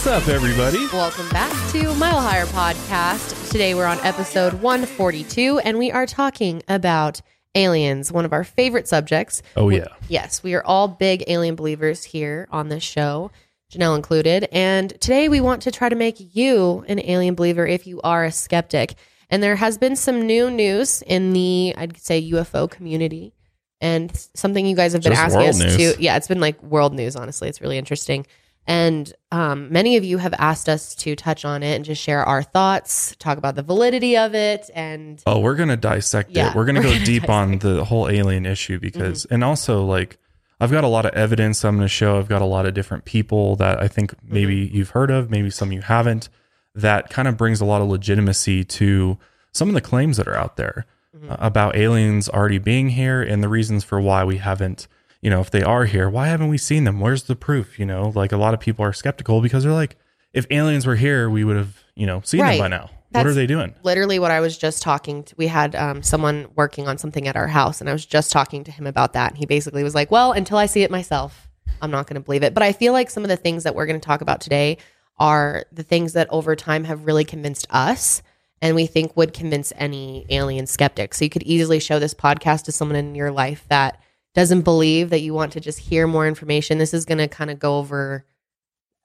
What's up, everybody? Welcome back to Mile Higher Podcast. Today we're on episode 142 and we are talking about aliens, one of our favorite subjects. Oh, yeah. Yes, we are all big alien believers here on this show, Janelle included. And today we want to try to make you an alien believer if you are a skeptic. And there has been some new news in the, I'd say, UFO community. And something you guys have been Just asking us news. to, yeah, it's been like world news, honestly. It's really interesting. And um, many of you have asked us to touch on it and just share our thoughts, talk about the validity of it. And Oh, we're gonna dissect Yeah, it. We're gonna go gonna deep on dissect Mm-hmm. the whole alien issue because, and also like, I've got a lot of evidence I'm gonna show. I've got a lot of different people that I think maybe Mm-hmm. you've heard of, maybe some you haven't. That kind of brings a lot of legitimacy to some of the claims that are out there Mm-hmm. uh, about aliens already being here and the reasons for why we haven't. You know, if they are here, why haven't we seen them? Where's the proof? You know, like a lot of people are skeptical because they're like, if aliens were here, we would have, you know, seen Right. them by now. what are they doing? literally what I was just talking to. We had um, someone working on something at our house, and I was just talking to him about that. And he basically was like, Well, until I see it myself, I'm not going to believe it. But I feel like some of the things that we're going to talk about today are the things that over time have really convinced us and we think would convince any alien skeptic. So you could easily show this podcast to someone in your life that doesn't believe that you want to just hear more information. This is going to kind of go over.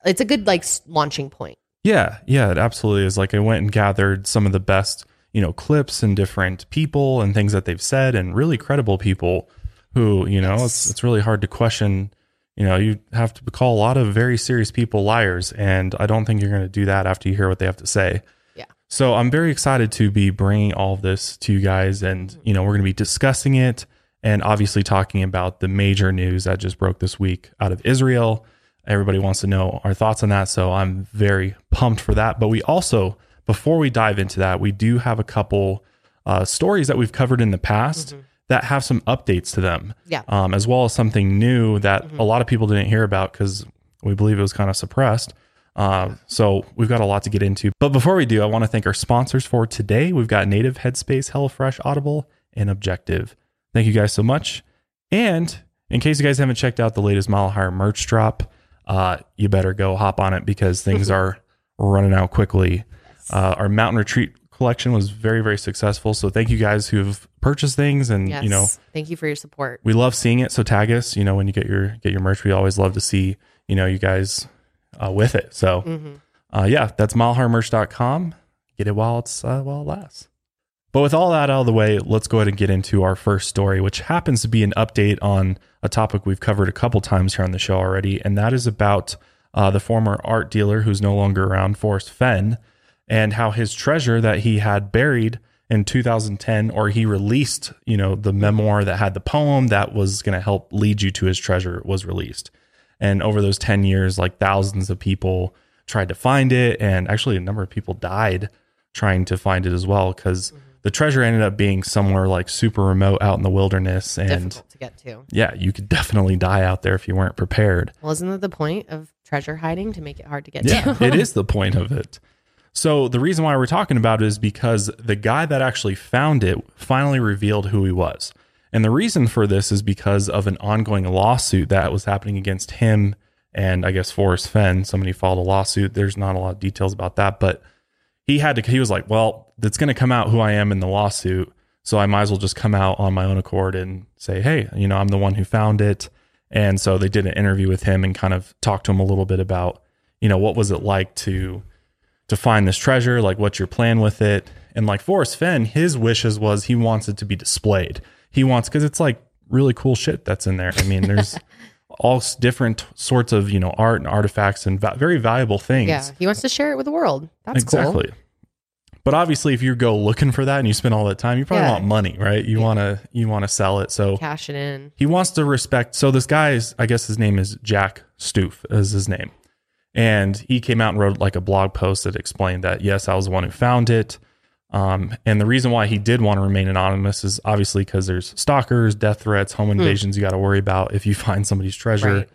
It's a good like launching point. Yeah, yeah, it absolutely is. Like I went and gathered some of the best, you know, clips and different people and things that they've said and really credible people who, you know, it's it's really hard to question. You know, you have to call a lot of very serious people liars, and I don't think you're going to do that after you hear what they have to say. Yeah. So I'm very excited to be bringing all of this to you guys, and mm-hmm. you know, we're going to be discussing it and obviously talking about the major news that just broke this week out of Israel. Everybody wants to know our thoughts on that. So I'm very pumped for that. But we also, before we dive into that, we do have a couple uh, stories that we've covered in the past that have some updates to them. Yeah. Um, as well as something new that a lot of people didn't hear about because we believe it was kind of suppressed. Uh, so we've got a lot to get into. But before we do, I want to thank our sponsors for today. We've got Native Headspace, HelloFresh, Audible, and Objective. Thank you guys so much. And in case you guys haven't checked out the latest Mile Higher merch drop, uh, you better go hop on it because things are running out quickly. Uh, our Mountain Retreat collection was very, very successful. So thank you guys who have purchased things and Yes. you know thank you for your support. we love seeing it. So tag us. You know when you get your get your merch, we always love to see you know you guys uh, with it. So uh, yeah, that's milehighmerch.com. Get it while it's uh, while it lasts. But with all that out of the way, let's go ahead and get into our first story, which happens to be an update on a topic we've covered a couple times here on the show already, and that is about uh, the former art dealer who's no longer around, Forrest Fenn, and how his treasure that he had buried in 2010, or he released, you know, the memoir that had the poem that was going to help lead you to his treasure was released. And over those 10 years, like thousands of people tried to find it. And actually, a number of people died trying to find it as well because the treasure ended up being somewhere like super remote out in the wilderness. And Difficult to get to. yeah, you could definitely die out there if you weren't prepared. Well, isn't that the point of treasure hiding to make it hard to get Yeah, to? it is the point of it. So the reason why we're talking about it is because the guy that actually found it finally revealed who he was. And the reason for this is because of an ongoing lawsuit that was happening against him and I guess Forrest Fenn. Somebody filed a lawsuit. There's not a lot of details about that, but he had to he was like, Well, it's gonna come out who I am in the lawsuit. So I might as well just come out on my own accord and say, Hey, you know, I'm the one who found it. And so they did an interview with him and kind of talked to him a little bit about, you know, what was it like to to find this treasure, like what's your plan with it? And like Forrest Fenn, his wishes was he wants it to be displayed. He wants because it's like really cool shit that's in there. I mean, there's all different sorts of you know art and artifacts and va- very valuable things. yeah, he wants to share it with the world. That's exactly. But obviously, if you go looking for that and you spend all that time, you probably Yeah. want money, right? You want to you want to sell it. So. Cash it in. he wants to respect. So this guy is, I guess his name is Jack Stuef, is his name, and he came out and wrote like a blog post that explained that yes, I was the one who found it. Um, and the reason why he did want to remain anonymous is obviously because there's stalkers, death threats, home invasions you got to worry about if you find somebody's treasure. Right.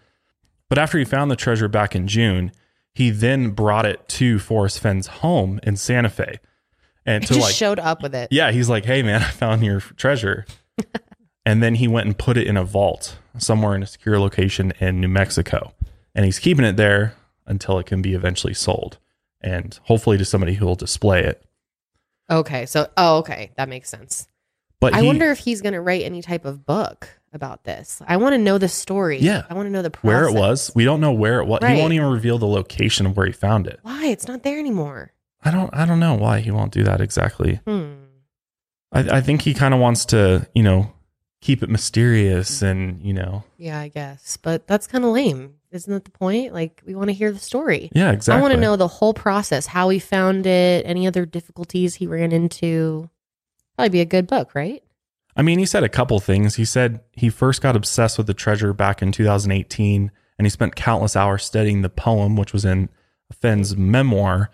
But after he found the treasure back in June, he then brought it to Forrest Fenn's home in Santa Fe. And He to just like, showed up with it. yeah, he's like, hey, man, I found your treasure. and then he went and put it in a vault somewhere in a secure location in New Mexico. And he's keeping it there until it can be eventually sold and hopefully to somebody who will display it. Okay. So, oh, okay. That makes sense. But I he- wonder if he's going to write any type of book about this. I want to know the story. Yeah. I want to know the process. where it was. We don't know where it was. Right. He won't even reveal the location of where he found it. Why? It's not there anymore. I don't I don't know why he won't do that exactly. Hmm. I, I think he kind of wants to, you know, keep it mysterious and, you know, Yeah, I guess. But that's kind of lame. Isn't that the point? Like, we want to hear the story. yeah, exactly. I want to know the whole process, how he found it, any other difficulties he ran into. Probably be a good book, right? I mean, he said a couple things. He said he first got obsessed with the treasure back in 2018, and he spent countless hours studying the poem, which was in Fenn's memoir,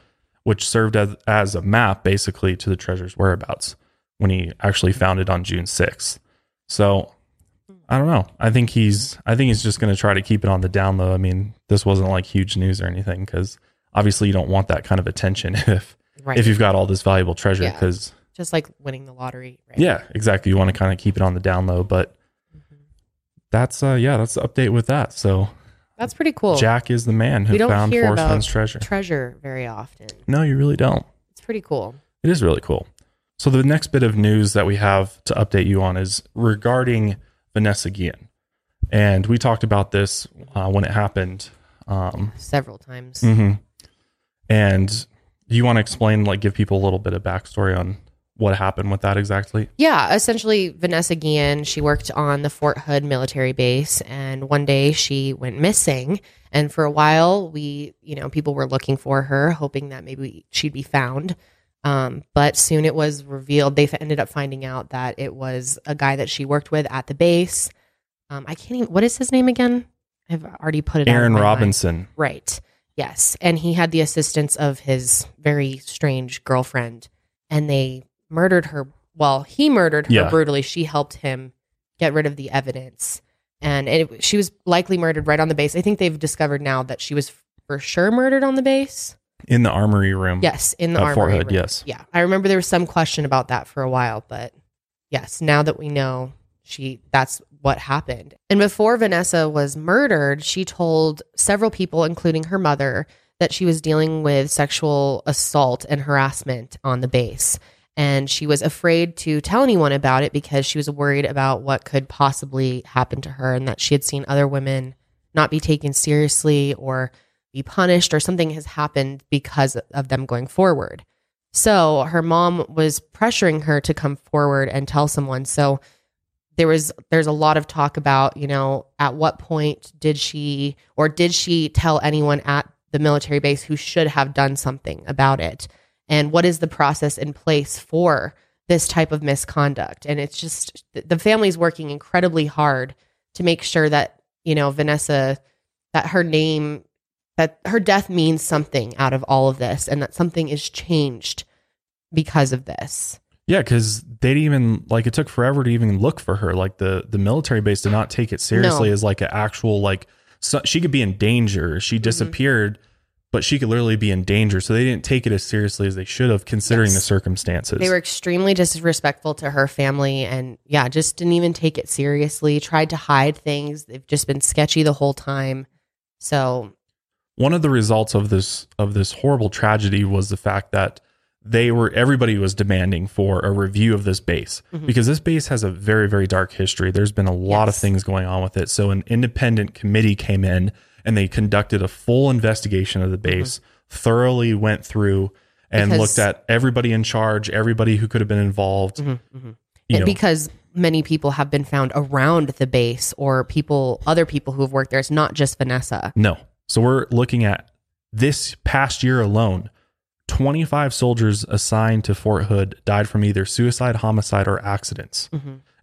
which served as, as a map basically to the treasure's whereabouts when he actually found it on June 6th. So I don't know. I think he's I think he's just going to try to keep it on the down low. I mean, this wasn't like huge news or anything because obviously you don't want that kind of attention if Right. if you've got all this valuable treasure Yeah. because Just like winning the lottery. Right? yeah, exactly. You want to kind of keep it on the down low, but Mm-hmm. that's uh yeah, that's the update with that. So That's pretty cool. Jack is the man who we don't found about treasure. treasure very often. no, you really don't. It's pretty cool. It is really cool. So the next bit of news that we have to update you on is regarding Vanessa Guillen. And we talked about this uh, when it happened. Um, Several times. mhm. And do you want to explain, like, give people a little bit of backstory on what happened with that exactly? Yeah, essentially, Vanessa Guillen, she worked on the Fort Hood military base, and one day she went missing. And for a while, we, you know, people were looking for her, hoping that maybe she'd be found. Um, but soon it was revealed. They f- ended up finding out that it was a guy that she worked with at the base. Um, I can't even. What is his name again? I've already put it. Aaron my mind. Robinson. Right. Yes. And he had the assistance of his very strange girlfriend, and they murdered her. Well, he murdered her Yeah. brutally. She helped him get rid of the evidence. And it, she was likely murdered right on the base. I think they've discovered now that she was for sure murdered on the base. in the armory room. Yes, in the At armory. Fort Hood, room. yes. Yeah. I remember there was some question about that for a while, but yes, now that we know she that's what happened. And before Vanessa was murdered, she told several people including her mother that she was dealing with sexual assault and harassment on the base. And she was afraid to tell anyone about it because she was worried about what could possibly happen to her and that she had seen other women not be taken seriously or be punished or something has happened because of them going forward. So her mom was pressuring her to come forward and tell someone. So there was there's a lot of talk about, you know, at what point did she or did she tell anyone at the military base who should have done something about it? And what is the process in place for this type of misconduct? And it's just the family's working incredibly hard to make sure that, you know, Vanessa that her name that her death means something out of all of this and that something is changed because of this. Yeah, because they didn't even like it took forever to even look for her. Like the the military base did not take it seriously No. as like an actual like so, she could be in danger. Mm-hmm. She disappeared, but she could literally be in danger. So they didn't take it as seriously as they should have, considering Yes. the circumstances. They were extremely disrespectful to her family and yeah, just didn't even take it seriously, tried to hide things. They've just been sketchy the whole time. So, One of the results of this of this horrible tragedy was the fact that they were everybody was demanding for a review of this base mm-hmm. because this base has a very very dark history. There's been a lot of things going on with it. So an independent committee came in and they conducted a full investigation of the mm-hmm. base, thoroughly went through and Because- looked at everybody in charge, everybody who could have been involved. Mm-hmm, mm-hmm. You and know, because many people have been found around the base or people other people who have worked there, it's not just Vanessa. No. So we're looking at this past year alone, 25 soldiers assigned to Fort Hood died from either suicide, homicide, or accidents.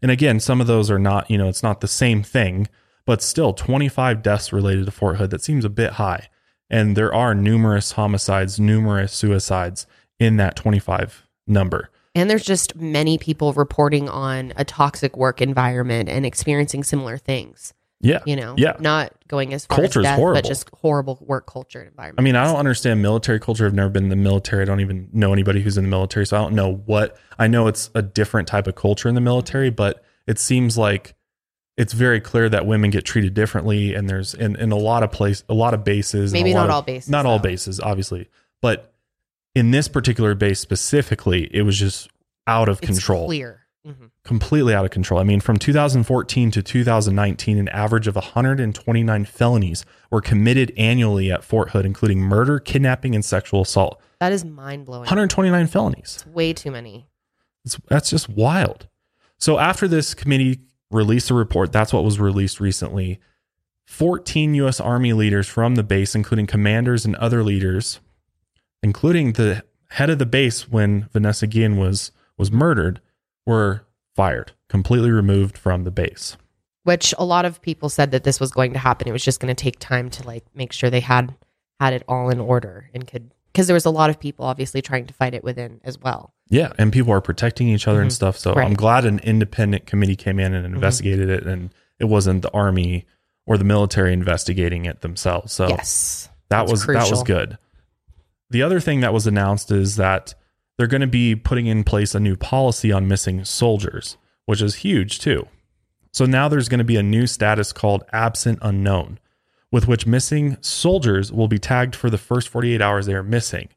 And again, some of those are not, you know, it's not the same thing, but still 25 deaths related to Fort Hood. That seems a bit high. And there are numerous homicides, numerous suicides in that 25 number. And there's just many people reporting on a toxic work environment and experiencing similar things. Yeah. You know, Yeah. not going as far Culture is as death, horrible. but just horrible work culture and environment. I mean, I don't understand military culture. I've never been in the military. I don't even know anybody who's in the military. So I don't know what I know it's a different type of culture in the military, but it seems like it's very clear that women get treated differently, and there's in, in a lot of place, a lot of bases, Maybe not of- all bases, not all bases, obviously, but in this particular base specifically, it was just out of It's control clear. Mhm. completely out of control. I mean, from 2014 to 2019, an average of 129 felonies were committed annually at Fort Hood, including murder, kidnapping, and sexual assault. That is mind blowing. 129 felonies. It's way too many. It's, that's just wild. So after this committee released a report, that's what was released recently. 14 U.S. Army leaders from the base, including commanders and other leaders, including the head of the base when Vanessa Guillen was was murdered, were fired, completely removed from the base. Which a lot of people said that this was going to happen. It was just going to take time to like make sure they had had it all in order and could because there was a lot of people obviously trying to fight it within as well. Yeah, and people are protecting each other and Mhm. stuff. So Right. I'm glad an independent committee came in and investigated it, and it wasn't the army or the military investigating it themselves. So yes. that That's was that was good. The other thing that was announced is that they're going to be putting in place a new policy on missing soldiers, which is huge too. So now there's going to be a new status called absent unknown, with which missing soldiers will be tagged for the first 48 hours they are missing.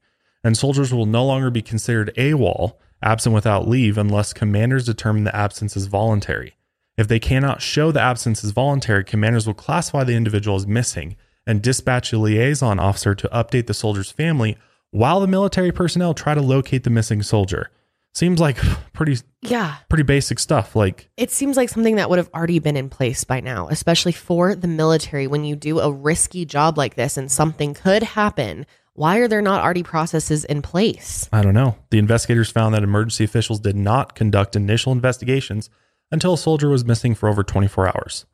And soldiers will no longer be considered AWOL, absent without leave, unless commanders determine the absence is voluntary. If they cannot show the absence is voluntary, commanders will classify the individual as missing and dispatch a liaison officer to update the soldier's family while the military personnel try to locate the missing soldier. Seems like pretty Yeah. pretty basic stuff. Like It seems like something that would have already been in place by now, especially for the military. When you do a risky job like this and something could happen, why are there not already processes in place? I don't know. The investigators found that emergency officials did not conduct initial investigations until a soldier was missing for over 24 hours,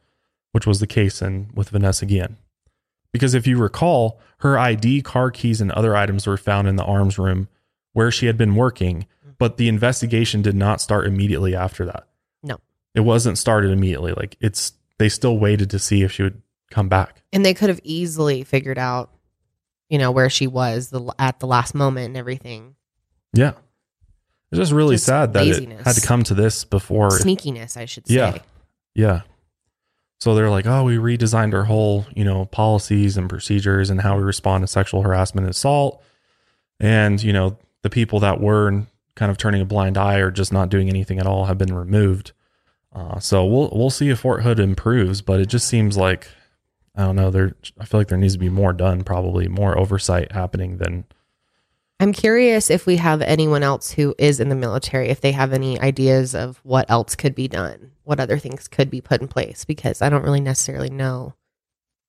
which was the case in with Vanessa Guillen. Because if you recall, her ID, car keys, and other items were found in the arms room where she had been working, but the investigation did not start immediately after that. No. It wasn't started immediately. Like it's they still waited to see if she would come back. And they could have easily figured out, you know, where she was the, at the last moment and everything. Yeah. It's just really Just sad that laziness. it had to come to this before Sneakiness, I should say. Yeah. Yeah. So they're like, oh, we redesigned our whole, you know, policies and procedures and how we respond to sexual harassment and assault. And, you know, the people that were kind of turning a blind eye or just not doing anything at all have been removed. Uh, so we'll we'll see if Fort Hood improves, but it just seems like I don't know. There, I feel like there needs to be more done. Probably more oversight happening than I'm curious if we have anyone else who is in the military, if they have any ideas of what else could be done, what other things could be put in place, because I don't really necessarily know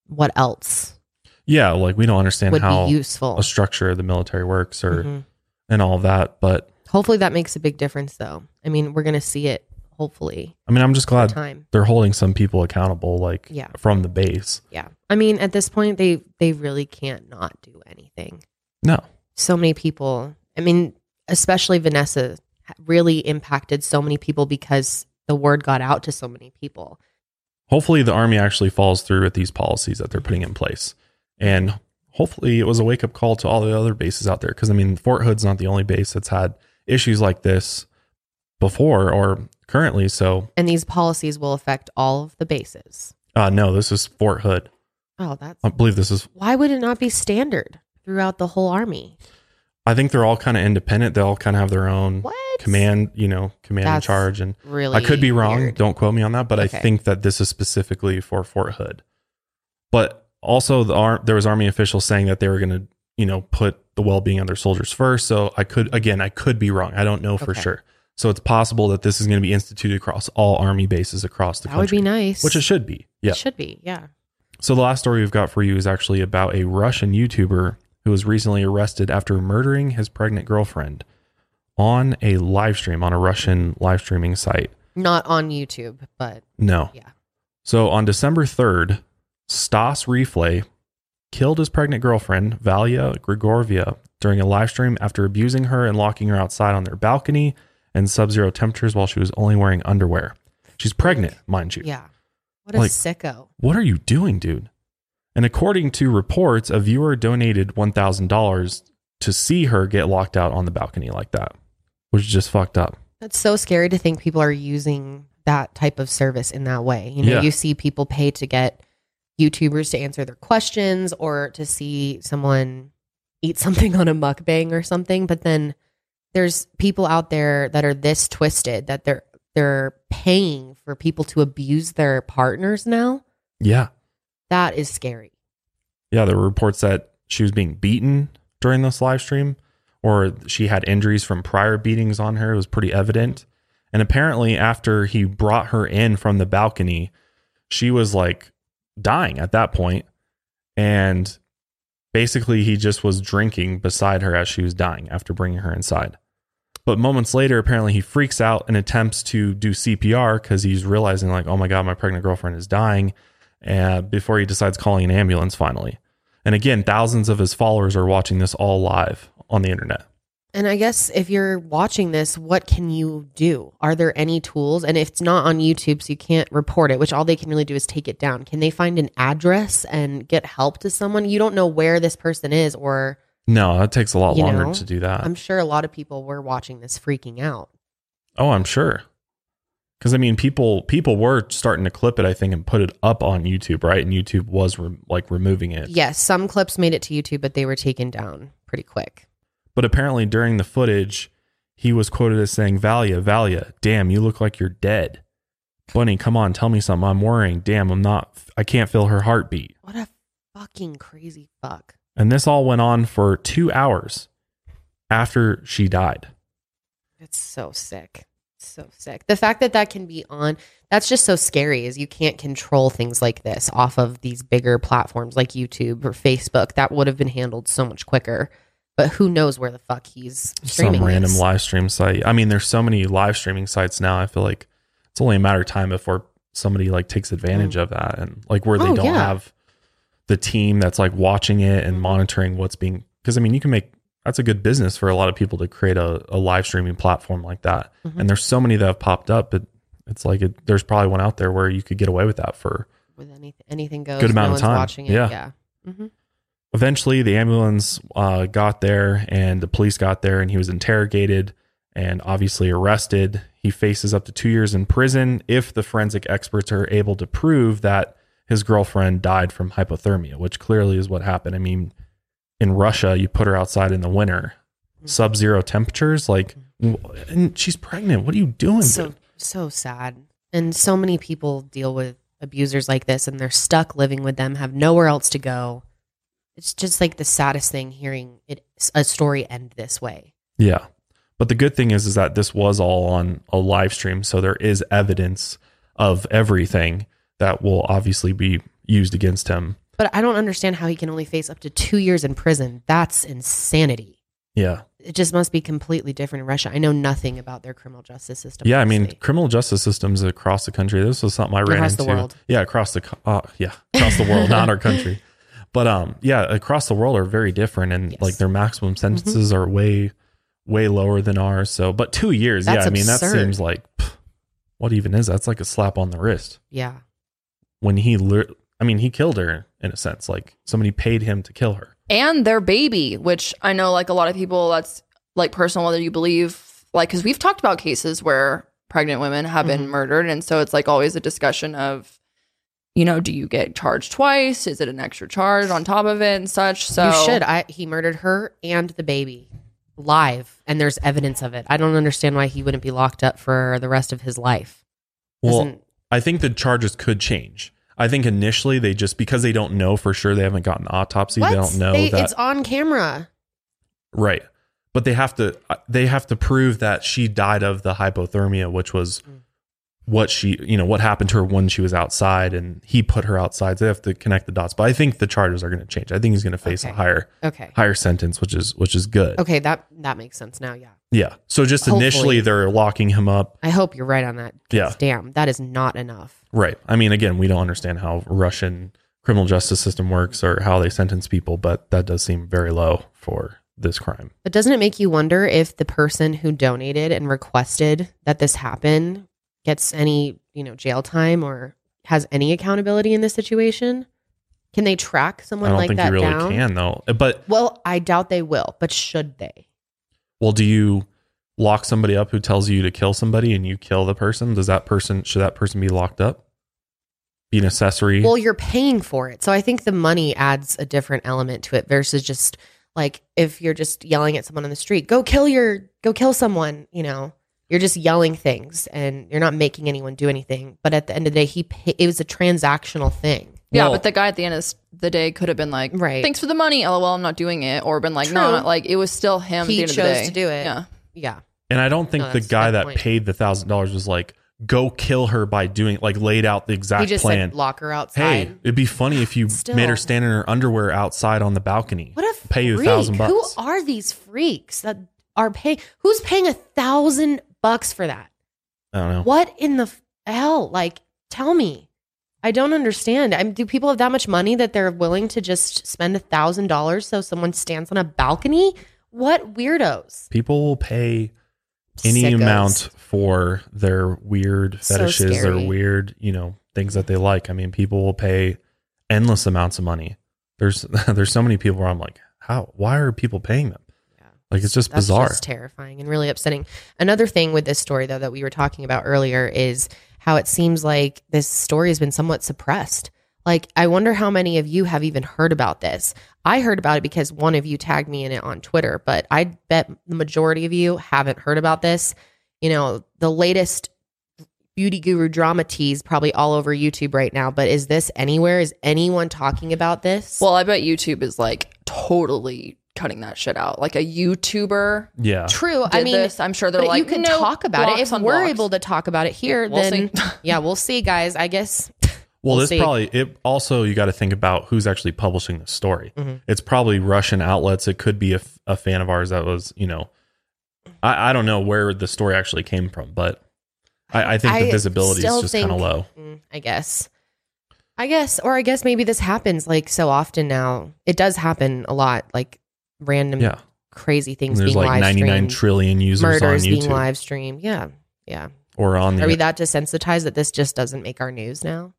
what else yeah. Like we don't understand how useful. a structure of the military works or Mhm. and all that. But Hopefully that makes a big difference, though. I mean, we're going to see it, hopefully, I mean, I'm just glad time. they're holding some people accountable like Yeah. from the base Yeah. I mean, at this point, they they really can't not do anything. no so many people. I mean, especially Vanessa really impacted so many people because the word got out to so many people. hopefully the army actually follows through with these policies that they're putting in place and hopefully it was a wake-up call to all the other bases out there because i mean fort hood's not the only base that's had issues like this before or currently so And these policies will affect all of the bases. uh no this is fort hood Oh, that's i believe this is why would it not be standard throughout the whole army? i think they're all kind of independent they all kind of have their own What? command you know command and charge and Really? I could be wrong. weird. Don't quote me on that, but Okay. I think that this is specifically for Fort Hood. But also, the ar- there was Army officials saying that they were going to, you know, put the well-being of their soldiers first. So I could, again, I could be wrong. I don't know for Okay. sure. So it's possible that this is going to be instituted across all Army bases across the That would country, be nice. which it should be. Yeah. It should be. Yeah. So the last story we've got for you is actually about a Russian YouTuber who was recently arrested after murdering his pregnant girlfriend on a live stream on a Russian live streaming site. Not on YouTube, but No. Yeah. So on December 3rd, Stas Reeflay killed his pregnant girlfriend, Valia Grigoryeva, during a live stream after abusing her and locking her outside on their balcony in sub zero temperatures while she was only wearing underwear. She's pregnant, mind you. yeah. What a Like- sicko. What are you doing, dude? And according to reports, a viewer donated $1,000 to see her get locked out on the balcony like that, which is just fucked up. That's so scary to think people are using that type of service in that way. You know, Yeah. you see people pay to get YouTubers to answer their questions or to see someone eat something on a mukbang or something, but then there's people out there that are this twisted that they're they're paying for people to abuse their partners now. Yeah. That is scary. Yeah. There were reports that she was being beaten during this live stream or she had injuries from prior beatings on her. It was pretty evident. And apparently, after he brought her in from the balcony, she was like dying at that point. And basically, he just was drinking beside her as she was dying after bringing her inside. But moments later, apparently, he freaks out and attempts to do CPR because he's realizing, like, oh my God, my pregnant girlfriend is dying. And before he decides calling an ambulance finally. And again, thousands of his followers are watching this all live on the internet. And I guess if you're watching this, what can you do? Are there any tools? And if it's not on YouTube, so you can't report it, which all they can really do is take it down. Can they find an address and get help to someone? You don't know where this person is, or No, that takes a lot longer know, to do that. I'm sure a lot of people were watching this freaking out. oh, I'm sure. Because I mean, people people were starting to clip it, I think, and put it up on YouTube, right? And YouTube was re- like removing it. Yes, some clips made it to YouTube, but they were taken down pretty quick. But apparently, during the footage, he was quoted as saying, "Valia, Valia, damn, you look like you're dead." Bunny, come on, tell me something. I'm worrying. Damn, I'm not. I can't feel her heartbeat. What a fucking crazy fuck. And this all went on for two hours after she died. It's so sick. So sick. The fact that that can be on, that's just so scary is you can't control things like this off of these bigger platforms like YouTube or Facebook. That would have been handled so much quicker. But who knows where the fuck he's streaming some random this. live stream site. I mean, there's so many live streaming sites now. I feel like it's only a matter of time before somebody like takes advantage of that and like where they Oh, don't yeah. have the team that's like watching it and Mhm. monitoring what's being because I mean you can make that's a good business for a lot of people to create a, a live streaming platform like that. Mhm. And there's so many that have popped up, but it's like it, there's probably one out there where you could get away with that for with anything anything goes. Good amount no of time. watching it. Yeah. Yeah. hmm eventually the ambulance uh, got there and the police got there and he was interrogated and obviously arrested. He faces up to two years in prison if the forensic experts are able to prove that his girlfriend died from hypothermia which clearly is what happened. I mean in russia you put her outside in the winter. Sub-zero temperatures like and she's pregnant. What are you doing? So so sad. And so many people deal with abusers like this and they're stuck living with them, have nowhere else to go. It's just like the saddest thing hearing it a story end this way. Yeah. But the good thing is is that this was all on a live stream, so there is evidence of everything that will obviously be used against him. But I don't understand how he can only face up to two years in prison. That's insanity. Yeah. It just must be completely different in Russia. I know nothing about their criminal justice system. Yeah, I mean, criminal justice systems across the country. This was something I ran Across the into. world. Yeah, across the uh, yeah, across the world, not our country. But um yeah, across the world are very different and Yes. Mm-hmm. like their maximum sentences are way way lower than ours. So, but 2 years, That's yeah, I mean, that seems like pff, what even is that? That's like a slap on the wrist. yeah. when he I mean, he killed her in a sense. Like somebody paid him to kill her. and their baby, which I know like a lot of people that's like personal whether you believe like cuz we've talked about cases where pregnant women have been Mhm. murdered and so it's like always a discussion of you know, do you get charged twice? Is it an extra charge on top of it and such? So you should. I he murdered her and the baby live, and there's evidence of it. I don't understand why he wouldn't be locked up for the rest of his life. Well, Doesn't- I think the charges could change. I think initially they just because they don't know for sure they haven't gotten an autopsy, they don't know They- that it's on camera. right. But they have to they have to prove that she died of the hypothermia, which was Mm. What she you know what happened to her when she was outside and he put her outside. So they have to connect the dots. But I think the charges are going to change. I think he's going to face a higher Okay. higher sentence, which is which is good. Okay, that that makes sense now. Yeah, Yeah. So just Hopefully. initially they're locking him up. I hope you're right on that. Yeah. Damn, that is not enough. Right. I mean, again, we don't understand how Russian criminal justice system works or how they sentence people, but that does seem very low for this crime. But doesn't it make you wonder if the person who donated and requested that this happen gets any, you know, jail time or has any accountability in this situation? Can they track I someone don't like think that you really down? can though. Uh, but Well, I doubt they will, but should they? well, do you lock somebody up who tells you to kill somebody and you kill the person, does that person should that person be locked up? Be an accessory? Well, you're paying for it. So I think the money adds a different element to it versus just like if you're just yelling at someone on the street, go kill your, go kill someone, you know, you're just yelling things and you're not making anyone do anything. But at the end of the day, he, pay, it was a transactional thing. Yeah, Well- but the guy at the end of the day could have been like, Right. thanks for the money, lol, I'm not doing it. Or been like, no, True. not like, it was still him He at the end of chose the day. to do it. Yeah. Yeah. and I don't think No, the that's a guy good that point. paid the thousand dollars was like, go kill her by doing like laid out the exact He just plan. said lock her outside. Hey, it'd be funny if you Still. made her stand in her underwear outside on the balcony. what a pay you a freak. thousand bucks. Who are these freaks that are paying? Who's paying a thousand bucks for that? I don't know. What in the hell? Like, tell me. I don't understand. I do people have that much money that they're willing to just spend a thousand dollars so someone stands on a balcony? What weirdos? People will pay any Sickos. amount for their weird So fetishes or scary. weird, you know, things that they like. I mean, people will pay endless amounts of money. There's there's so many people where I'm like, how? Why are people paying them? Yeah. Like it's just That's bizarre. just terrifying and really upsetting. Another thing with this story, though, that we were talking about earlier is how it seems like this story has been somewhat suppressed. Like, I wonder how many of you have even heard about this. I heard about it because one of you tagged me in it on Twitter, but I bet the majority of you haven't heard about this. You know, the latest beauty guru drama tease probably all over YouTube right now, but is this anywhere? Is anyone talking about this? Well, I bet YouTube is like totally cutting that shit out. Like a YouTuber yeah. true. I mean, this. I'm sure they're but like, you can "No, talk about it if we're blocks." able to talk about it here. We'll then see. yeah, we'll see, guys. I guess Well, We'll this see. probably it also you got to think about who's actually publishing the story. Mhm. It's probably Russian outlets. It could be a fan of ours that was, you know, I, I don't know where the story actually came from, but I, I think the visibility is just kind of low. Mm, I guess. I guess, or I guess maybe this happens like so often now. It does happen a lot, like random Yeah, crazy things there's being like live 99 streamed, trillion users on murders being YouTube live streamed. Yeah, yeah. or on the Are we that desensitized that this just doesn't make our news now?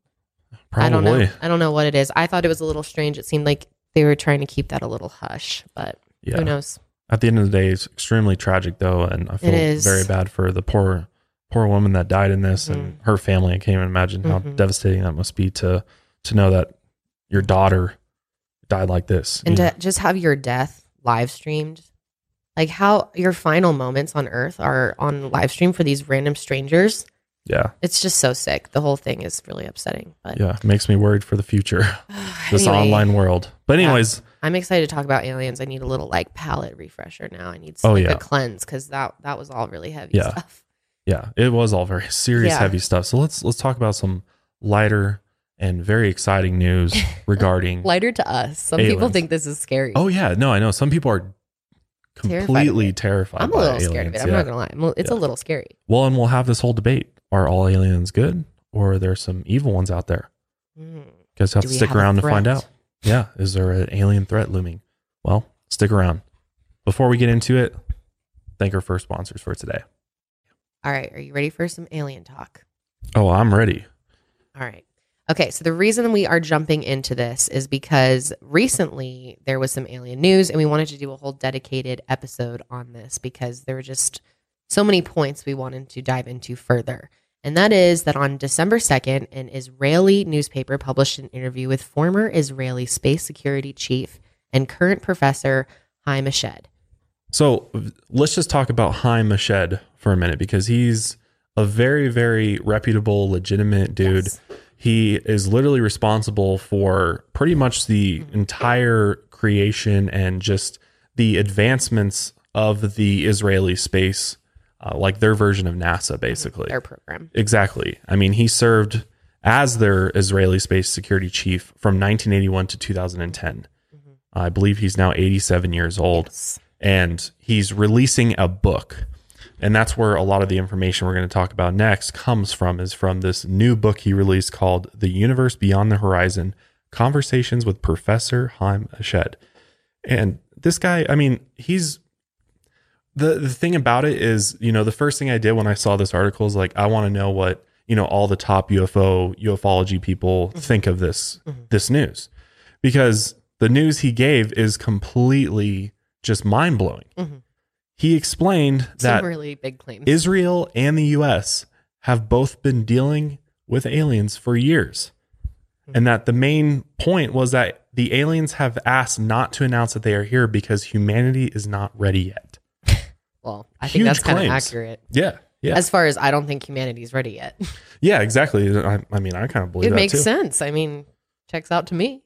probably. I don't know. I don't know what it is. I thought it was a little strange. It seemed like they were trying to keep that a little hush, but Yeah. who knows? At the end of the day, it's extremely tragic though, and I feel very bad for the poor, poor woman that died in this and her family. I can't even imagine how Mhm. devastating that must be to to know that your daughter died like this. and you know? to just have your death live streamed like how your final moments on earth are on live stream for these random strangers yeah, it's just so sick the whole thing is really upsetting but yeah, it makes me worried for the future. this anyway, online world. But Yeah. anyways, i'm excited to talk about aliens i need a little like palette refresher now i need Oh, like yeah. a cleanse because that that was all really heavy Yeah. stuff yeah, it was all very serious, Yeah. heavy stuff. So let's let's talk about some lighter and very exciting news regarding. lighter to us some people think this is scary oh yeah, no, I know some people are completely it. terrified. i'm a little aliens. scared of it i'm yeah. not gonna lie it's a little scary Well, and we'll have this whole debate: Are all aliens good, or are there some evil ones out there? Mm. Guys have Do to stick have around to find out. Yeah, is there an alien threat looming? Well, stick around. Before we get into it, thank our first sponsors for today. all right are you ready for some alien talk Oh, I'm ready. All right. Okay, so the reason we are jumping into this is because recently there was some alien news and we wanted to do a whole dedicated episode on this because there were just so many points we wanted to dive into further. And that is that on December 2nd, an Israeli newspaper published an interview with former Israeli space security chief and current professor Haim Eshed. So let's just talk about Haim Eshed for a minute because he's a very, very reputable, legitimate dude. Yes. He is literally responsible for pretty much the entire creation and just the advancements of the Israeli space, uh, like their version of NASA, basically. Their program. Exactly. I mean, he served as their Israeli space security chief from 1981 to 2010. I believe he's now 87 years old Yes. and he's releasing a book and that's where a lot of the information we're going to talk about next comes from is from this new book he released called the universe beyond the horizon conversations with professor haim eshed. And this guy i mean he's the the thing about it is you know the first thing i did when i saw this article is like i want to know what you know all the top ufo ufology people mm-hmm. think of this mm-hmm. this news. Because the news he gave is completely just mind blowing. Mm-hmm. He explained that really big claims. Israel and the US have both been dealing with aliens for years. Hmm. And that the main point was that the aliens have asked not to announce that they are here because humanity is not ready yet. well, I think Huge that's kind of accurate. Yeah. Yeah. As far as I don't think humanity's ready yet. yeah, exactly. I, I mean, I kind of believe it makes too. sense. I mean, checks out to me.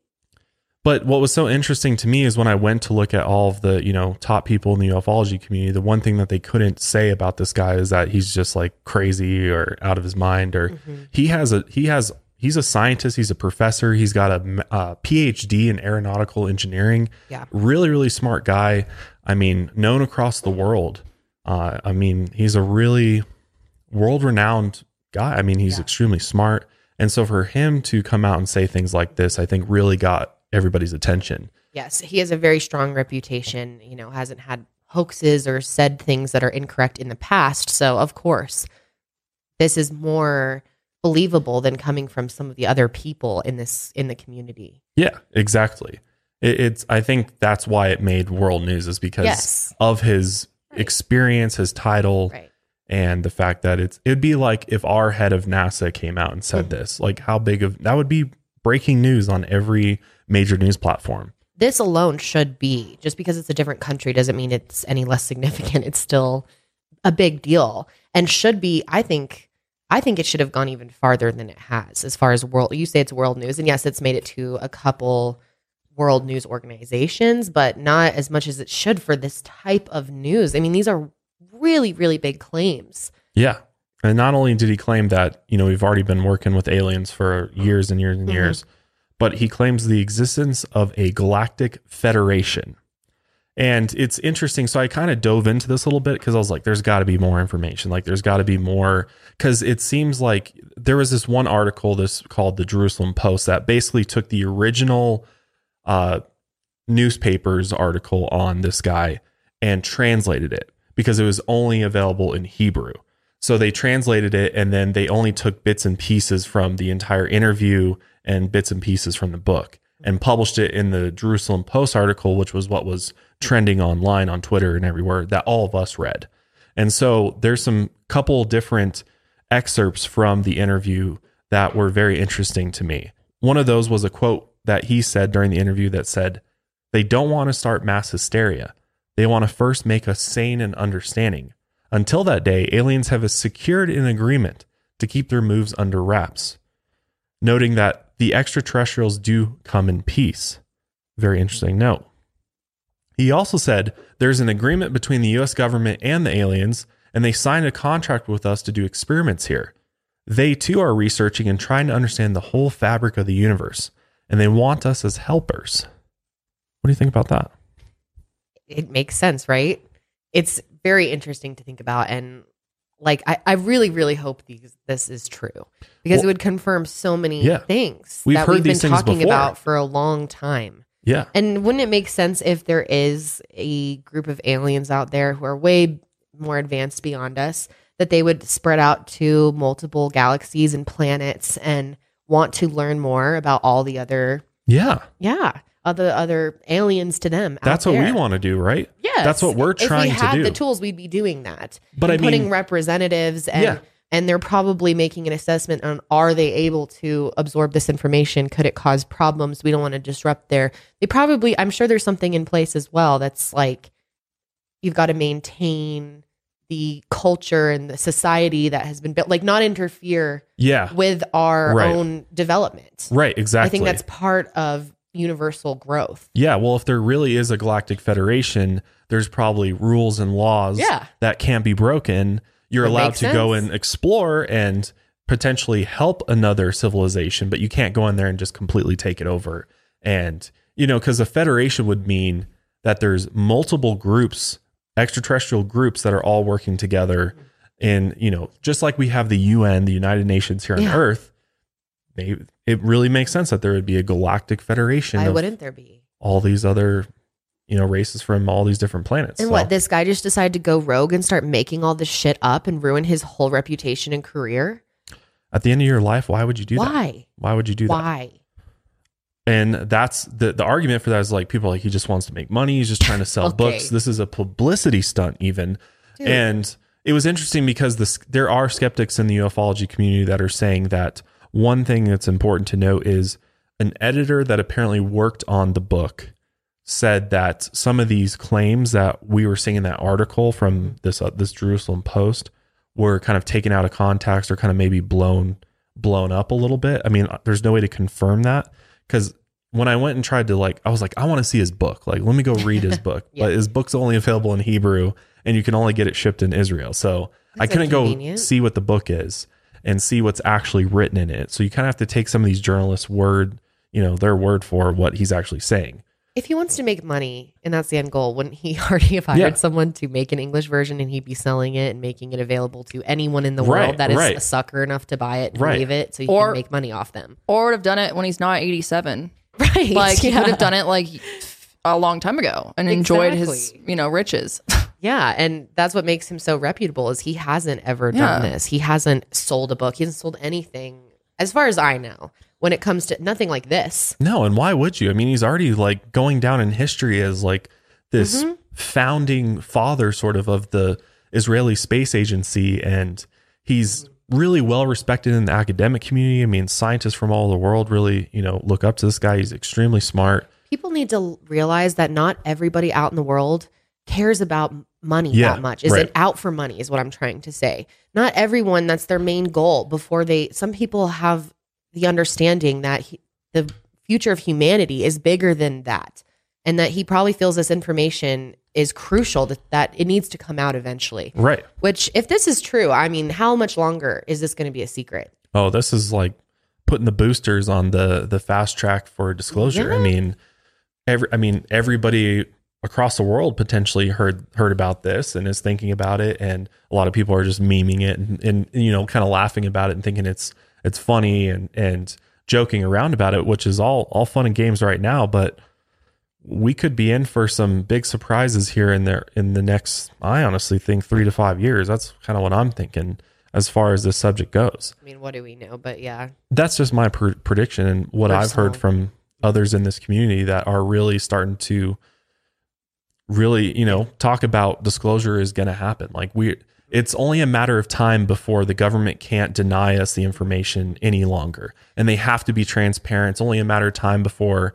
But what was so interesting to me is when I went to look at all of the, you know, top people in the ufology community, the one thing that they couldn't say about this guy is that he's just like crazy or out of his mind or Mm-hmm. he has a he has he's a scientist, he's a professor, he's got a, uh PhD in aeronautical engineering. Yeah. Really really smart guy. I mean, known across the world. Uh I mean, he's a really world-renowned guy. I mean, he's Yeah. extremely smart. And so for him to come out and say things like this, I think really got everybody's attention. Yes, he has a very strong reputation. You know, hasn't had hoaxes or said things that are incorrect in the past. So, of course, this is more believable than coming from some of the other people in this in the community. Yeah, exactly. It, it's I think that's why it made world news is because Yes. of his Right. experience, his title, Right. and the fact that it's it'd be like if our head of NASA came out and said Mhm. this. Like how big of that would be breaking news on every major news platform. This alone should be just because it's a different country doesn't mean it's any less significant. It's still a big deal and should be. I think. I think it should have gone even farther than it has as far as world. You say it's world news, and yes, it's made it to a couple world news organizations, but not as much as it should for this type of news. I mean, these are really, really big claims. Yeah. And not only did he claim that, you know, we've already been working with aliens for years and years and Mhm. years, but he claims the existence of a galactic federation. And it's interesting. So I kind of dove into this a little bit because I was like, there's got to be more information. Like, there's got to be more. Because it seems like there was this one article, this called the Jerusalem Post, that basically took the original uh, newspaper's article on this guy and translated it because it was only available in Hebrew. So they translated it and then they only took bits and pieces from the entire interview and bits and pieces from the book and published it in the Jerusalem Post article, which was what was trending online on Twitter and everywhere that all of us read. And so there's some couple different excerpts from the interview that were very interesting to me. One of those was a quote that he said during the interview that said, They don't want to start mass hysteria. They want to first make us sane and understanding. Until that day, aliens have secured an agreement to keep their moves under wraps, noting that the extraterrestrials do come in peace. Very interesting note. He also said there's an agreement between the US government and the aliens, and they signed a contract with us to do experiments here. They too are researching and trying to understand the whole fabric of the universe, and they want us as helpers. What do you think about that? It makes sense, right? It's very interesting to think about. And like, I, I really, really hope these, this is true because Well- it would confirm so many Yeah. things We've that heard we've been things talking before. about for a long time. Yeah. And wouldn't it make sense if there is a group of aliens out there who are way more advanced beyond us that they would spread out to multiple galaxies and planets and want to learn more about all the other Yeah. yeah other other aliens to them That's what we want to do, right? Yes. That's what we're trying to do. if we had do. the tools we'd be doing that But I mean- putting representatives and Yeah. and they're probably making an assessment on are they able to absorb this information could it cause problems we don't want to disrupt their they probably i'm sure there's something in place as well that's like you've got to maintain the culture and the society that has been built like not interfere Yeah. with our Right. own development Right. Exactly. i think that's part of universal growth Yeah, well, if there really is a galactic federation, there's probably rules and laws Yeah. that can't be broken. You're That allowed to go and explore and potentially help another civilization, but you can't go in there and just completely take it over. And, you know, because a federation would mean that there's multiple groups, extraterrestrial groups that are all working together. And, you know, just like we have the UN, the United Nations here on Yeah. Earth, they, it really makes sense that there would be a galactic federation why wouldn't there be all these other you know races from all these different planets And So, what, this guy just decided to go rogue and start making all this shit up and ruin his whole reputation and career? at the end of your life why would you do that Why? why would you do that Why? And that's the the argument for that is like people are like he just wants to make money. He's just trying to sell Okay. books. This is a publicity stunt, even. And it was interesting because this there are skeptics in the ufology community that are saying that one thing that's important to note is an editor that apparently worked on the book said that some of these claims that we were seeing in that article from this uh, this Jerusalem Post were kind of taken out of context or kind of maybe blown blown up a little bit. I mean, there's no way to confirm that because when I went and tried to like, I was like, I want to see his book. Like, let me go read his book. Yeah. But his book's only available in Hebrew, and you can only get it shipped in Israel. So I couldn't go see what the book is and see what's actually written in it. So you kind of have to take some of these journalists' word, you know, their word for what he's actually saying. If he wants to make money and that's the end goal, wouldn't he already have hired Yeah. someone to make an English version and he'd be selling it and making it available to anyone in the Right, world that is right. a sucker enough to buy it and Right. leave it so he Or- can make money off them? Or would have done it when he's not 87. Right. Like he yeah. would have done it like a long time ago and enjoyed his, you know, riches. Yeah, and that's what makes him so reputable is he hasn't ever done Yeah. this. He hasn't sold a book. He hasn't sold anything as far as I know when it comes to nothing like this. No, and why would you? I mean, he's already like going down in history as like this Mm-hmm. founding father, sort of, of the Israeli Space Agency, and he's really well respected in the academic community. I mean, scientists from all over the world really, you know, look up to this guy. He's extremely smart. People need to realize that not everybody out in the world cares about money Yeah, that much. Is right. it out for money is what I'm trying to say. Not everyone that's their main goal before they some people have the understanding that he, the future of humanity is bigger than that and that he probably feels this information is crucial that, that it needs to come out eventually. Right. Which, if this is true, I mean, how much longer is this going to be a secret? Oh, this is like putting the boosters on the the fast track for disclosure. I mean, every I mean everybody across the world potentially heard heard about this and is thinking about it, and a lot of people are just memeing it and, and you know kind of laughing about it and thinking it's it's funny and and joking around about it, which is all all fun and games right now, but we could be in for some big surprises here in there in the next i honestly think three to five years. That's kind of what i'm thinking as far as this subject goes. I mean, what do we know? But yeah, that's just my pr- prediction and what I've heard from others in this community that are really starting to really, you know, talk about disclosure is going to happen. Like we it's only a matter of time before the government can't deny us the information any longer. And they have to be transparent. It's only a matter of time before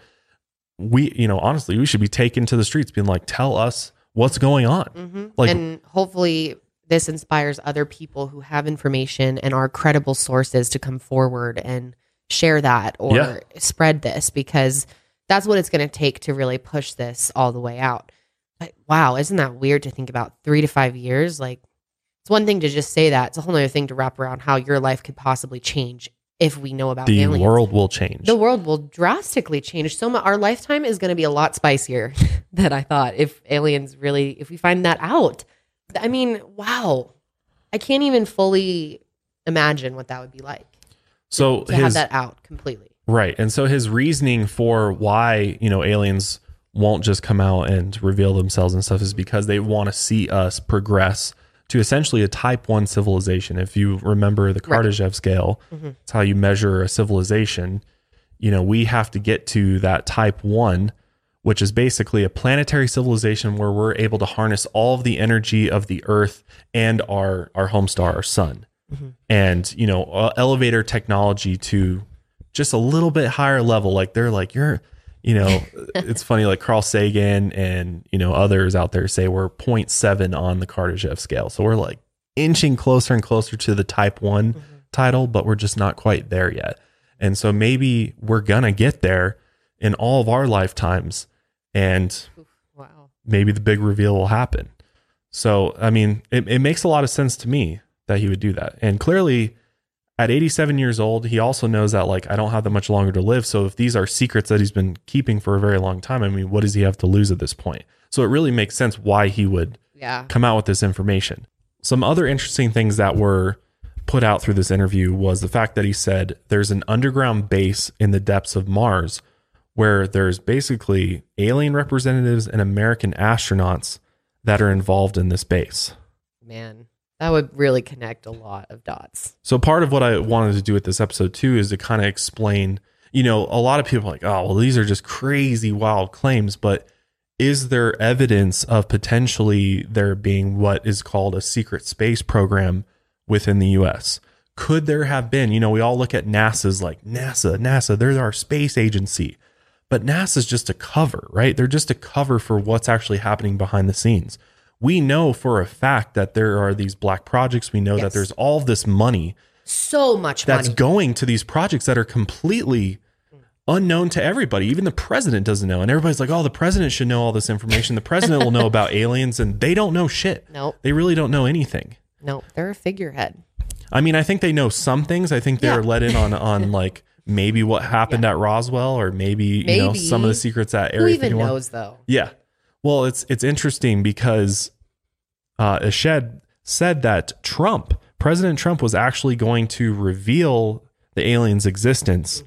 we, you know, honestly, we should be taken to the streets being like, "Tell us what's going on." hmm Like- and hopefully this inspires other people who have information and are credible sources to come forward and share that or Yeah. spread this because that's what it's going to take to really push this all the way out. But wow, isn't that weird to think about three to five years? Like, it's one thing to just say that; it's a whole other thing to wrap around how your life could possibly change if we know about The aliens. world will change. the world will drastically change so much our lifetime is going to be a lot spicier than i thought if aliens really if we find that out i mean wow i can't even fully imagine what that would be like so to have his that out completely Right. And so his reasoning for why, you know, aliens won't just come out and reveal themselves and stuff is because they want to see us progress to essentially a type 1 civilization. If you remember the Right. Kardashev scale, Mhm. it's how you measure a civilization. You know, we have to get to that type 1 which is basically a planetary civilization where we're able to harness all of the energy of the earth and our our home star our sun and you know uh, elevator technology to just a little bit higher level like they're like you're you know it's funny like carl sagan and you know others out there say we're 0.7 on the kardashev scale so we're like inching closer and closer to the type one mm-hmm. title but we're just not quite there yet and so maybe we're gonna get there in all of our lifetimes and wow maybe the big reveal will happen. So, I mean, it, it makes a lot of sense to me that he would do that. And clearly, at 87 years old, he also knows that, like, I don't have that much longer to live. So, if these are secrets that he's been keeping for a very long time, I mean, what does he have to lose at this point? So, it really makes sense why he would yeah come out with this information. Some other interesting things that were put out through this interview was the fact that he said there's an underground base in the depths of Mars where there's basically alien representatives and American astronauts that are involved in this base. man that would really connect a lot of dots So part of what I wanted to do with this episode too is to kind of explain, you know, a lot of people like, oh, well, these are just crazy, wild claims. But is there evidence of potentially there being what is called a secret space program within the US? Could there have been, you know, we all look at NASA's like NASA, NASA, they're our space agency. But NASA's just a cover, right? They're just a cover for what's actually happening behind the scenes. We know for a fact that there are these black projects. We know that there's all this money So much that's money. going to these projects that are completely unknown to everybody. Even the president doesn't know. And everybody's like, oh, the president should know all this information. The president will know about aliens, and they don't know shit. Nope. They really don't know anything. no, they're a figurehead. I mean, I think they know some things. I think they're Yeah. let in on on like maybe what happened at Roswell or maybe, you know some of the secrets at Who Area even 51. knows though? Yeah. Well, it's it's interesting because uh, Eshed said that Trump, President Trump, was actually going to reveal the aliens' existence,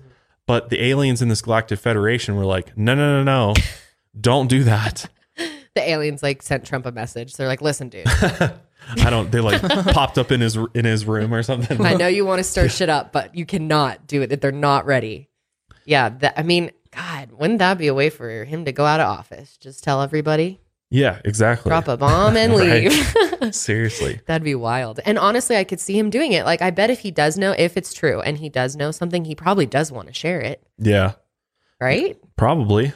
but the aliens in this Galactic Federation were like, no, no, no, no, don't do that. The aliens like sent Trump a message. They're like, "Listen, dude, I don't. They like popped up in his in his room or something. I know you want to stir shit up, but you cannot do it if they're not ready." Yeah, that, I mean, God, wouldn't that be a way for him to go out of office? Just tell everybody, Yeah, exactly. drop a bomb and leave. Seriously. That'd be wild. And honestly, I could see him doing it. Like, I bet if he does know, if it's true, and he does know something, he probably does want to share it, Yeah. right? Probably.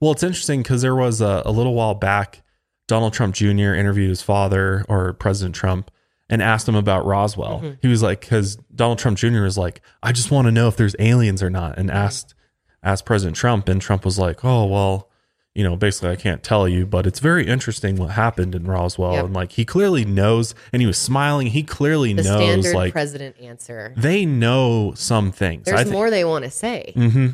Well, it's interesting because there was a, a little while back, Donald Trump Jr. interviewed his father or President Trump and asked him about Roswell. Mm-hmm. He was like, because Donald Trump Jr. was like, I just want to know if there's aliens or not, and asked asked President Trump, and Trump was like, Oh well, you know, basically I can't tell you, but it's very interesting what happened in Roswell, Yep. and like he clearly knows, and he was smiling. He clearly The knows, standard like president answer. they know some things. There's more they want to say. Mm-hmm.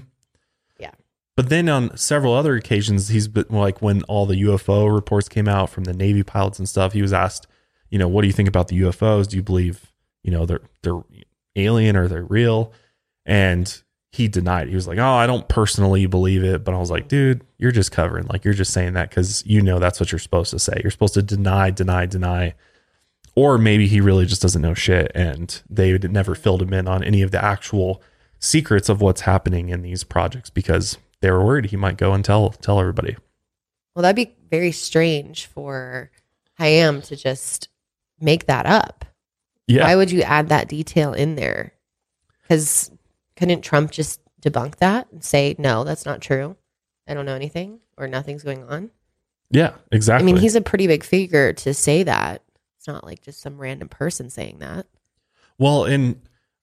Yeah. But then on several other occasions, he's been like when all the UFO reports came out from the Navy pilots and stuff, he was asked, you know, what do you think about the UFOs? Do you believe, you know, they're they're alien or they're real? And he denied. He was like, "Oh, I don't personally believe it," but I was like, "Dude, you're just covering. Like you're just saying that cuz you know that's what you're supposed to say. You're supposed to deny, deny, deny." Or maybe he really just doesn't know shit and they never filled him in on any of the actual secrets of what's happening in these projects because they were worried he might go and tell tell everybody. Well, that'd be very strange for Haim to just make that up. Yeah. Why would you add that detail in there? Because couldn't Trump just debunk that and say, no, that's not true? I don't know anything or nothing's going on. yeah, exactly. I mean, he's a pretty big figure to say that. It's not like just some random person saying that. Well, in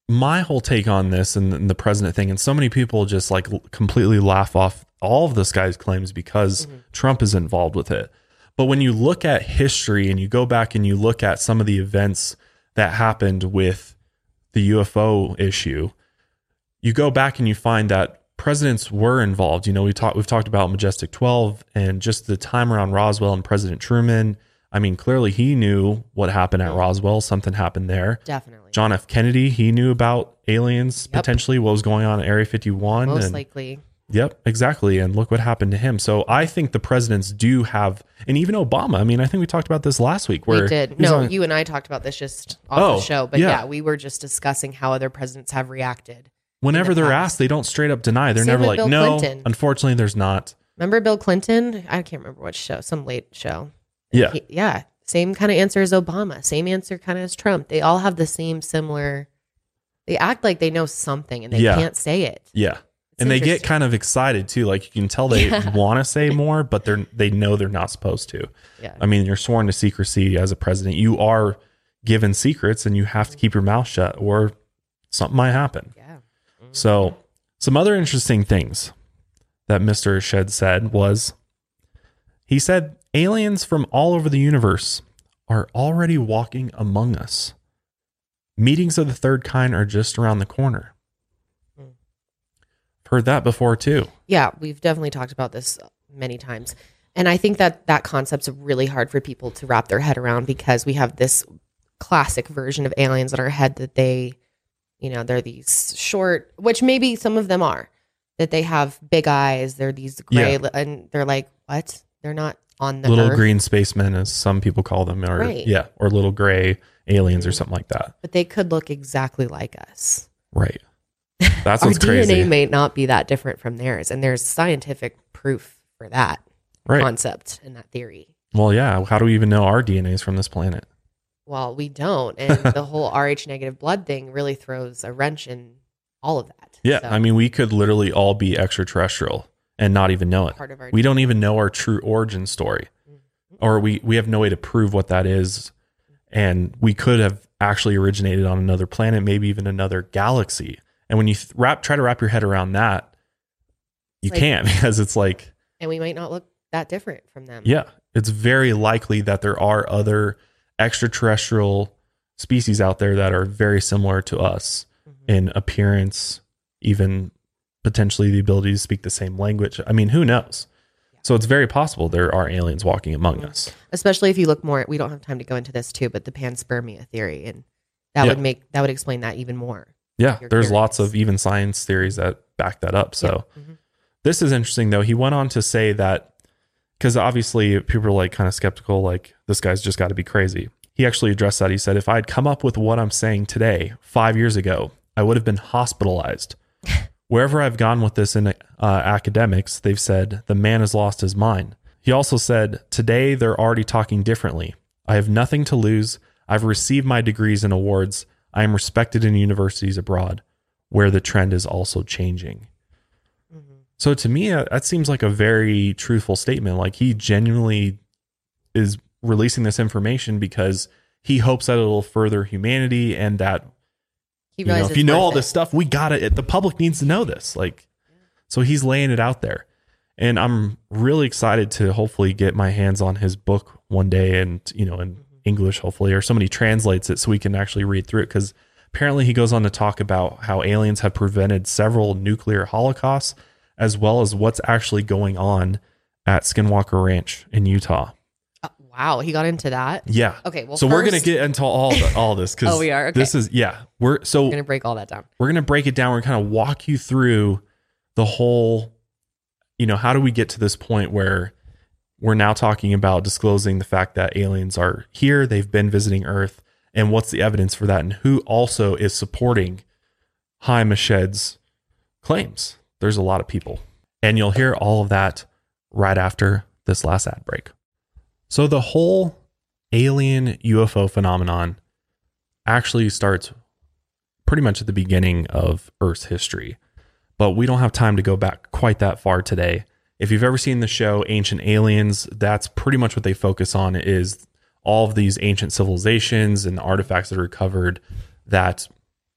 my whole take on this and, and the president thing, and so many people just like completely laugh off all of this guy's claims because mm-hmm. Trump is involved with it. But when you look at history and you go back and you look at some of the events that happened with the UFO issue, you go back and you find that presidents were involved. You know, we talked we've talked about Majestic 12 and just the time around Roswell and President Truman. I mean, clearly he knew what happened at Roswell. Something happened there. Definitely. John F. Kennedy, he knew about aliens Yep. potentially, what was going on at Area 51. Most and, likely. Yep, exactly. And look what happened to him. So I think the presidents do have, and even Obama. I mean, I think we talked about this last week. Where we did. No, on- you and I talked about this just off Oh, the show. But yeah. yeah. we were just discussing how other presidents have reacted. Whenever the they're past. asked, they don't straight up deny. They're Same never like, Bill no, Clinton. unfortunately, there's not. Remember Bill Clinton? I can't remember which show, some late show. Yeah. He- yeah. Same kind of answer as Obama. Same answer kind of as Trump. They all have the same similar. They act like they know something and they Yeah. can't say it. Yeah. and they get kind of excited too. Like you can tell they Yeah. want to say more, but they're they know they're not supposed to. Yeah. I mean, you're sworn to secrecy as a president. You are given secrets, and you have to keep your mouth shut, or something might happen. Yeah. So, some other interesting things that Mr. Eshed said was he said aliens from all over the universe are already walking among us. Meetings of the third kind are just around the corner. Hmm. Heard that before too. Yeah, we've definitely talked about this many times. And I think that that concept's really hard for people to wrap their head around because we have this classic version of aliens in our head that they, you know, they're these short, which maybe some of them are, that they have big eyes. They're these gray, Yeah. li- and they're like, what? They're not on the little earth, green spacemen, as some people call them, or Right. yeah, or little gray aliens or Mhm. something like that. but they could look exactly like us. Right. That's what's our what's DNA may not be that different from theirs, and there's scientific proof for that Right. concept and that theory. Well, yeah. How do we even know our DNA is from this planet? Well, we don't, and the whole Rh negative blood thing really throws a wrench in all of that. Yeah. So, I mean, we could literally all be extraterrestrial and not even know it. part of our We don't even know our true origin story, mm-hmm. or we we have no way to prove what that is. And we could have actually originated on another planet, maybe even another galaxy. And when you th- wrap try to wrap your head around that, you Like- can't because it's like and we might not look that different from them. Yeah, it's very likely that there are other extraterrestrial species out there that are very similar to us Mhm. in appearance, even potentially the ability to speak the same language. I mean, who knows? So it's very possible there are aliens walking among Mhm. us. especially if you look more. We don't have time to go into this too, but the panspermia theory, and that Yeah. would make that would explain that even more. Yeah, there's lots of even science theories that back that up. So Yeah. Mhm. this is interesting though. He went on to say that because obviously people are like kind of skeptical, like this guy's just got to be crazy. He actually addressed that. He said, if I'd come up with what I'm saying today, five years ago, I would have been hospitalized. Wherever I've gone with this in uh, academics, they've said the man has lost his mind. He also said, today they're already talking differently. I have nothing to lose. I've received my degrees and awards. I am respected in universities abroad, where the trend is also changing. So to me, uh, that seems like a very truthful statement. Like he genuinely is releasing this information because he hopes that it'll further humanity and that you know, if you know all it. this stuff, we got it. The public needs to know this. Like, so he's laying it out there, and I'm really excited to hopefully get my hands on his book one day, and you know, in English, hopefully, or somebody translates it so we can actually read through it. Because apparently, he goes on to talk about how aliens have prevented several nuclear holocausts, as well as what's actually going on at Skinwalker Ranch in Utah. Uh, wow, he got into that. Yeah. Okay, well, so we're gonna get into all the, all this because Oh, we are? Okay. this is yeah we're so We're gonna break all that down. we're to break it down. We're kind of walk you through the whole, you know, how do we get to this point where we're now talking about disclosing the fact that aliens are here, they've been visiting Earth, and what's the evidence for that, and who also is supporting Haim Eshed's claims. There's a lot of people. And you'll hear all of that right after this last ad break. So the whole alien UFO phenomenon actually starts pretty much at the beginning of Earth's history. But we don't have time to go back quite that far today. If you've ever seen the show Ancient Aliens, that's pretty much what they focus on is all of these ancient civilizations and the artifacts that are recovered that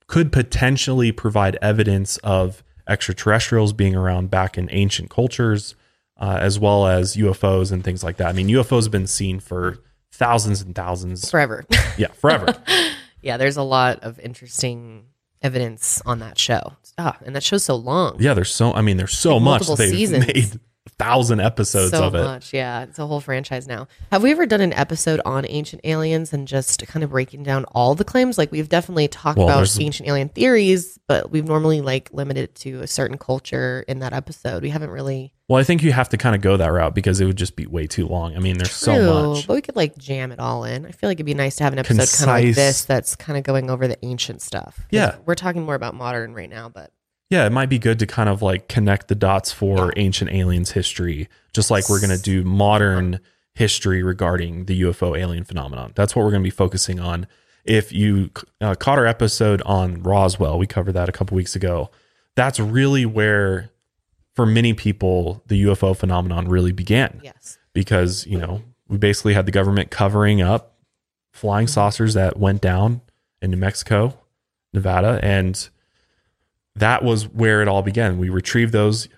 could potentially provide evidence of extraterrestrials being around back in ancient cultures, uh, as well as UFOs and things like that. I mean, UFOs have been seen for thousands and thousands, Forever. yeah, forever. yeah, there's a lot of interesting evidence on that show. Ah, and that show's so long. Yeah, there's so. I mean, there's so Like much. seasons. made thousand episodes so of it. much. Yeah, it's a whole franchise now. Have we ever done an episode on ancient aliens and just kind of breaking down all the claims? Like we've definitely talked Well, about ancient alien theories, but we've normally like limited it to a certain culture in that episode. We haven't really Well, I think you have to kind of go that route because it would just be way too long. I mean, there's so much. but we could like jam it all in. I feel like it'd be nice to have an episode kind of like this that's kind of going over the ancient stuff. Yeah. we're talking more about modern right now, but Yeah, it might be good to kind of like connect the dots for ancient aliens history, just like we're going to do modern history regarding the UFO alien phenomenon. That's what we're going to be focusing on. If you uh, caught our episode on Roswell, we covered that a couple weeks ago. That's really where, for many people, the UFO phenomenon really began. yes, because you know we basically had the government covering up flying saucers that went down in New Mexico, Nevada, and that was where it all began. We retrieved those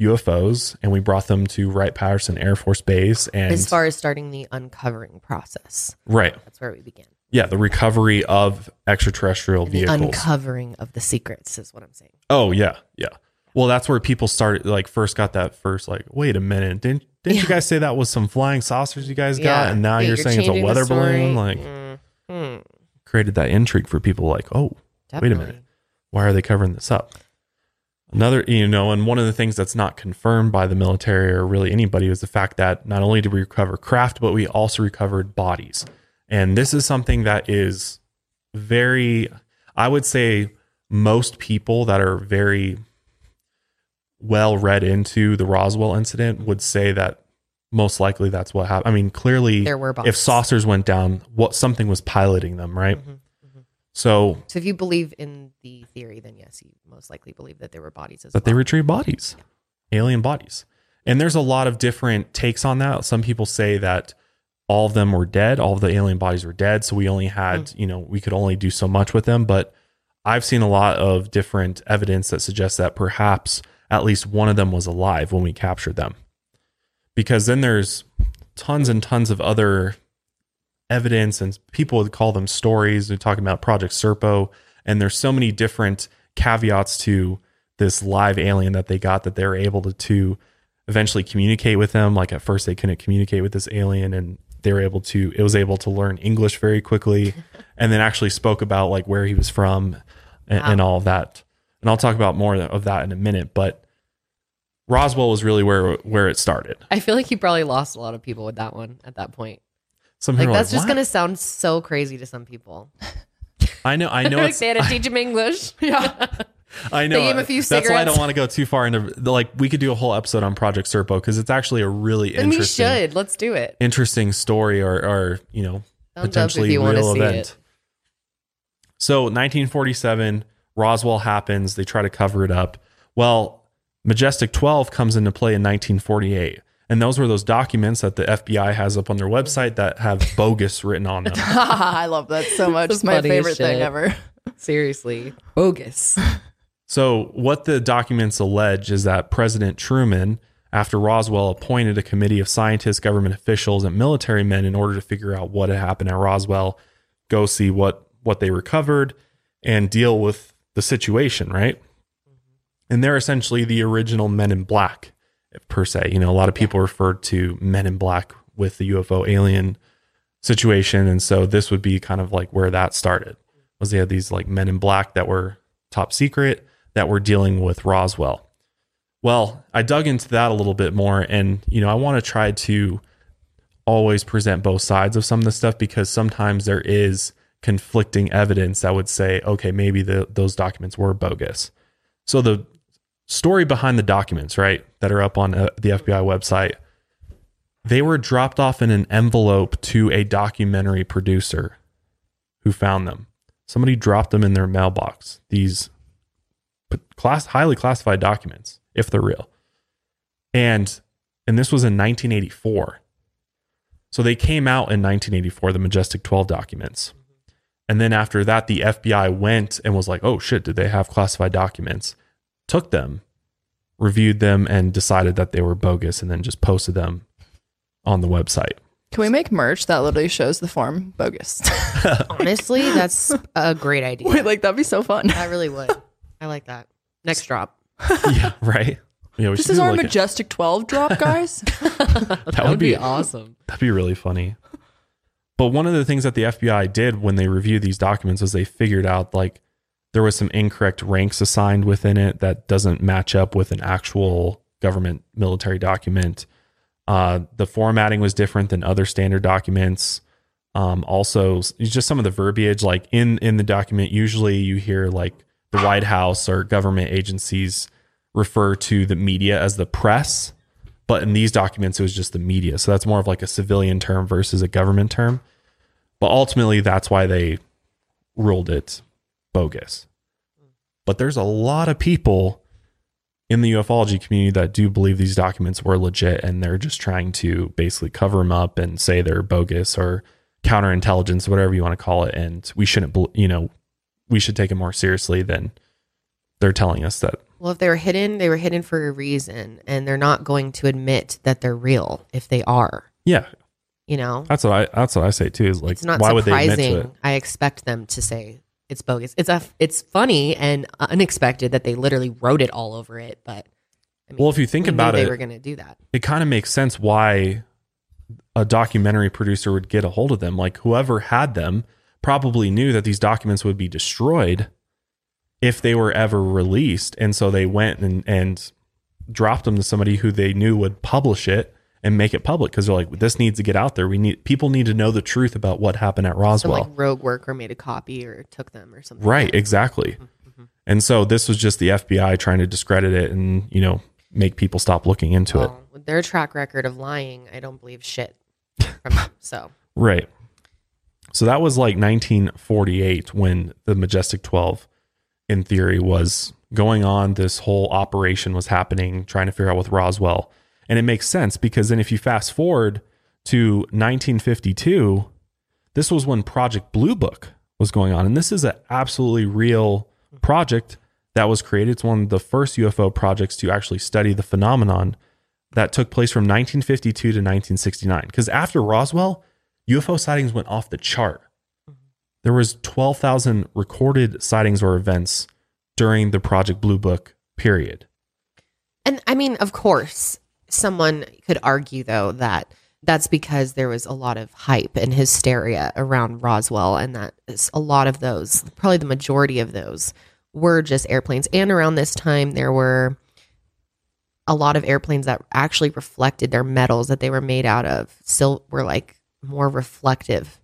UFOs and we brought them to Wright Patterson Air Force Base, and as far as starting the uncovering process, right, that's where we began. yeah, the recovery of extraterrestrial The vehicles. uncovering of the secrets is what I'm saying. oh yeah, yeah. Well, that's where people started. Like, first got that first. Like, wait a minute, didn't didn't you guys say that was some flying saucers you guys got, and now Yeah, you're, saying it's a weather balloon? Like, Mm, mm, created that intrigue for people like, oh, definitely. Wait a minute. Why are they covering this up? Another, you know, and one of the things that's not confirmed by the military or really anybody was the fact that not only did we recover craft, but we also recovered bodies. And this is something that is very, I would say, most people that are very well read into the Roswell incident would say that most likely that's what happened. I mean, clearly, There were if saucers went down, what something was piloting them, right? Mhm, mhm. So So if you believe in the theory, then yes, you most likely believe that there were bodies as they well. retrieve bodies, alien bodies. And there's a lot of different takes on that. Some people say that all of them were dead, all of the alien bodies were dead, so we only had, mm. you know, we could only do so much with them, but I've seen a lot of different evidence that suggests that perhaps at least one of them was alive when we captured them. Because then there's tons and tons of other evidence and people would call them stories. They're talking about Project Serpo, and there's so many different caveats to this live alien that they got that they're able to, to eventually communicate with them. Like at first they couldn't communicate with this alien and they were able to it was able to learn English very quickly and then actually spoke about like where he was from and, and all of that. And I'll talk about more of that in a minute, but Roswell was really where where it started. I feel like he probably lost a lot of people with that one at that point. Some Like people are that's just "What?" gonna sound so crazy to some people. I know I know like it's they had to teach him English. Yeah. I know. They gave him a few That's why I don't want to go too far into like we could do a whole episode on Project Serpo because it's actually a really Then we interesting should. Let's do it. interesting story or or you know Thumbs up if potentially you wanna real see event. it. So 1947, Roswell happens. They try to cover it up. Well, Majestic 12 comes into play in 1948. And those were those documents that the FBI has up on their website that have bogus written on them. I love that so much. It's my funniest favorite thing ever. Seriously, bogus. So, what the documents allege is that President Truman, after Roswell, appointed a committee of scientists, government officials, and military men in order to figure out what had happened at Roswell, go see what what they recovered, and deal with the situation. Right, mm-hmm. and they're essentially the original Men in Black, per se. You know, a lot of people refer to Men in Black with the UFO alien situation, and so this would be kind of like where that started. Was they had these like Men in Black that were top secret that were dealing with Roswell. Well, I dug into that a little bit more and you know, I want to try to always present both sides of some of the stuff because sometimes there is conflicting evidence that would say, okay, maybe the, those documents were bogus. So the story behind the documents, right, that are up on uh, the FBI website, they were dropped off in an envelope to a documentary producer who found them. Somebody dropped them in their mailbox. These class highly classified documents, if they're real. And and this was in 1984. So they came out in 1984, the Majestic 12 documents. And then after that, the FBI went and was like, oh shit, did they have classified documents? Took them, reviewed them, and decided that they were bogus and then just posted them on the website. Can we make merch that literally shows the form bogus? Honestly, that's a great idea. Wait, like that'd be so fun. I really would. I like that. Next drop. yeah, right? Yeah, This is our like a- majestic 12 drop, guys. That, would be- awesome. That'd be really funny. But one of the things that the FBI did when they reviewed these documents was they figured out like there was some incorrect ranks assigned within it that doesn't match up with an actual government military document. Uh, the formatting was different than other standard documents. Um, also, just some of the verbiage, like in in the document, usually you hear like the White House or government agencies refer to the media as the press, but in these documents it was just the media. So that's more of like a civilian term versus a government term. But ultimately, that's why they ruled it bogus. But there's a lot of people in the ufology community that do believe these documents were legit and they're just trying to basically cover them up and say they're bogus or counterintelligence, whatever you want to call it. And we shouldn't, you know, we should take it more seriously than they're telling us that. Well, if they were hidden, they were hidden for a reason, and they're not going to admit that they're real if they are. Yeah, You know, that's what I that's what I say too. Is like, it's not why would they admit to it? I expect them to say it's bogus. It's a it's funny and unexpected that they literally wrote it all over it. But I mean, Well, if you think we about they it, were going to do that. it kind of makes sense why a documentary producer would get a hold of them. Like whoever had them probably knew that these documents would be destroyed if they were ever released. And so they went and, and dropped them to somebody who they knew would publish it and make it public because they're like, this needs to get out there. We need people need to know the truth about what happened at Roswell. like rogue worker made a copy or took them or something. Right, exactly. Mm-hmm, mm-hmm. And so this was just the FBI trying to discredit it and, you know, make people stop looking into it. With their track record of lying, I don't believe shit from them. So Right. So that was like 1948 when the Majestic 12, in theory, was going on. This whole operation was happening, trying to figure out with Roswell. And it makes sense because then if you fast forward to 1952, this was when Project Blue Book was going on. And this is an absolutely real project that was created. It's one of the first UFO projects to actually study the phenomenon that took place from 1952 to 1969. Because after Roswell, UFO sightings went off the chart. There was 12,000 recorded sightings or events during the Project Blue Book period. And I mean, of course, someone could argue though that that's because there was a lot of hype and hysteria around Roswell, and that is a lot of those, probably the majority of those, were just airplanes. And around this time, there were a lot of airplanes that actually reflected their metals that they were made out of, still were like more reflective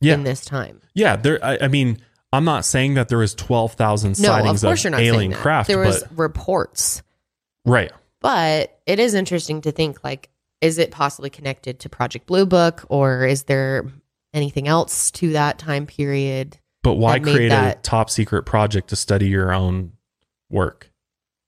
Yeah. in this time. Yeah, there I, I mean, I'm not saying that there was 12,000 No, of sightings you're not alien craft, There was reports. right. But it is interesting to think like, is it possibly connected to Project Blue Book or is there anything else to that time period? But why that create a top secret project to study your own work?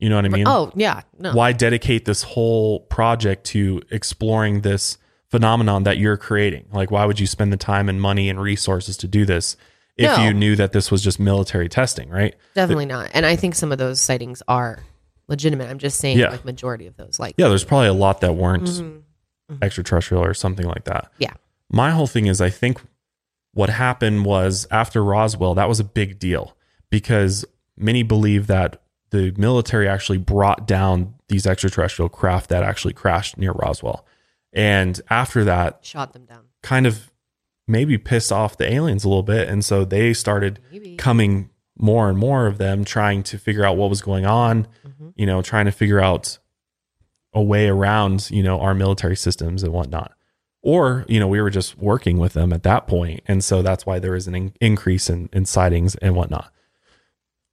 You know what I mean? oh, yeah. No. Why dedicate this whole project to exploring this phenomenon that you're creating? Like, why would you spend the time and money and resources to do this if No. you knew that this was just military testing, right? Definitely not. And I think some of those sightings are legitimate. I'm just saying Yeah. like majority of those like Yeah, there's probably a lot that weren't Mhm. extraterrestrial or something like that. Yeah. My whole thing is I think what happened was after Roswell, that was a big deal because many believe that the military actually brought down these extraterrestrial craft that actually crashed near Roswell. And after that, shot them down. kind of maybe pissed off the aliens a little bit. And so they started Maybe. coming more and more of them trying to figure out what was going on, Mhm. you know, trying to figure out a way around, you know, our military systems and whatnot. Or, you know, we were just working with them at that point, And so that's why there was an in- increase in, in sightings and whatnot.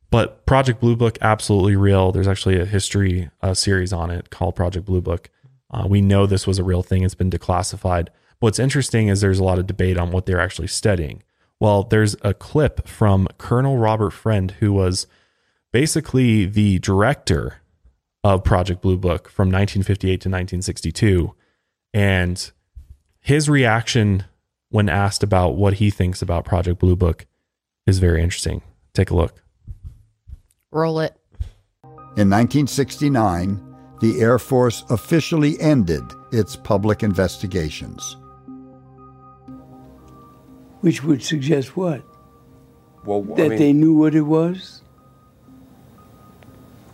But Project Blue Book, absolutely real. There's actually a history uh, series on it called Project Blue Book. Uh, we know this was a real thing. It's been declassified. What's interesting is there's a lot of debate on what they're actually studying. Well, there's a clip from Colonel Robert Friend, who was basically the director of Project Blue Book from 1958 to 1962. And his reaction when asked about what he thinks about Project Blue Book is very interesting. Take a look. Roll it. In 1969, the Air Force officially ended its public investigations. Which would suggest what? Well, I That mean, they knew what it was?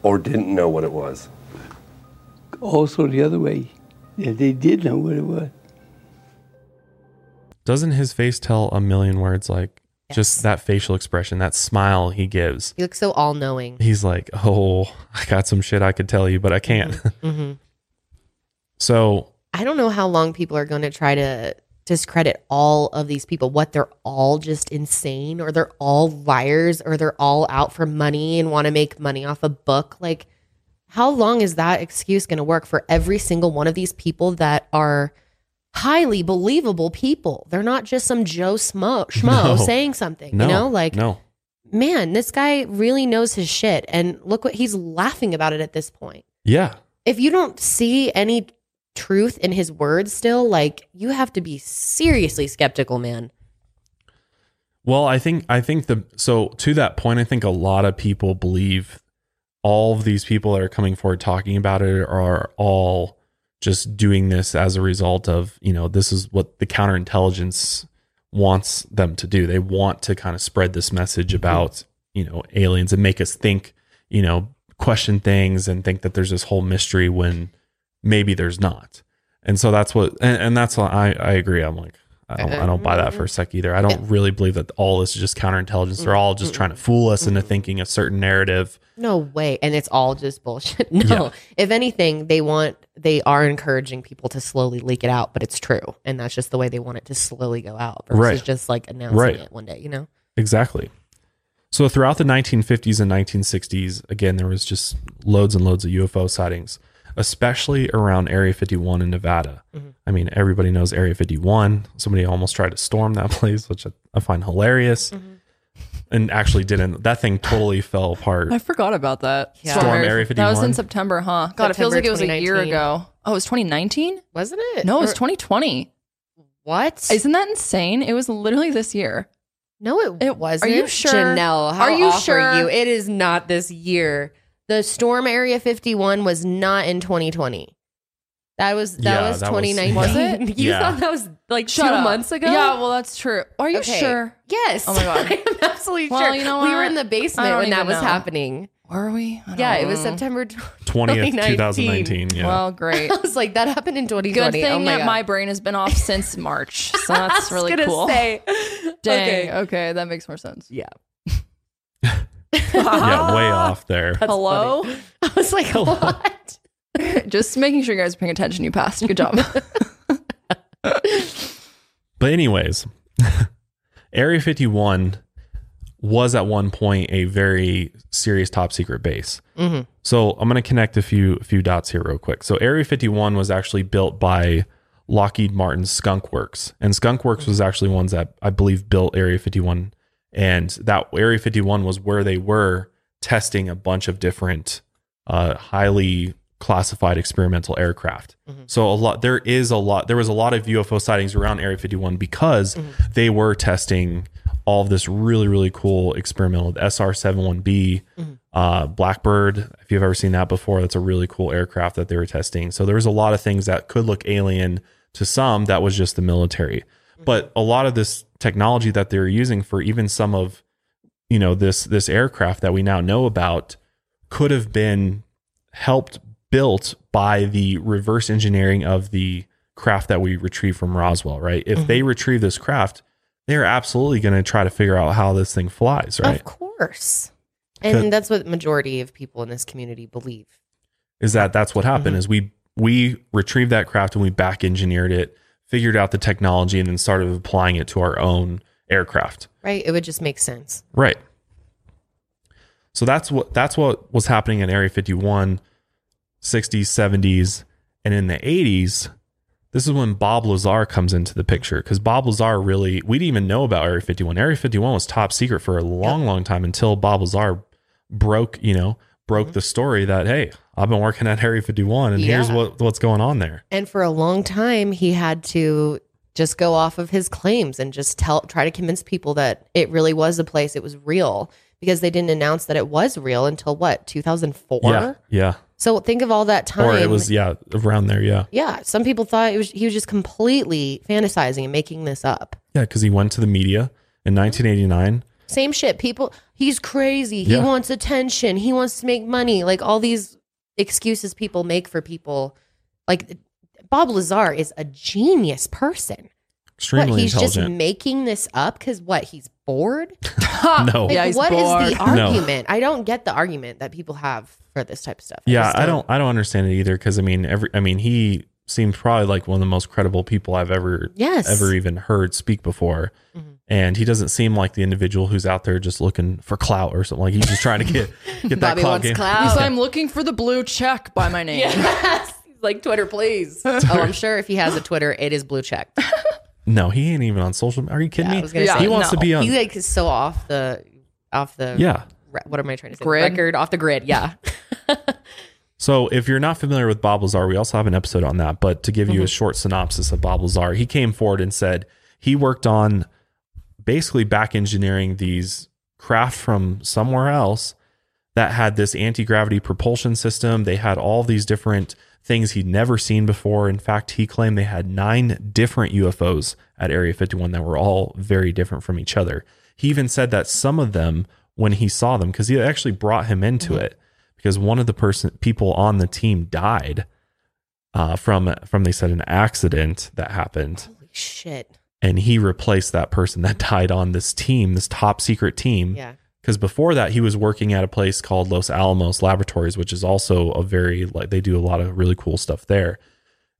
Or didn't know what it was. Also, the other way, that they did know what it was. Doesn't his face tell a million words? Like just that facial expression, that smile he gives. He looks so all knowing. He's like, oh, I got some shit I could tell you, but I can't. hmm so I don't know how long people are going to try to discredit all of these people. What they're all just insane, or they're all liars, or they're all out for money and want to make money off a book. Like, how long is that excuse going to work for every single one of these people that are highly believable people? They're not just some Joe Smo, schmo No. saying something. no, you know, like no, man, this guy really knows his shit, and look what he's laughing about it at this point yeah, if you don't see any truth in his words still, like you have to be seriously skeptical, man. Well, I think I think the so to that point, I think a lot of people believe all of these people that are coming forward talking about it are all just doing this as a result of you know this is what the counterintelligence wants them to do. They want to kind of spread this message mm-hmm. about you know aliens and make us think you know question things and think that there's this whole mystery when maybe there's not. And so that's what and, and that's why I I agree. I'm like I don't, I don't buy that for a sec either. I don't really believe that all this is just counterintelligence. They're all just trying to fool us into thinking a certain narrative. No way. And it's all just bullshit. No. Yeah. If anything, they want they are encouraging people to slowly leak it out, but it's true. And that's just the way they want it to slowly go out versus Right. just like announcing Right. it one day, you know? Exactly. So throughout the 1950s and 1960s, again, there was just loads and loads of UFO sightings, especially around Area 51 in Nevada. Mm-hmm. I mean, everybody knows Area 51. Somebody almost tried to storm that place, which I, I find hilarious, mm-hmm. and actually didn't. That thing totally fell apart. I forgot about that. Yeah. Storm Area 51. That was in September, huh? God, it feels like it was a year ago. Oh, it was 2019? Wasn't it? No, it was Or- 2020. What? Isn't that insane? It was literally this year. no, it, It- wasn't. are you sure? Janelle, how Are you off sure? are you? It is not this year. The storm Area 51 was not in 2020. That was that Yeah, was that was- 2019. Was it? you Yeah. thought that was like Shut two up. months ago? Yeah, well, that's true. Are you Okay. sure? Yes. Oh my God. I am absolutely Well, sure. you know We were what? in the I basement don't when that even was know. happening. Were we? I Yeah, don't it was know. September 20th, 2019. Yeah. Well, great. I was like, that happened in 2020. Good thing oh my that God. my brain has been off since March. So that's really gonna cool. say. Dang. Okay. Okay. that makes more sense. Yeah. Yeah, way off there. That's Hello? funny. I was like, what? Just making sure you guys are paying attention. You passed. Good job. But anyways, Area 51 was at one point a very serious top secret base. Mhm. So I'm going to connect a few a few dots here real quick. So Area 51 was actually built by Lockheed Martin's Skunk Works, and Skunk Works was actually ones that I believe built Area 51, and that Area 51 was where they were testing a bunch of different uh, highly classified experimental aircraft. So a lot there is a lot there was a lot of UFO sightings around Area 51 because they were testing all of this really really cool experimental SR-71B uh, Blackbird. If you've ever seen that before, that's a really cool aircraft that they were testing. So there was a lot of things that could look alien to some that was just the military. But a lot of this technology that they were using for even some of you know this this aircraft that we now know about could have been helped built by the reverse engineering of the craft that we retrieve from Roswell, right? If they mm-hmm. retrieve this craft, they're absolutely going to try to figure out how this thing flies, right? Of course. And that's what majority of people in this community believe. Is that that's what happened mm-hmm. is we we retrieved that craft and we back engineered it, figured out the technology and then started applying it to our own aircraft. Right? It would just make sense. Right. So that's what that's what was happening in Area 51, 60s, 70s, and in the 80s. This is when Bob Lazar comes into the picture because Bob Lazar really we didn't even know about Area 51. Area 51 was top secret for a long, long time until Bob Lazar broke, you know, broke mm-hmm. the story that hey, I've been working at Area 51 and here's what what's going on there. And for a long time, he had to just go off of his claims and just tell, try to convince people that it really was a place, it was real, because they didn't announce that it was real until what, 2004? Yeah, yeah. So think of all that time. Or it was yeah around there. Yeah, yeah, some people thought it was he was just completely fantasizing and making this up. yeah, because he went to the media in 1989. Same shit. People, he's crazy. He Yeah. wants attention. He wants to make money. Like all these excuses people make for people. Like Bob Lazar is a genius person. Extremely what, he's intelligent. just making this up because what? He's bored? no, Like, Yeah, he's what is bored. the No. argument? I don't get the argument that people have for this type of stuff. Yeah, just I don't I don't understand it either because I mean every I mean he seems probably like one of the most credible people I've ever Yes. ever even heard speak before. Mm-hmm. And he doesn't seem like the individual who's out there just looking for clout or something. Like he's just trying to get get that clout wants game. clout. He's like, I'm looking for the blue check by my name. Yes. He's like Twitter, please. oh, I'm sure if he has a Twitter, it is blue check. No, he ain't even on social. media. Are you kidding Yeah, me? I was Yeah, say he wants to be on. He like is so off the off the yeah. re- what am I trying to say? Grid? Record off the grid. Yeah. So if you're not familiar with Bob Lazar, we also have an episode on that. But to give you Mm-hmm. a short synopsis of Bob Lazar, he came forward and said he worked on basically back engineering these craft from somewhere else that had this anti-gravity propulsion system. They had all these different things he'd never seen before. In fact, he claimed they had nine different UFOs at Area 51 that were all very different from each other. He even said that some of them, when he saw them, because he actually brought him into it, because one of the person people on the team died uh, from from they said an accident that happened, Holy shit. and he replaced that person that died on this team, this top secret team Yeah. because before that he was working at a place called Los Alamos Laboratories, which is also a very like they do a lot of really cool stuff there.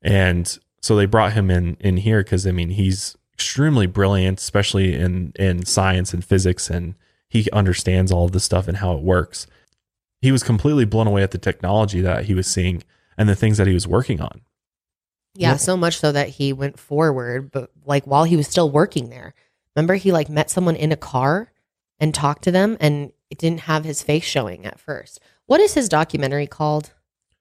And so they brought him in in here because I mean he's extremely brilliant, especially in in science and physics, and he understands all of this stuff and how it works. He was completely blown away at the technology that he was seeing and the things that he was working on. Yeah, Well- so much so that he went forward, but like while he was still working there. Remember he like met someone in a car and talked to them and it didn't have his face showing at first. What is his documentary called?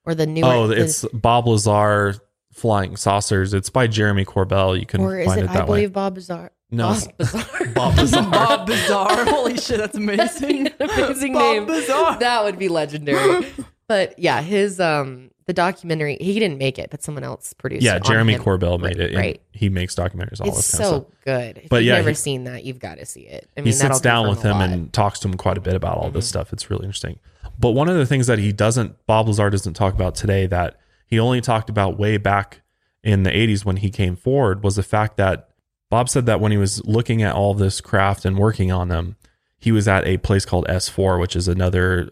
Or the new oh, it's Bob Lazar flying saucers. It's by Jeremy Corbell. You can or is find it, it, I that way. believe Bob Bizarre. No, Bob Bizarre. Bob Lazar. Bob Bizarre. Holy shit, that's amazing. That's an amazing Bob name. Bizarre. That would be legendary. but yeah, his um the documentary he didn't make it, but someone else produced yeah, it on Jeremy him. Corbell made it. and Right. He makes documentaries all It's this kind of so stuff. good. If But you've yeah, never he- seen that, you've got to see it. I mean, he sits down with him lot. and talks to him quite a bit about all Mhm. this stuff. It's really interesting. But one of the things that he doesn't, Bob Lazar doesn't talk about today, that he only talked about way back in the 80s when he came forward, was the fact that Bob said that when he was looking at all this craft and working on them, he was at a place called S4, which is another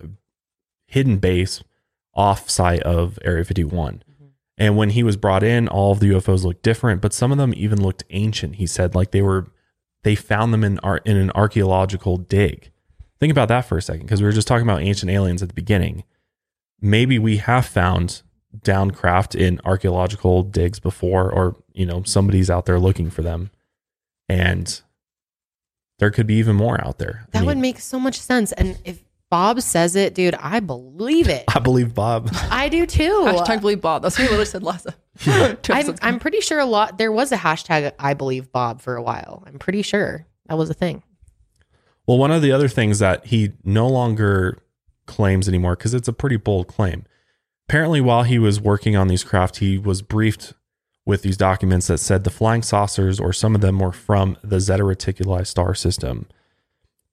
hidden base off site of Area 51. Mm-hmm. And when he was brought in, all of the UFOs looked different, but some of them even looked ancient. He said, like they were, they found them in ar- in an archaeological dig. Think about that for a second, because we were just talking about ancient aliens at the beginning. Maybe we have found downcraft in archaeological digs before, or you know, somebody's out there looking for them, and there could be even more out there. I That mean, would make so much sense. And if Bob says it, dude, I believe it. I believe Bob. I do too. Hashtag believe Bob. That's what we literally said last time. Two I'm. I'm pretty sure a lot. There was a hashtag I believe Bob for a while. I'm pretty sure that was a thing. Well, one of the other things that he no longer claims anymore, because it's a pretty bold claim. Apparently, while he was working on these craft, he was briefed with these documents that said the flying saucers, or some of them, were from the Zeta Reticuli star system.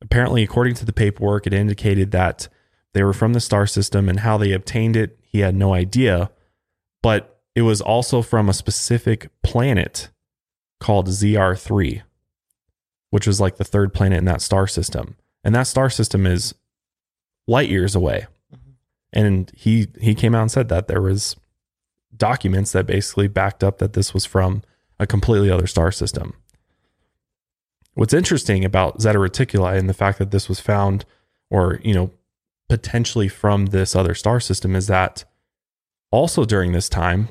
Apparently, according to the paperwork, it indicated that they were from the star system and how they obtained it, he had no idea. But it was also from a specific planet called ZR3 which was like the third planet in that star system. And that star system is light years away. Mm-hmm. And he he came out and said that there was documents that basically backed up that this was from a completely other star system. What's interesting about Zeta Reticuli and the fact that this was found or, you know, potentially from this other star system is that also during this time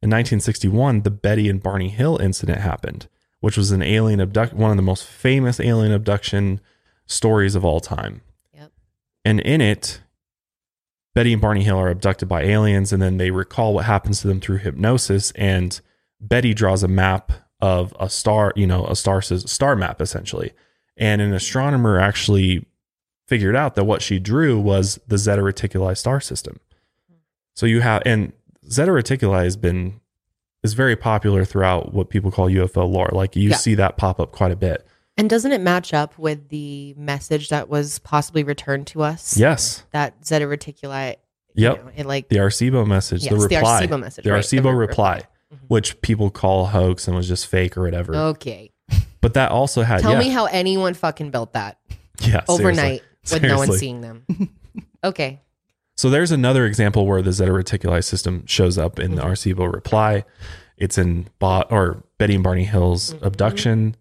in 1961 the Betty and Barney Hill incident happened which was an alien abduct one of the most famous alien abduction stories of all time. Yep. And in it, Betty and Barney Hill are abducted by aliens and then they recall what happens to them through hypnosis and Betty draws a map of a star, you know, a star star map essentially. And an astronomer actually figured out that what she drew was the Zeta Reticuli star system. So you have and Zeta Reticuli has been is very popular throughout what people call UFO lore. Like you Yeah. see that pop up quite a bit. And doesn't it match up with the message that was possibly returned to us? Yes. That Zeta Reticuli. you Yep. know, it like The Arecibo message, the Yes, the reply, Arecibo message, the right, Arecibo the re- reply, Mhm. which people call hoax and was just fake or whatever. okay. But that also had Tell yeah, me how anyone fucking built that yeah, overnight seriously. with no one seeing them. okay. So there's another example where the Zeta Reticuli system shows up in the Mhm. Arecibo reply. It's in Bot or Betty and Barney Hill's Mhm. abduction.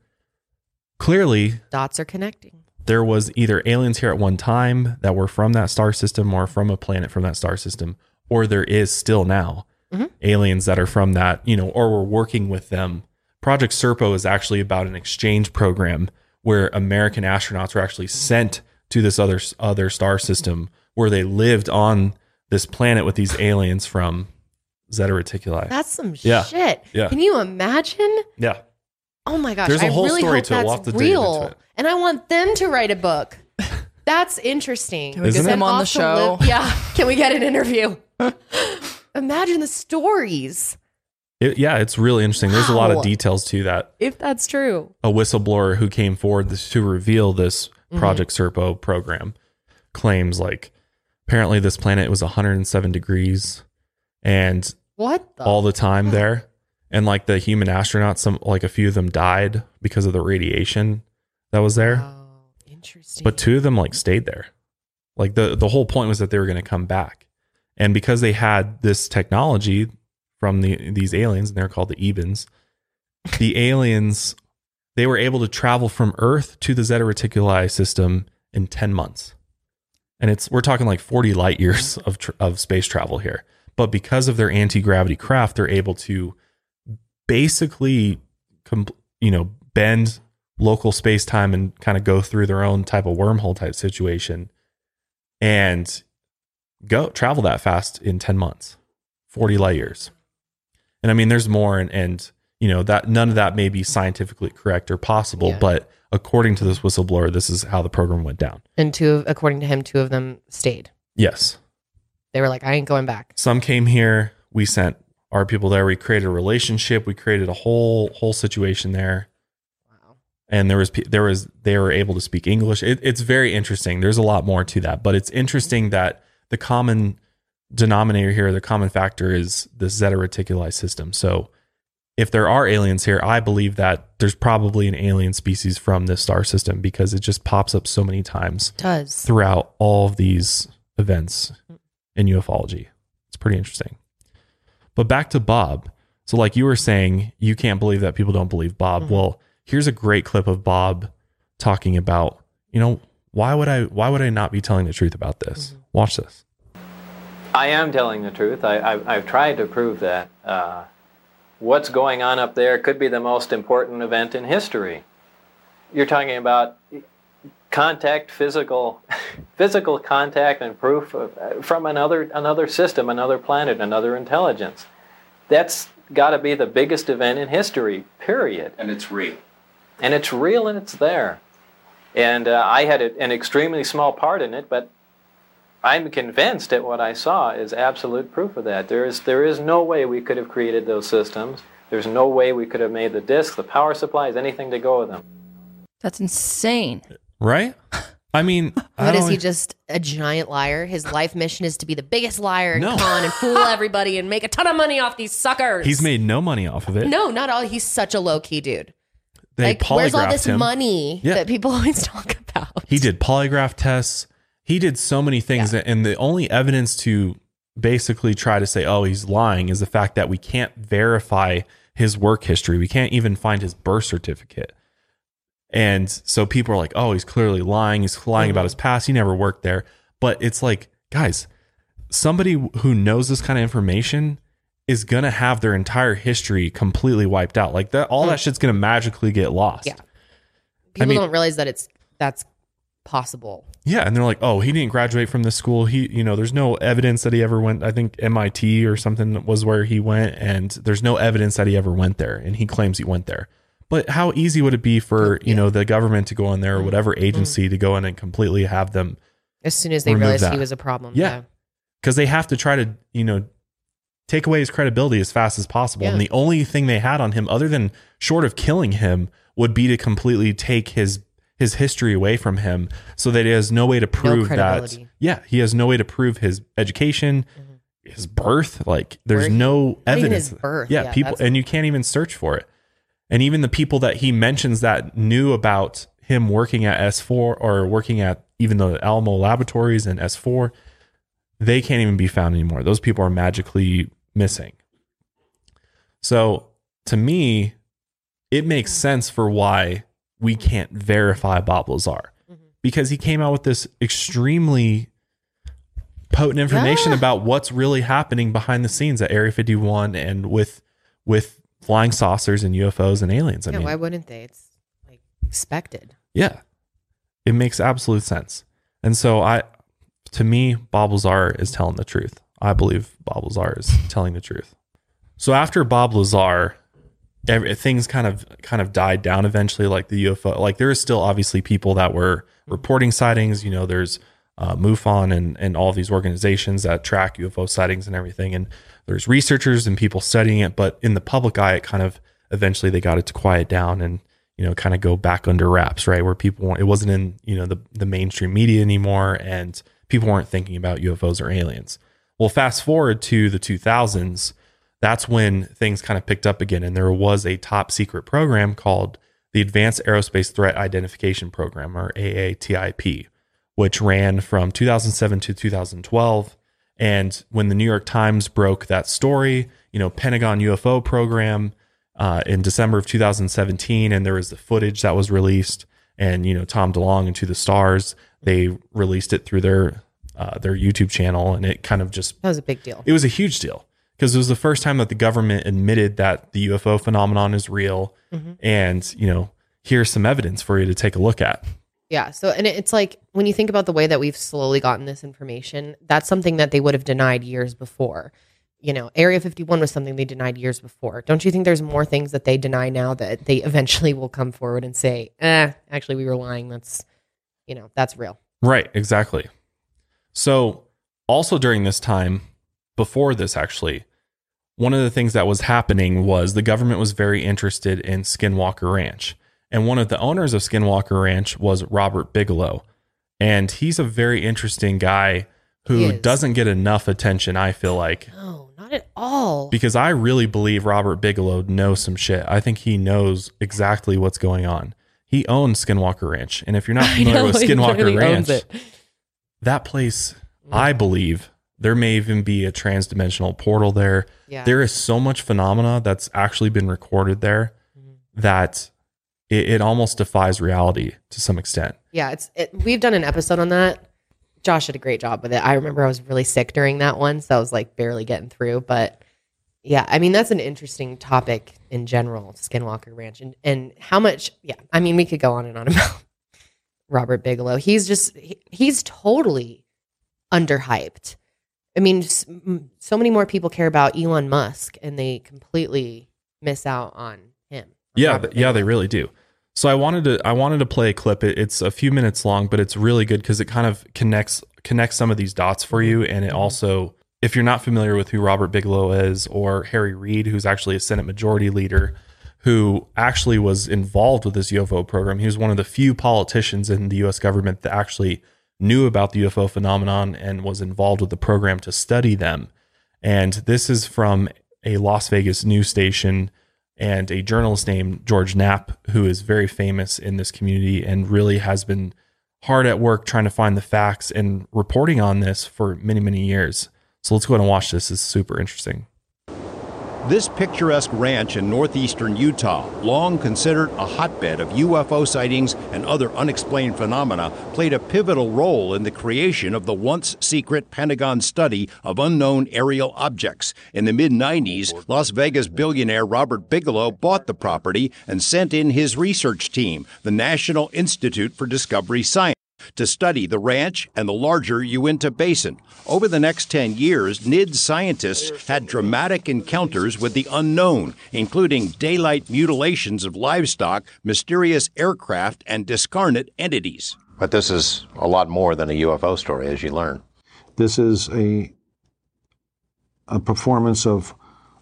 Clearly, Dots are connecting. there was either aliens here at one time that were from that star system or from a planet from that star system, or there is still now Mhm. aliens that are from that, you know, or we're working with them. Project Serpo is actually about an exchange program where American astronauts were actually sent to this other other star system where they lived on this planet with these aliens from Zeta Reticuli. That's some Yeah. shit. Yeah. Can you imagine? yeah. Oh my gosh. There's a I whole really story hope to it. We'll that's to dig into real. it. And I want them to write a book. That's interesting. Can we Isn't get it? them on the Off to show? live- yeah. Can we get an interview? Imagine the stories. It- yeah, it's really interesting. There's a lot of details to that. If that's true. a whistleblower who came forward this, to reveal this Mhm. Project Serpo program claims like apparently this planet was 107 degrees and What the? all the time there and like the human astronauts some like a few of them died because of the radiation that was there Wow. Interesting. but two of them like stayed there like the the whole point was that they were going to come back and because they had this technology from the these aliens and they're called the ebens the aliens they were able to travel from earth to the zeta reticuli system in 10 months. And it's we're talking like 40 light years of tr- of space travel here. But because of their anti-gravity craft, they're able to basically you know, bend local space-time and kind of go through their own type of wormhole type situation and go travel that fast in 10 months. 40 light years. And I mean, there's more, and, and you know that none of that may be scientifically correct or possible, Yeah. but according to this whistleblower, this is how the program went down. And two, of, according to him, two of them stayed. Yes, They were like, I ain't going back. some came here. We sent our people there. We created a relationship. We created a whole whole situation there. Wow. and there was there was they were able to speak English. It, it's very interesting. There's a lot more to that, but it's interesting that the common denominator here, the common factor, is the Zeta Reticuli system. So, if there are aliens here, I believe that there's probably an alien species from this star system because it just pops up so many times Does. throughout all of these events in ufology. It's pretty interesting. But back to Bob. So, like you were saying, you can't believe that people don't believe Bob. Well, here's a great clip of Bob talking about, you know, why would I why would I not be telling the truth about this? Watch this. I am telling the truth. I, I've, I've tried to prove that. Uh, what's going on up there could be the most important event in history. You're talking about contact, physical, physical contact, and proof of, uh, from another another system, another planet, another intelligence. That's got to be the biggest event in history. Period And it's real. and it's real and it's there. And uh, I had a, an extremely small part in it, but I'm convinced that what I saw is absolute proof of that. There is there is no way we could have created those systems. There's no way we could have made the discs, the power supplies, anything to go with them. That's insane. Right? I mean, I What is don't- he just a giant liar? His life mission is to be the biggest liar and No. con and fool everybody and make a ton of money off these suckers. he's made no money off of it. no, not all. He's such a low key dude. they like, where's all this him. money Yeah. that people always talk about? He did polygraph tests. He did so many things, and the only evidence to basically try to say, "Oh, he's lying," is the fact that we can't verify his work history. We can't even find his birth certificate, and so people are like, "Oh, he's clearly lying. He's lying about his past. He never worked there." But it's like, guys, somebody who knows this kind of information is gonna have their entire history completely wiped out. Like that, all that mm. shit's gonna magically get lost. Yeah. People mean- don't realize that it's that's possible. Yeah, and they're like, "Oh, he didn't graduate from this school. He, you know, there's no evidence that he ever went. I think MIT or something was where he went, and there's no evidence that he ever went there, and he claims he went there. But how easy would it be for you know the government to go in there or mm-hmm. whatever mm-hmm. agency to go in and completely have them As soon as they realized that. he was a problem. Yeah. because they have to try to you know take away his credibility as fast as possible. And the only thing they had on him, other than short of killing him, would be to completely take his his history away from him, so that he has no way to prove that. Yeah, he has no way to prove his education, mm-hmm. his birth. Like there's he- no evidence. his birth. Yeah, Yeah, people, and you can't even search for it. And even the people that he mentions that knew about him working at S4 or working at even the Alamo Laboratories and S4, they can't even be found anymore. Those people are magically missing. So to me, it makes hmm. sense for why we can't verify Bob Lazar mm-hmm. because he came out with this extremely potent information Yeah. about what's really happening behind the scenes at Area 51 and with with flying saucers and UFOs and aliens. I Yeah, mean, why wouldn't they? It's like expected. yeah, it makes absolute sense. And so I, to me, Bob Lazar is telling the truth. I believe Bob Lazar is telling the truth. So after Bob Lazar, every, things kind of kind of died down eventually. Like the UFO, like there is still obviously people that were reporting sightings. You know, there's uh, MUFON and and all these organizations that track UFO sightings and everything. And there's researchers and people studying it. But in the public eye, it kind of eventually they got it to quiet down and you know kind of go back under wraps, right? Where people weren't, it wasn't in you know the the mainstream media anymore, and people weren't thinking about UFOs or aliens. Well, fast forward to the 2000s, that's when things kind of picked up again. And there was a top secret program called the Advanced Aerospace Threat Identification Program, or AATIP, which ran from 2007 to 2012. And when the New York Times broke that story, you know, Pentagon UFO program uh, in December of 2017, and there was the footage that was released, and you know, Tom DeLonge and To the Stars, they released it through their uh, their YouTube channel, and it kind of just That was a big deal. it was a huge deal because it was the first time that the government admitted that the UFO phenomenon is real, and you know here's some evidence for you to take a look at. Yeah. So, and it's like when you think about the way that we've slowly gotten this information, that's something that they would have denied years before. You know, Area 51 was something they denied years before. Don't you think there's more things that they deny now that they eventually will come forward and say, eh, actually, we were lying. That's, you know, that's real. Right, exactly. So, also during this time, before this, actually, one of the things that was happening was the government was very interested in Skinwalker Ranch. And one of the owners of Skinwalker Ranch was Robert Bigelow. And he's a very interesting guy who doesn't get enough attention, I feel like. No, not at all. Because I really believe Robert Bigelow knows some shit. I think he knows exactly what's going on. He owns Skinwalker Ranch. And if you're not familiar know, with Skinwalker Ranch, that place, I believe there may even be a transdimensional portal there. Yeah. There is so much phenomena that's actually been recorded there Mm-hmm. that it, it almost defies reality to some extent. Yeah, it's it, we've done an episode on that. Josh did a great job with it. I remember I was really sick during that one, so I was like barely getting through. But yeah, I mean that's an interesting topic in general, Skinwalker Ranch, and and how much. Yeah, I mean we could go on and on about Robert Bigelow. He's just he, he's totally underhyped. I mean, so many more people care about Elon Musk, and they completely miss out on him. on Yeah, yeah, they really do. So I wanted to I wanted to play a clip. It, it's a few minutes long, but it's really good because it kind of connects connects some of these dots for you, and it mm-hmm. also, if you're not familiar with who Robert Bigelow is or Harry Reid, who's actually a Senate Majority Leader, who actually was involved with this UFO program, he was one of the few politicians in the U.S. government that actually knew about the UFO phenomenon and was involved with the program to study them. And this is from a Las Vegas news station and a journalist named George Knapp, who is very famous in this community and really has been hard at work trying to find the facts and reporting on this for many, many years. So let's go ahead and watch this. It's super interesting. This picturesque ranch in northeastern Utah, long considered a hotbed of UFO sightings and other unexplained phenomena, played a pivotal role in the creation of the once secret Pentagon study of unknown aerial objects. In the mid 90s, Las Vegas billionaire Robert Bigelow bought the property and sent in his research team, the National Institute for Discovery Science to study the ranch and the larger Uinta Basin. Over the next 10 years, NIDS scientists had dramatic encounters with the unknown, including daylight mutilations of livestock, mysterious aircraft, and discarnate entities. But this is a lot more than a UFO story, as you learn. This is a a performance of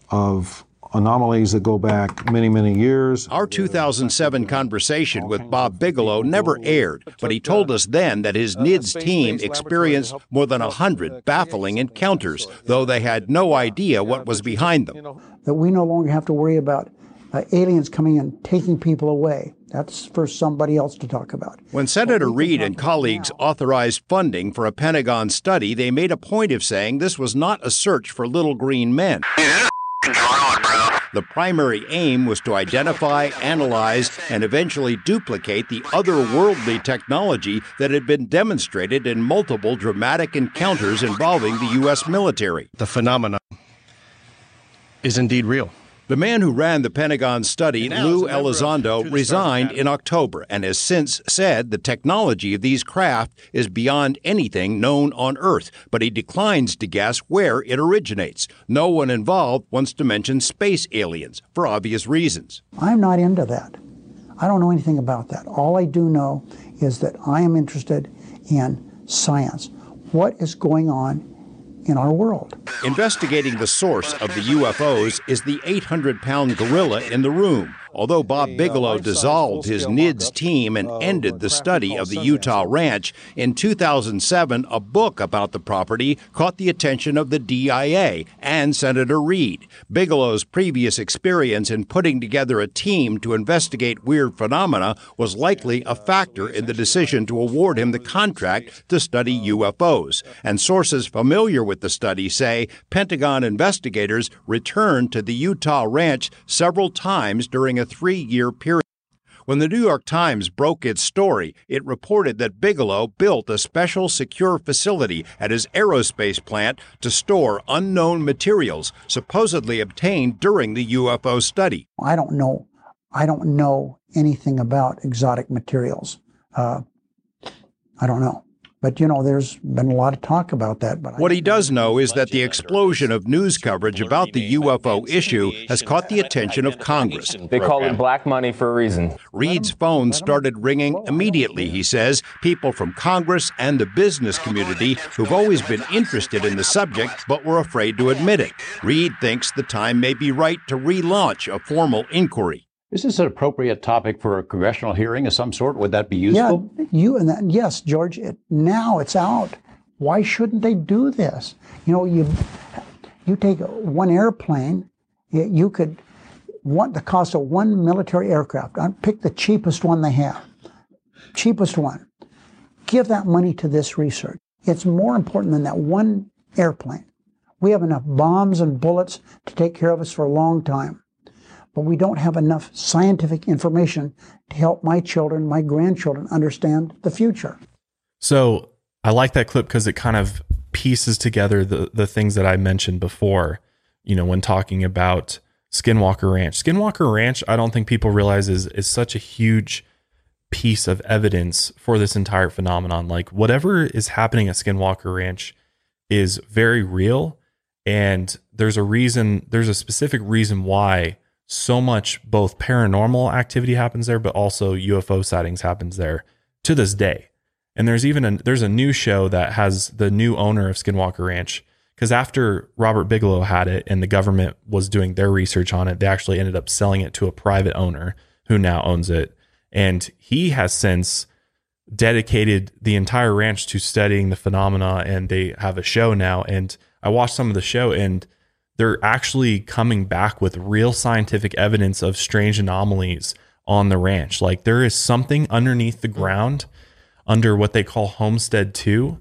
of anomalies that go back many many years. Our 2007 conversation with Bob Bigelow never aired, but he told us then that his uh, NIDS team experienced more than 100 uh, baffling encounters, though they had no uh, idea what was behind them. that we no longer have to worry about uh, aliens coming and taking people away. That's for somebody else to talk about. When Senator Reid and colleagues authorized funding for a Pentagon study, they made a point of saying this was not a search for little green men. The primary aim was to identify, analyze, and eventually duplicate the otherworldly technology that had been demonstrated in multiple dramatic encounters involving the U.S. military. The phenomenon is indeed real. The man who ran the Pentagon study, Lou Elizondo, resigned in October and has since said the technology of these craft is beyond anything known on Earth, but he declines to guess where it originates. No one involved wants to mention space aliens for obvious reasons. I'm not into that. I don't know anything about that. All I do know is that I am interested in science. What is going on in our world? Investigating the source of the UFOs is the 800 pound gorilla in the room. Although Bob Bigelow dissolved his NIDS team and ended the study of the Utah ranch, in 2007, a book about the property caught the attention of the DIA and Senator Reid. Bigelow's previous experience in putting together a team to investigate weird phenomena was likely a factor in the decision to award him the contract to study UFOs. And sources familiar with the study say Pentagon investigators returned to the Utah ranch several times during a three year period. When the New York Times broke its story, it reported that Bigelow built a special secure facility at his aerospace plant to store unknown materials supposedly obtained during the UFO study. I don't know. I don't know anything about exotic materials. Uh, I don't know. But you know, there's been a lot of talk about that. But What he does know is that the explosion of news coverage about the UFO issue has caught the attention of Congress. They call it black money for a reason. Reid's phone started ringing immediately, he says. People from Congress and the business community who've always been interested in the subject but were afraid to admit it. Reed thinks the time may be right to relaunch a formal inquiry. Is this an appropriate topic for a congressional hearing of some sort? Would that be useful? Yeah, you and that. Yes, George. It, now it's out. Why shouldn't they do this? You know, you you take one airplane, you, you could want the cost of one military aircraft. Pick the cheapest one they have, cheapest one. Give that money to this research. It's more important than that one airplane. We have enough bombs and bullets to take care of us for a long time but we don't have enough scientific information to help my children, my grandchildren understand the future. So I like that clip because it kind of pieces together the the things that I mentioned before. You know, when talking about Skinwalker Ranch, Skinwalker Ranch, I don't think people realize is is such a huge piece of evidence for this entire phenomenon. Like whatever is happening at Skinwalker Ranch is very real, and there's a reason. There's a specific reason why so much both paranormal activity happens there, but also UFO sightings happens there to this day. And there's even a there's a new show that has the new owner of Skinwalker Ranch because after Robert Bigelow had it and the government was doing their research on it, they actually ended up selling it to a private owner who now owns it. And he has since dedicated the entire ranch to studying the phenomena and they have a show now and I watched some of the show and they're actually coming back with real scientific evidence of strange anomalies on the ranch. Like there is something underneath the ground under what they call Homestead 2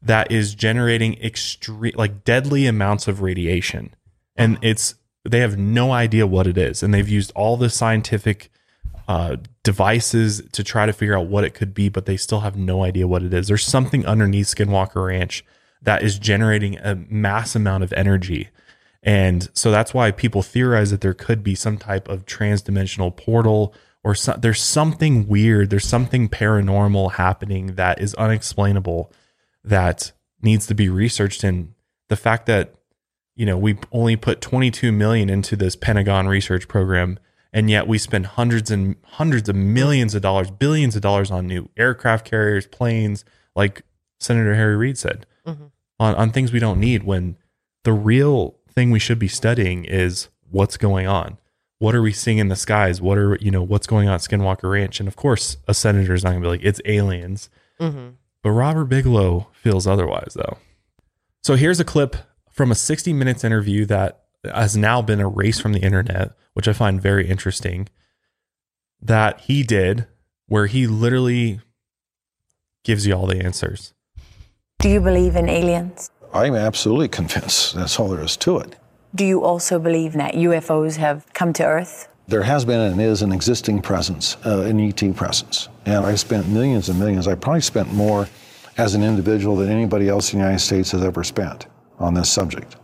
that is generating extreme like deadly amounts of radiation. And it's they have no idea what it is and they've used all the scientific uh, devices to try to figure out what it could be, but they still have no idea what it is. There's something underneath Skinwalker Ranch that is generating a mass amount of energy and so that's why people theorize that there could be some type of transdimensional portal or so, there's something weird, there's something paranormal happening that is unexplainable that needs to be researched and the fact that you know, we only put 22 million into this Pentagon research program and yet we spend hundreds and hundreds of millions of dollars, billions of dollars on new aircraft carriers, planes, like Senator Harry Reid said, mm-hmm. on, on things we don't need when the real thing we should be studying is what's going on. What are we seeing in the skies? What are you know what's going on at Skinwalker Ranch? And of course, a senator is not going to be like it's aliens. Mm-hmm. But Robert Bigelow feels otherwise, though. So here's a clip from a 60 Minutes interview that has now been erased from the internet, which I find very interesting. That he did, where he literally gives you all the answers. Do you believe in aliens? I'm absolutely convinced. That's all there is to it. Do you also believe that UFOs have come to Earth? There has been and is an existing presence, uh, an ET presence. And I've spent millions and millions. I probably spent more as an individual than anybody else in the United States has ever spent on this subject.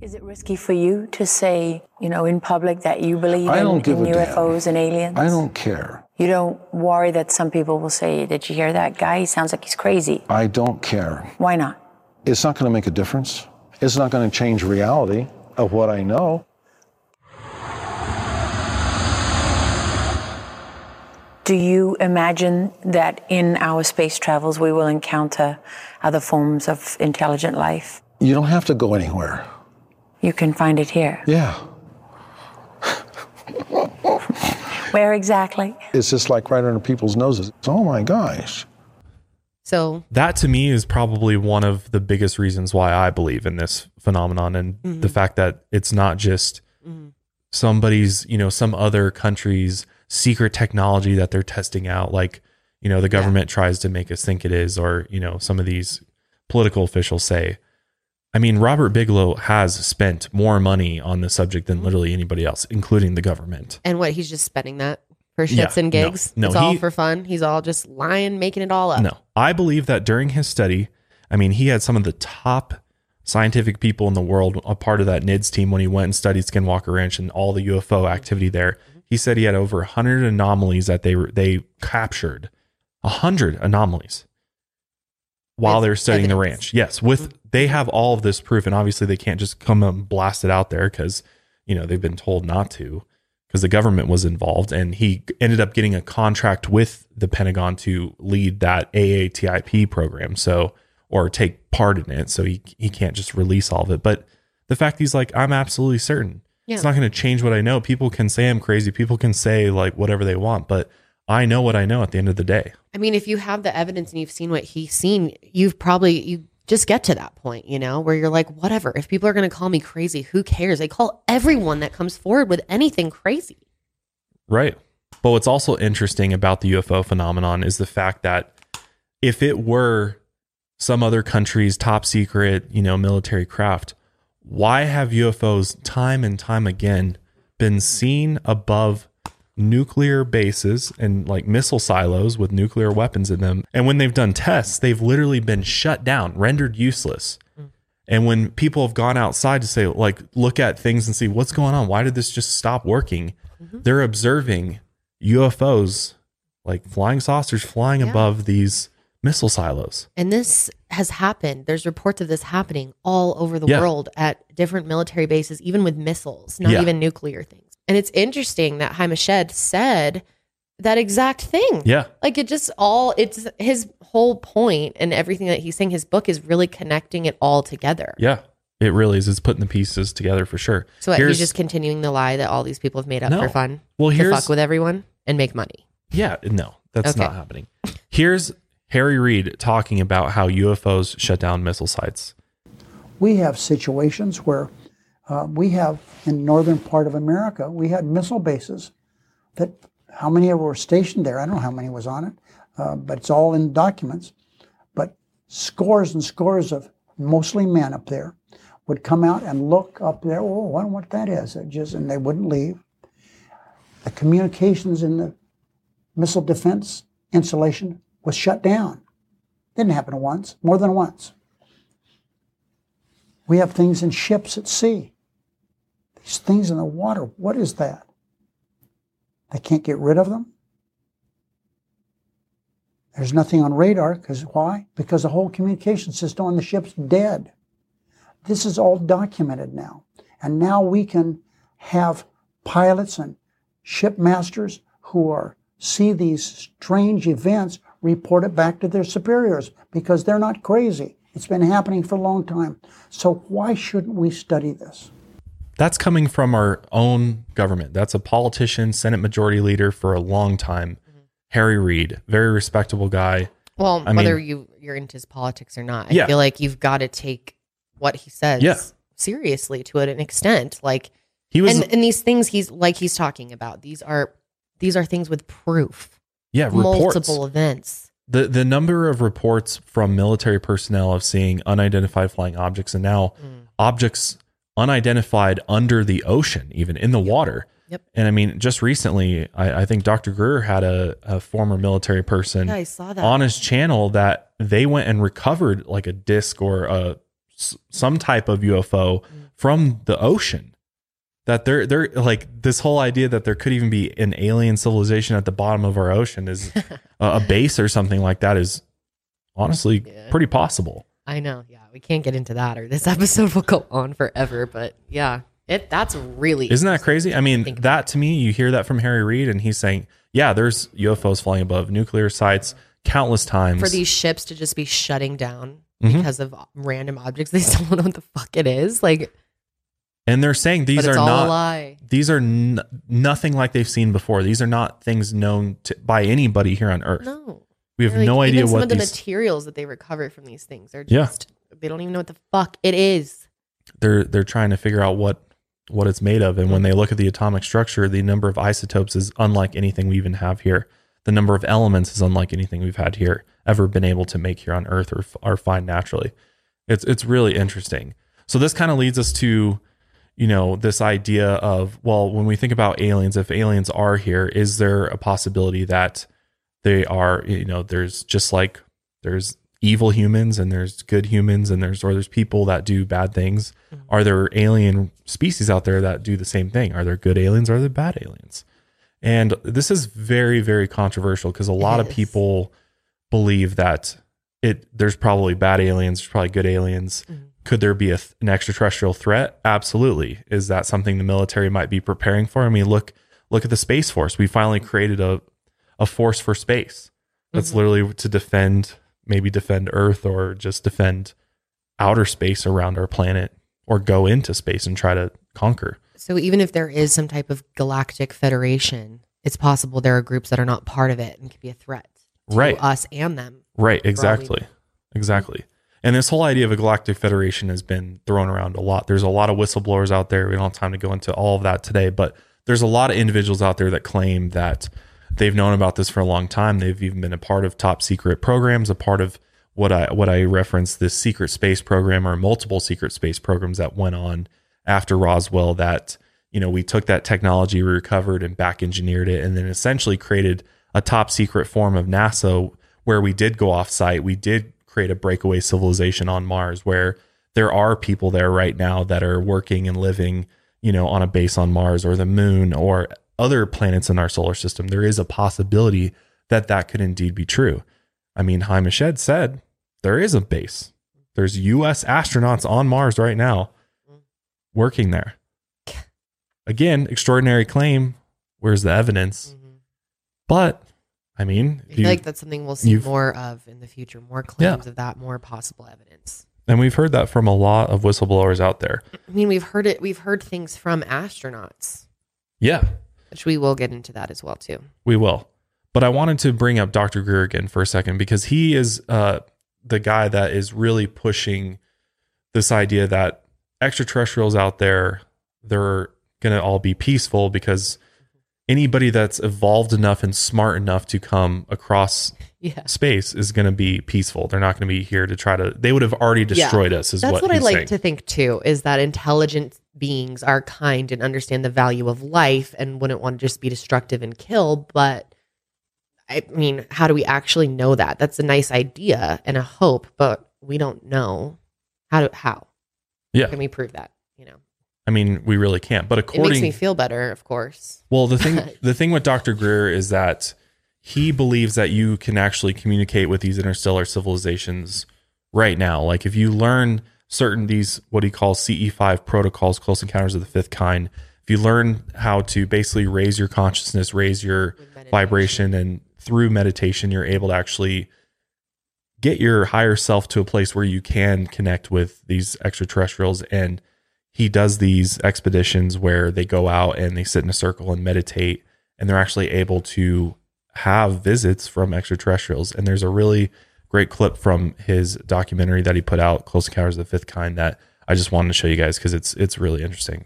Is it risky for you to say, you know, in public that you believe in, in UFOs and aliens? I don't care. You don't worry that some people will say, Did you hear that guy? He sounds like he's crazy. I don't care. Why not? It's not going to make a difference. It's not going to change reality of what I know. Do you imagine that in our space travels we will encounter other forms of intelligent life? You don't have to go anywhere. You can find it here. Yeah. Where exactly? It's just like right under people's noses. Oh my gosh. So that to me is probably one of the biggest reasons why I believe in this phenomenon and mm-hmm. the fact that it's not just mm-hmm. somebody's, you know, some other country's secret technology that they're testing out like, you know, the government yeah. tries to make us think it is or, you know, some of these political officials say I mean, Robert Bigelow has spent more money on the subject than mm-hmm. literally anybody else, including the government. And what he's just spending that for shits Yeah, and gigs. no, it's all he- for fun. He's all just lying, making it all up. No, I believe that during his study, I mean, he had some of the top scientific people in the world a part of that NIDS team when he went and studied Skinwalker Ranch and all the UFO mm-hmm. activity there. Mm-hmm. He said he had over 100 anomalies that they were, they captured. 100 anomalies while With they were studying the ranch. Yes, with they have all of this proof and obviously they can't just come and blast it out there cuz you know, they've been told not to because the government was involved and he ended up getting a contract with the Pentagon to lead that AATIP program so or take part in it so he he can't just release all of it. But the fact he's like I'm absolutely certain. It's not going to change what I know. People can say I'm crazy. People can say like whatever they want but I know what I know at the end of the day. I mean, if you have the evidence and you've seen what he's seen, you've probably you just get to that point, you know, where you're like, whatever. If people are going to call me crazy, who cares? They call everyone that comes forward with anything crazy. Right. But what's also interesting about the UFO phenomenon is the fact that if it were some other country's top secret, you know, military craft, why have UFOs time and time again been seen above nuclear bases and like missile silos with nuclear weapons in them? And when they've done tests, they've literally been shut down, rendered useless. Mm. And when people have gone outside to say, like, look at things and see what's going on, why did this just stop working? Mm-hmm. They're observing UFOs, like flying saucers flying above these missile silos. And this has happened. There's reports of this happening all over the Yeah. world at different military bases, even with missiles, not Yeah. even nuclear things. And it's interesting that Haim Eshed said that exact thing. Yeah. Like it just all, it's his whole point and everything that he's saying. His book is really connecting it all together. Yeah, it really is. It's putting the pieces together for sure. So what, he's just continuing the lie that all these people have made up No. for fun. Well, to here's- fuck with everyone and make money. Yeah, no, that's Okay. not happening. Here's Harry Reid talking about how UFOs shut down missile sites. We have situations where uh, we have in northern part of America, we had missile bases that how many of were stationed there? I don't know how many was on it, uh, but it's all in documents. But scores and scores of mostly men up there would come out and look up there. Oh, I wonder what that is. It just and they wouldn't leave. The communications in the missile defense installation was shut down. Didn't happen once, more than once. We have things in ships at sea. These things in the water, what is that? They can't get rid of them. There's nothing on radar because why? Because the whole communication system on the ship's dead. This is all documented now. And now we can have pilots and shipmasters who are see these strange events report it back to their superiors because they're not crazy. It's been happening for a long time. So why shouldn't we study this? That's coming from our own government. That's a politician, Senate Majority Leader for a long time, Harry Reid, very respectable guy. Well, I whether mean- you you're into his politics or not, I Yeah. feel like you've got to take what he says Yeah. seriously to an extent. Like He was- and, and these things he's like he's talking about. These are these are things with proof. Yeah, reports. multiple events. The the number of reports from military personnel of seeing unidentified flying objects and now Mm. objects unidentified under the ocean, even in the water. Yep. And I mean, just recently, I, I think Dr. Greer had a, a former military person Yeah, I saw that. on his channel that they went and recovered like a disc or a s- some type of UFO Mm. from the ocean. That they're they're like this whole idea that there could even be an alien civilization at the bottom of our ocean is a, a base or something like that is honestly pretty possible. I know. Yeah, we can't get into that, or this episode will go on forever. But yeah, it that's really Isn't that crazy? I mean, that to me, you hear that from Harry Reid, and he's saying, "Yeah, there's UFOs flying above nuclear sites countless times." for these ships to just be shutting down Mhm. because of random objects. They still don't know what the fuck it is. Like and they're saying these are not lie. these are n- nothing like they've seen before. These are not things known to, by anybody here on Earth. no, we have Like, no idea what of the these. materials that they recover from these things are Yeah. just they don't even know what the fuck it is. they're they're trying to figure out what what it's made of and when mm. they look at the atomic structure the number of isotopes is unlike anything we even have here the number of elements is unlike anything we've had here ever been able to make here on earth or, or find naturally It's it's really interesting. So this kind of leads us to, you know, this idea of well, when we think about aliens, if aliens are here, is there a possibility that they are, you know, there's just like there's evil humans and there's good humans and there's or there's people that do bad things. Mm-hmm. Are there alien species out there that do the same thing? Are there good aliens? Or are there bad aliens? And this is very, very controversial because a lot of people believe that it there's probably bad aliens, there's probably good aliens. Mm-hmm. Could there be a, th- an extraterrestrial threat? Absolutely. Is that something the military might be preparing for? I mean, look look at the space force. We finally mm-hmm. created a a force for space that's mm-hmm. literally to defend maybe defend Earth or just defend outer space around our planet or go into space and try to conquer. So even if there is some type of galactic federation, it's possible there are groups that are not part of it and could be a threat to Right. us and them. Right, for all we exactly. Exactly. And this whole idea of a galactic federation has been thrown around a lot. There's a lot of whistleblowers out there. We don't have time to go into all of that today, but there's a lot of individuals out there that claim that they've known about this for a long time. They've even been a part of top secret programs, a part of what I what I referenced this secret space program or multiple secret space programs that went on after Roswell that you know we took that technology we recovered and back engineered it and then essentially created a top secret form of NASA where we did go off site we did create a breakaway civilization on Mars where there are people there right now that are working and living you know on a base on Mars or the moon or other planets in our solar system there is a possibility that that could indeed be true I mean Eshed said there is a base there's US astronauts on Mars right now working there again, extraordinary claim. Where's the evidence? Mm-hmm. But I mean, I feel like that's something we'll see more of in the future. More claims of that, more possible evidence. and we've heard that from a lot of whistleblowers out there. I mean, we've heard it. We've heard things from astronauts, Yeah, which we will get into that as well too. we will. But I wanted to bring up Dr. Greer again for a second because he is uh, the guy that is really pushing this idea that extraterrestrials out there, they're going to all be peaceful because anybody that's evolved enough and smart enough to come across Yeah. space is going to be peaceful. They're not going to be here to try to, they would have already destroyed Yeah. us, is That's what, what, I like saying. to think too. Is that intelligent beings are kind and understand the value of life and wouldn't want to just be destructive and kill. But I mean, how do we actually know that? That's a nice idea and a hope, but we don't know how to how. Yeah. Can we prove that? You know, I mean, we really can't. But according, it makes me feel better, of course. Well, the thing the thing with Dr. Greer is that he believes that you can actually communicate with these interstellar civilizations right now. Like if you learn certain these what he calls CE5 protocols, close encounters of the fifth kind, if you learn how to basically raise your consciousness, raise your vibration and through meditation you're able to actually get your higher self to a place where you can connect with these extraterrestrials. And he does these expeditions where they go out and they sit in a circle and meditate and they're actually able to have visits from extraterrestrials. And there's a really great clip from his documentary that he put out close encounters of the fifth kind that i just wanted to show you guys because it's it's really interesting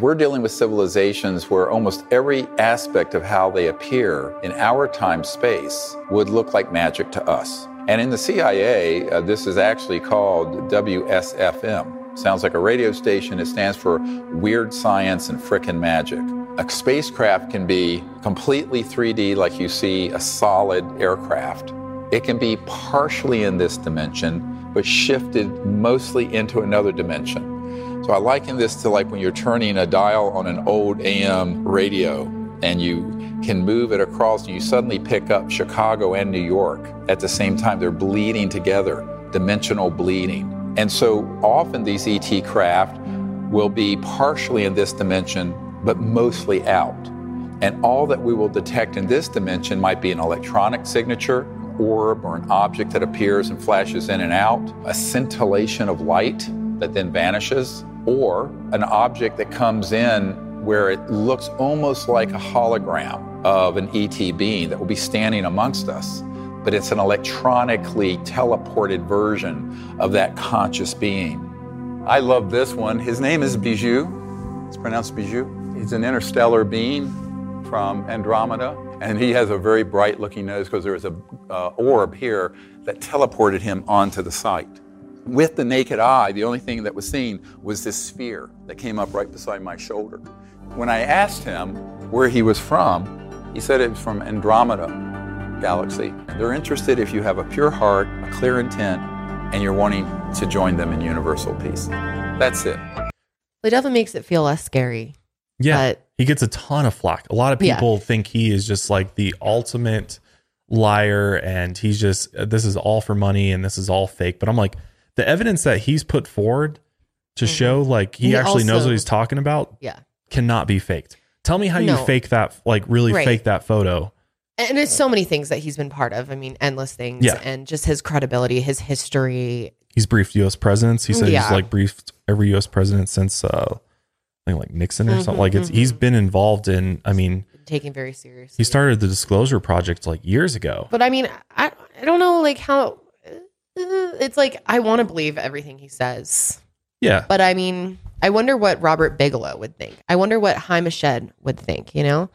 We're dealing with civilizations where almost every aspect of how they appear in our time space would look like magic to us. And in the CIA, uh, this is actually called WSFM. Sounds like a radio station. It stands for Weird Science and Frickin' Magic. A spacecraft can be completely 3D, like you see a solid aircraft. It can be partially in this dimension, but shifted mostly into another dimension. So I liken this to like when you're turning a dial on an old AM radio and you can move it across and you suddenly pick up Chicago and New York at the same time. They're bleeding together, dimensional bleeding. And so often these ET craft will be partially in this dimension, but mostly out. And all that we will detect in this dimension might be an electronic signature, orb, or an object that appears and flashes in and out, a scintillation of light that then vanishes, or an object that comes in where it looks almost like a hologram of an ET being that will be standing amongst us. But it's an electronically teleported version of that conscious being. I love this one. His name is Bijou. It's pronounced Bijou. He's an interstellar being from Andromeda, and he has a very bright looking nose because there was a uh, orb here that teleported him onto the site. with the naked eye, the only thing that was seen was this sphere that came up right beside my shoulder. When I asked him where he was from, he said it was from Andromeda galaxy. They're interested if you have a pure heart, a clear intent, and you're wanting to join them in universal peace. That's it. It definitely makes it feel less scary. Yeah. But- he gets a ton of flack. A lot of Yeah. people think he is just like the ultimate liar and he's just, this is all for money and this is all fake. But I'm like, the evidence that he's put forward to show like he, Mm-hmm. He actually knows what he's talking about Yeah. cannot be faked. Tell me how No. you fake that, like really Right. fake that photo. And it's so many things that he's been part of. I mean, endless things. Yeah. And just his credibility, his history. He's briefed U.S. presidents. He said Yeah. he's like briefed every U.S. president since uh, think like Nixon or Mhm, something. Like it's he's been involved in. I mean, taken very seriously. he started the Disclosure Project like years ago. But I mean, I, I don't know like how uh, it's like I want to believe everything he says. Yeah, But I mean, I wonder what Robert Bigelow would think. I wonder what Haim Eshed would think, you know?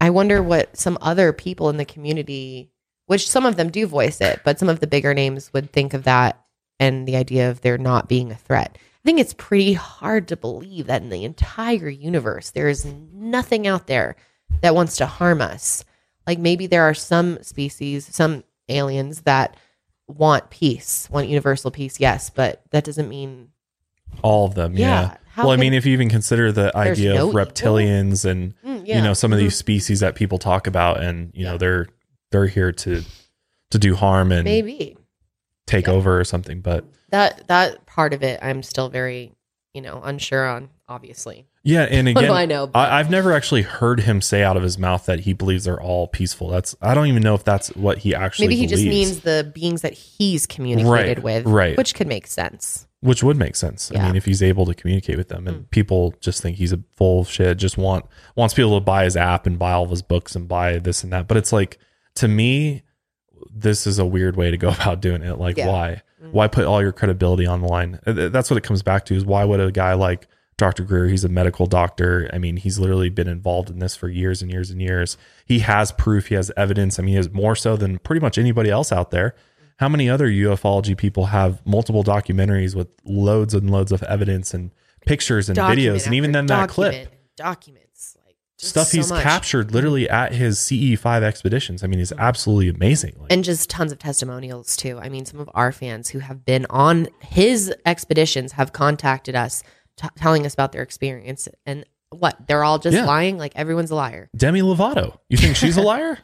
I wonder what some other people in the community, which some of them do voice it, but some of the bigger names would think of that and the idea of there not being a threat. I think it's pretty hard to believe that in the entire universe, there is nothing out there that wants to harm us. Like maybe there are some species, some aliens that want peace, want universal peace, yes, but that doesn't mean All of them, Yeah. yeah. Well, I mean, if you even consider the idea no of evil? reptilians and Mm, you know some of Mhm. these species that people talk about, and you know they're they're here to to do harm and maybe take over or something. But that that part of it i'm still very you know unsure on obviously yeah, and again, I know? I, I've never actually heard him say out of his mouth that he believes they're all peaceful. That's I don't even know if that's what he actually maybe he just means the beings that he's communicated Right, with right. which could make sense which would make sense. I Yeah. Mm. mean, if he's able to communicate with them, and people just think he's a full of shit, just want wants people to buy his app and buy all of his books and buy this and that. But it's like to me, this is a weird way to go about doing it. Like, Yeah. why? Why put all your credibility on the line? Uh, That's what it comes back to. Is why would a guy like Dr. Greer? He's a medical doctor. I mean, he's literally been involved in this for years and years and years. He has proof. He has evidence. I mean, he has more so than pretty much anybody else out there. How many other ufology people have multiple documentaries with loads and loads of evidence and pictures and Document videos, and even then that clip document, documents like just stuff so he's much. captured literally at his CE5 expeditions. I mean, he's absolutely amazing. Like, and just tons of testimonials too i mean some of our fans who have been on his expeditions have contacted us t- telling us about their experience and what they're all just Yeah. lying like everyone's a liar Demi Lovato, you think she's a liar?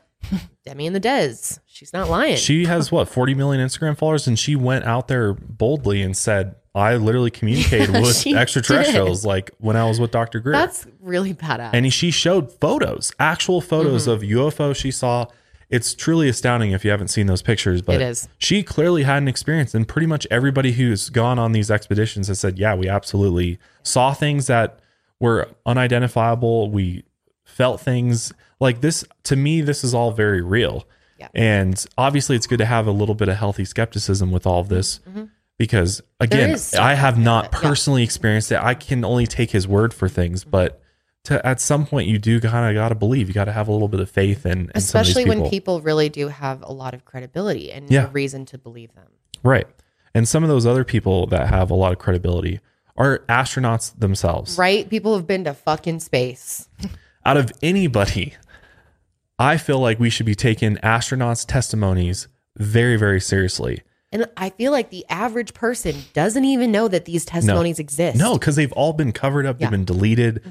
demi and the des she's not lying she has what 40 million Instagram followers, and she went out there boldly and said, "I literally communicated with She extraterrestrials, like when I was with Dr. Greer." that's really badass and she showed photos, actual photos Mm-hmm. of UFO she saw. It's truly astounding if you haven't seen those pictures, but It is. she clearly had an experience. And pretty much everybody who's gone on these expeditions has said, yeah, we absolutely saw things that were unidentifiable. We felt things like this. To me, this is all very real. Yeah. And obviously, it's good to have a little bit of healthy skepticism with all of this because, again, I have not that, yeah. personally experienced it. I can only take his word for things, but to at some point you do kind of got to believe. You got to have a little bit of faith in, in some of these especially when people. people really do have a lot of credibility and Yeah. a reason to believe them right? And some of those other people that have a lot of credibility are astronauts themselves. right people have been to fucking space Out of anybody, I feel like we should be taking astronauts' testimonies very, very seriously. And i feel like the average person doesn't even know that these testimonies exist No, because they've all been covered up. Yeah. Mm-hmm. They've been deleted.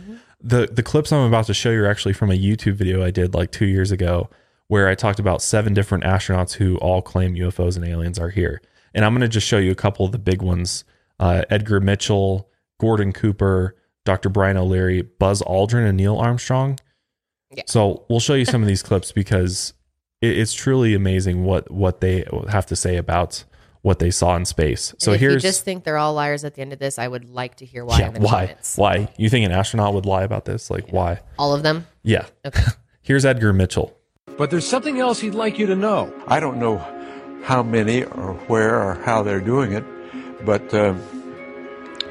The the clips I'm about to show you are actually from a YouTube video I did like two years ago, where I talked about seven different astronauts who all claim UFOs and aliens are here. And I'm going to just show you a couple of the big ones: uh, Edgar Mitchell, Gordon Cooper, Dr. Brian O'Leary, Buzz Aldrin, and Neil Armstrong. Yeah. So we'll show you some of these clips because it, it's truly amazing what what they have to say about what they saw in space. So and if here's you just think they're all liars at the end of this i would like to hear why yeah, in the why? comments Why? You think an astronaut would lie about this? Like, why? all of them Yeah. Okay. Here's Edgar Mitchell. But there's something else he'd like you to know. I don't know how many or where or how they're doing it, but um,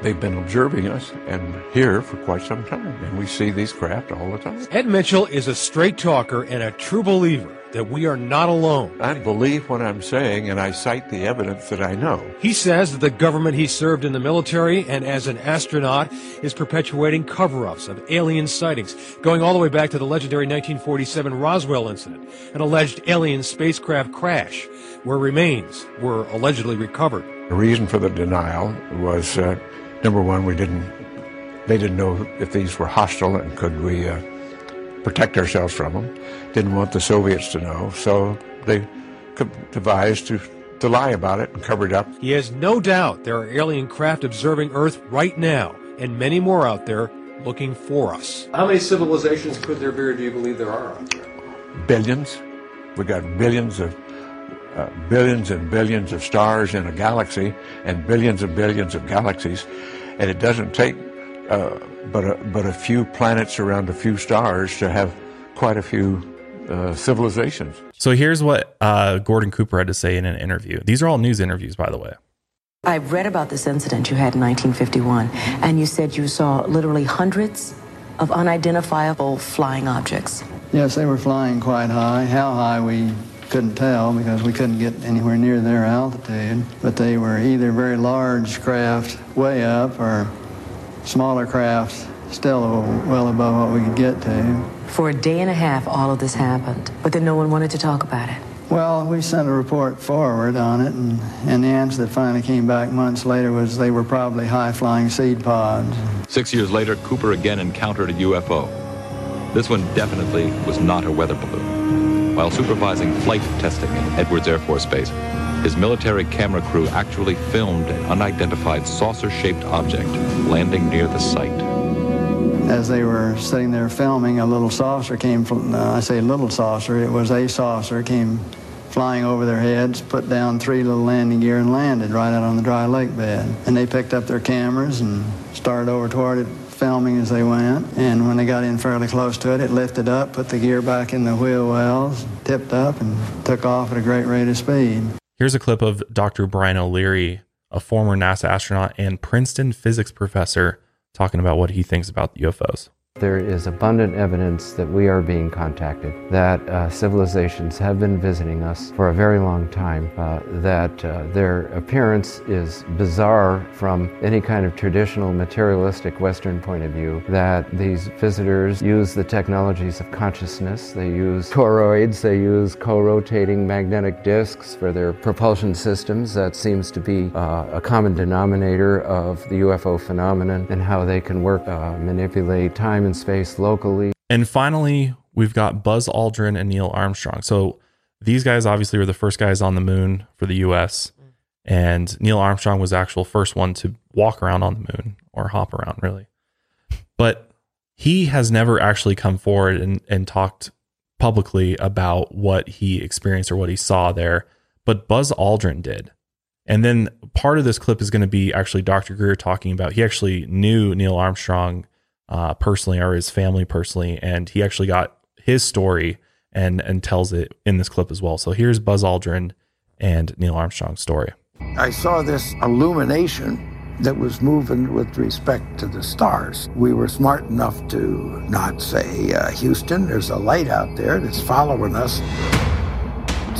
They've been observing us and here for quite some time, and we see these craft all the time. Ed Mitchell is a straight talker and a true believer that we are not alone. I believe what I'm saying, and I cite the evidence that I know. He says that the government he served in the military and as an astronaut is perpetuating cover ups of alien sightings, going all the way back to the legendary 1947 Roswell incident, an alleged alien spacecraft crash where remains were allegedly recovered. The reason for the denial was uh, number one, we didn't, they didn't know if these were hostile and could we uh, protect ourselves from them. Didn't want the Soviets to know, so they devised to, to lie about it and cover it up. He has no doubt there are alien craft observing Earth right now, and many more out there looking for us. How many civilizations could there be, or do you believe there are out there? Billions. We got billions of uh, billions and billions of stars in a galaxy, and billions and billions of galaxies, and it doesn't take uh, but a, but a few planets around a few stars to have quite a few uh, civilizations. So here's what uh, Gordon Cooper had to say in an interview. These are all news interviews, by the way. I read about this incident you had in 1951, and you said you saw literally hundreds of unidentifiable flying objects. Yes, they were flying quite high. How high we couldn't tell because we couldn't get anywhere near their altitude. But they were either very large craft way up or smaller crafts, still well above what we could get to. For a day and a half, all of this happened, but then no one wanted to talk about it. Well, we sent a report forward on it, and, and the answer that finally came back months later was they were probably high flying seed pods. Six years later, Cooper again encountered a UFO. This one definitely was not a weather balloon. While supervising flight testing at Edwards Air Force Base, his military camera crew actually filmed an unidentified saucer shaped object landing near the site. As they were sitting there filming, a little saucer came from, uh, I say little saucer, it was a saucer, came flying over their heads, put down three little landing gear and landed right out on the dry lake bed. And they picked up their cameras and started over toward it, filming as they went. And when they got in fairly close to it, it lifted up, put the gear back in the wheel wells, tipped up, and took off at a great rate of speed. Here's a clip of Dr. Brian O'Leary, a former NASA astronaut and Princeton physics professor, talking about what he thinks about UFOs. There is abundant evidence that we are being contacted, that uh, civilizations have been visiting us for a very long time, uh, that uh, their appearance is bizarre from any kind of traditional materialistic Western point of view, that these visitors use the technologies of consciousness, they use toroids, they use co rotating magnetic disks for their propulsion systems. That seems to be uh, a common denominator of the UFO phenomenon and how they can work, uh, manipulate time and space locally. And finally, we've got Buzz Aldrin and Neil Armstrong. So these guys obviously were the first guys on the moon for the US. And Neil Armstrong was the actual first one to walk around on the moon or hop around, really. But he has never actually come forward and, and talked publicly about what he experienced or what he saw there. But Buzz Aldrin did. And then part of this clip is going to be actually Dr. Greer talking about he actually knew Neil Armstrong uh, personally or his family personally, and he actually got his story and and tells it in this clip as well. So here's Buzz Aldrin and Neil Armstrong's story. I saw this illumination that was moving with respect to the stars. We were smart enough to not say, uh, Houston, there's a light out there that's following us.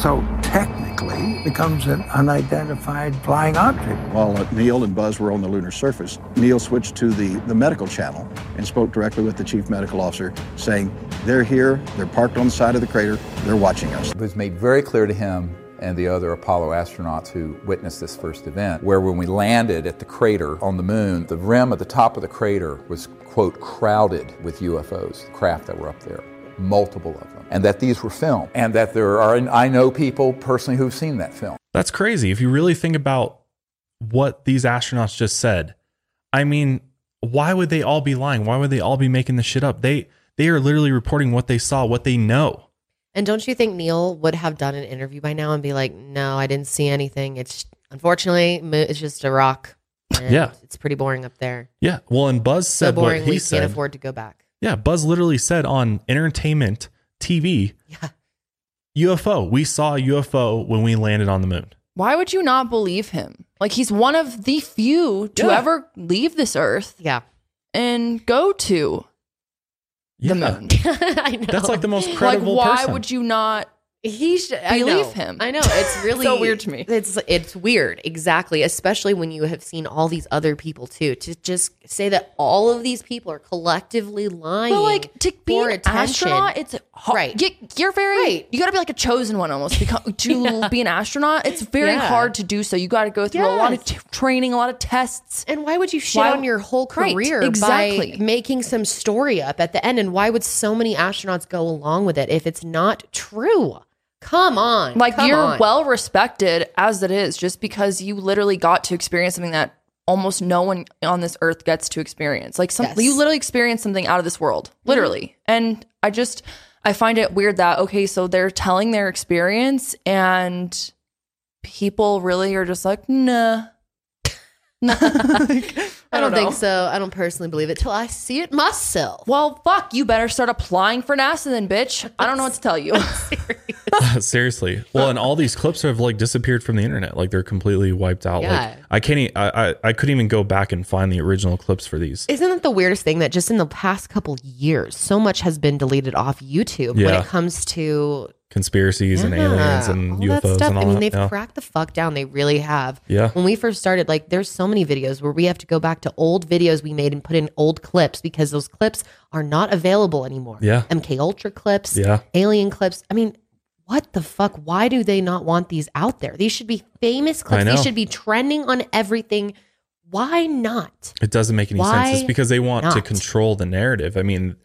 So technically, it becomes an unidentified flying object. While uh, Neil and Buzz were on the lunar surface, Neil switched to the, the medical channel and spoke directly with the chief medical officer, saying, They're here, they're parked on the side of the crater, they're watching us. It was made very clear to him and the other Apollo astronauts who witnessed this first event, where when we landed at the crater on the moon, the rim at the top of the crater was, quote, crowded with UFOs, craft that were up there multiple of them, and that these were filmed, and that there are, I know people personally who've seen that film. That's crazy. If you really think about what these astronauts just said, I mean, why would they all be lying? Why would they all be making this shit up? They they are literally reporting what they saw, what they know. And don't you think Neil would have done an interview by now and be like, "No, I didn't see anything. It's unfortunately it's just a rock. and Yeah. it's pretty boring up there. Yeah. Well, and Buzz So said boring what he we said. can't afford to go back. Yeah, Buzz literally said on entertainment TV, Yeah. UFO. We saw a UFO when we landed on the moon. why would you not believe him? Like he's one of the few to Yeah. ever leave this earth Yeah. and go to Yeah. the moon. I know. That's like the most like credible why person. would you not he should I believe know. him? I know it's really So weird to me. It's it's weird, exactly. Especially when you have seen all these other people too. To just say that all of these people are collectively lying. But like to be an attention. astronaut, it's hard. Right. You, you're very. Right. You got to be like a chosen one almost become, to be an astronaut. It's very Yeah. hard to do so. You got to go through a lot of t- training, a lot of tests. And why would you shit Why- on your whole Right, career exactly. by making some story up at the end? And why would so many astronauts go along with it if it's not true? Come on. Like come you're on. well respected as it is, just because you literally got to experience something that almost no one on this earth gets to experience. Like some, Yes. Mm-hmm. you literally experience something out of this world, literally. And I just, I find it weird that okay, so they're telling their experience, and people really are just like, nah. I don't, know. think so. I don't personally believe it till I see it myself. Well, fuck, you better start applying for NASA then, bitch. I don't know what to tell you. Seriously. Well, and all these clips have like disappeared from the internet. Like they're completely wiped out. Yeah. Like I can't. E- I, I I couldn't even go back and find the original clips for these. Isn't it the weirdest thing that just in the past couple years, so much has been deleted off YouTube when it comes to Conspiracies and aliens and all UFOs that stuff. and all I mean, that. they've yeah. cracked the fuck down. They really have. Yeah. When we first started, like, there's so many videos where we have to go back to old videos we made and put in old clips because those clips are not available anymore. Yeah. MK Ultra clips. Yeah. Alien clips. I mean, what the fuck? Why do they not want these out there? These should be famous clips. These should be trending on everything. Why not? It doesn't make any Why sense. It's because they want to control the narrative. I mean,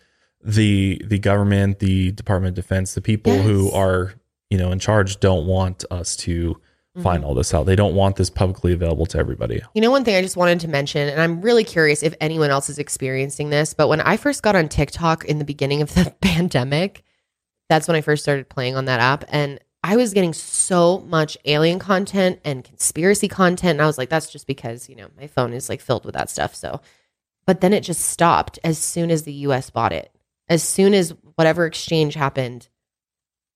the the government, the Department of Defense, the people who are you know in charge don't want us to find Mm-hmm. all this out. They don't want this publicly available to everybody. You know, one thing I just wanted to mention, and I'm really curious if anyone else is experiencing this, but when I first got on TikTok in the beginning of the pandemic, that's when I first started playing on that app. And I was getting so much alien content and conspiracy content. And I was like, that's just because, you know, my phone is like filled with that stuff. So, but then it just stopped as soon as the US bought it. As soon as whatever exchange happened,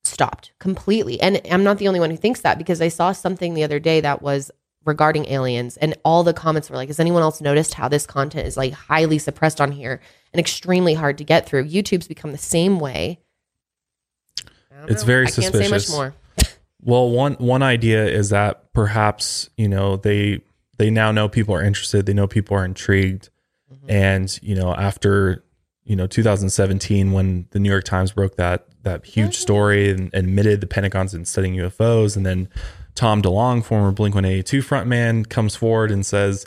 stopped completely. And I'm not the only one who thinks that because I saw something the other day that was regarding aliens and all the comments were like has anyone else noticed how this content is like highly suppressed on here and extremely hard to get through youtube's become the same way It's know. very I can't say much suspicious. more Well, one one idea is that perhaps you know they they now know people are interested. They know people are intrigued, Mm-hmm. and you know after you know 2017 when the New York Times broke that that huge mm-hmm. story and admitted the Pentagon's been studying UFOs, and then Tom DeLonge, former Blink 182 frontman, comes forward and says.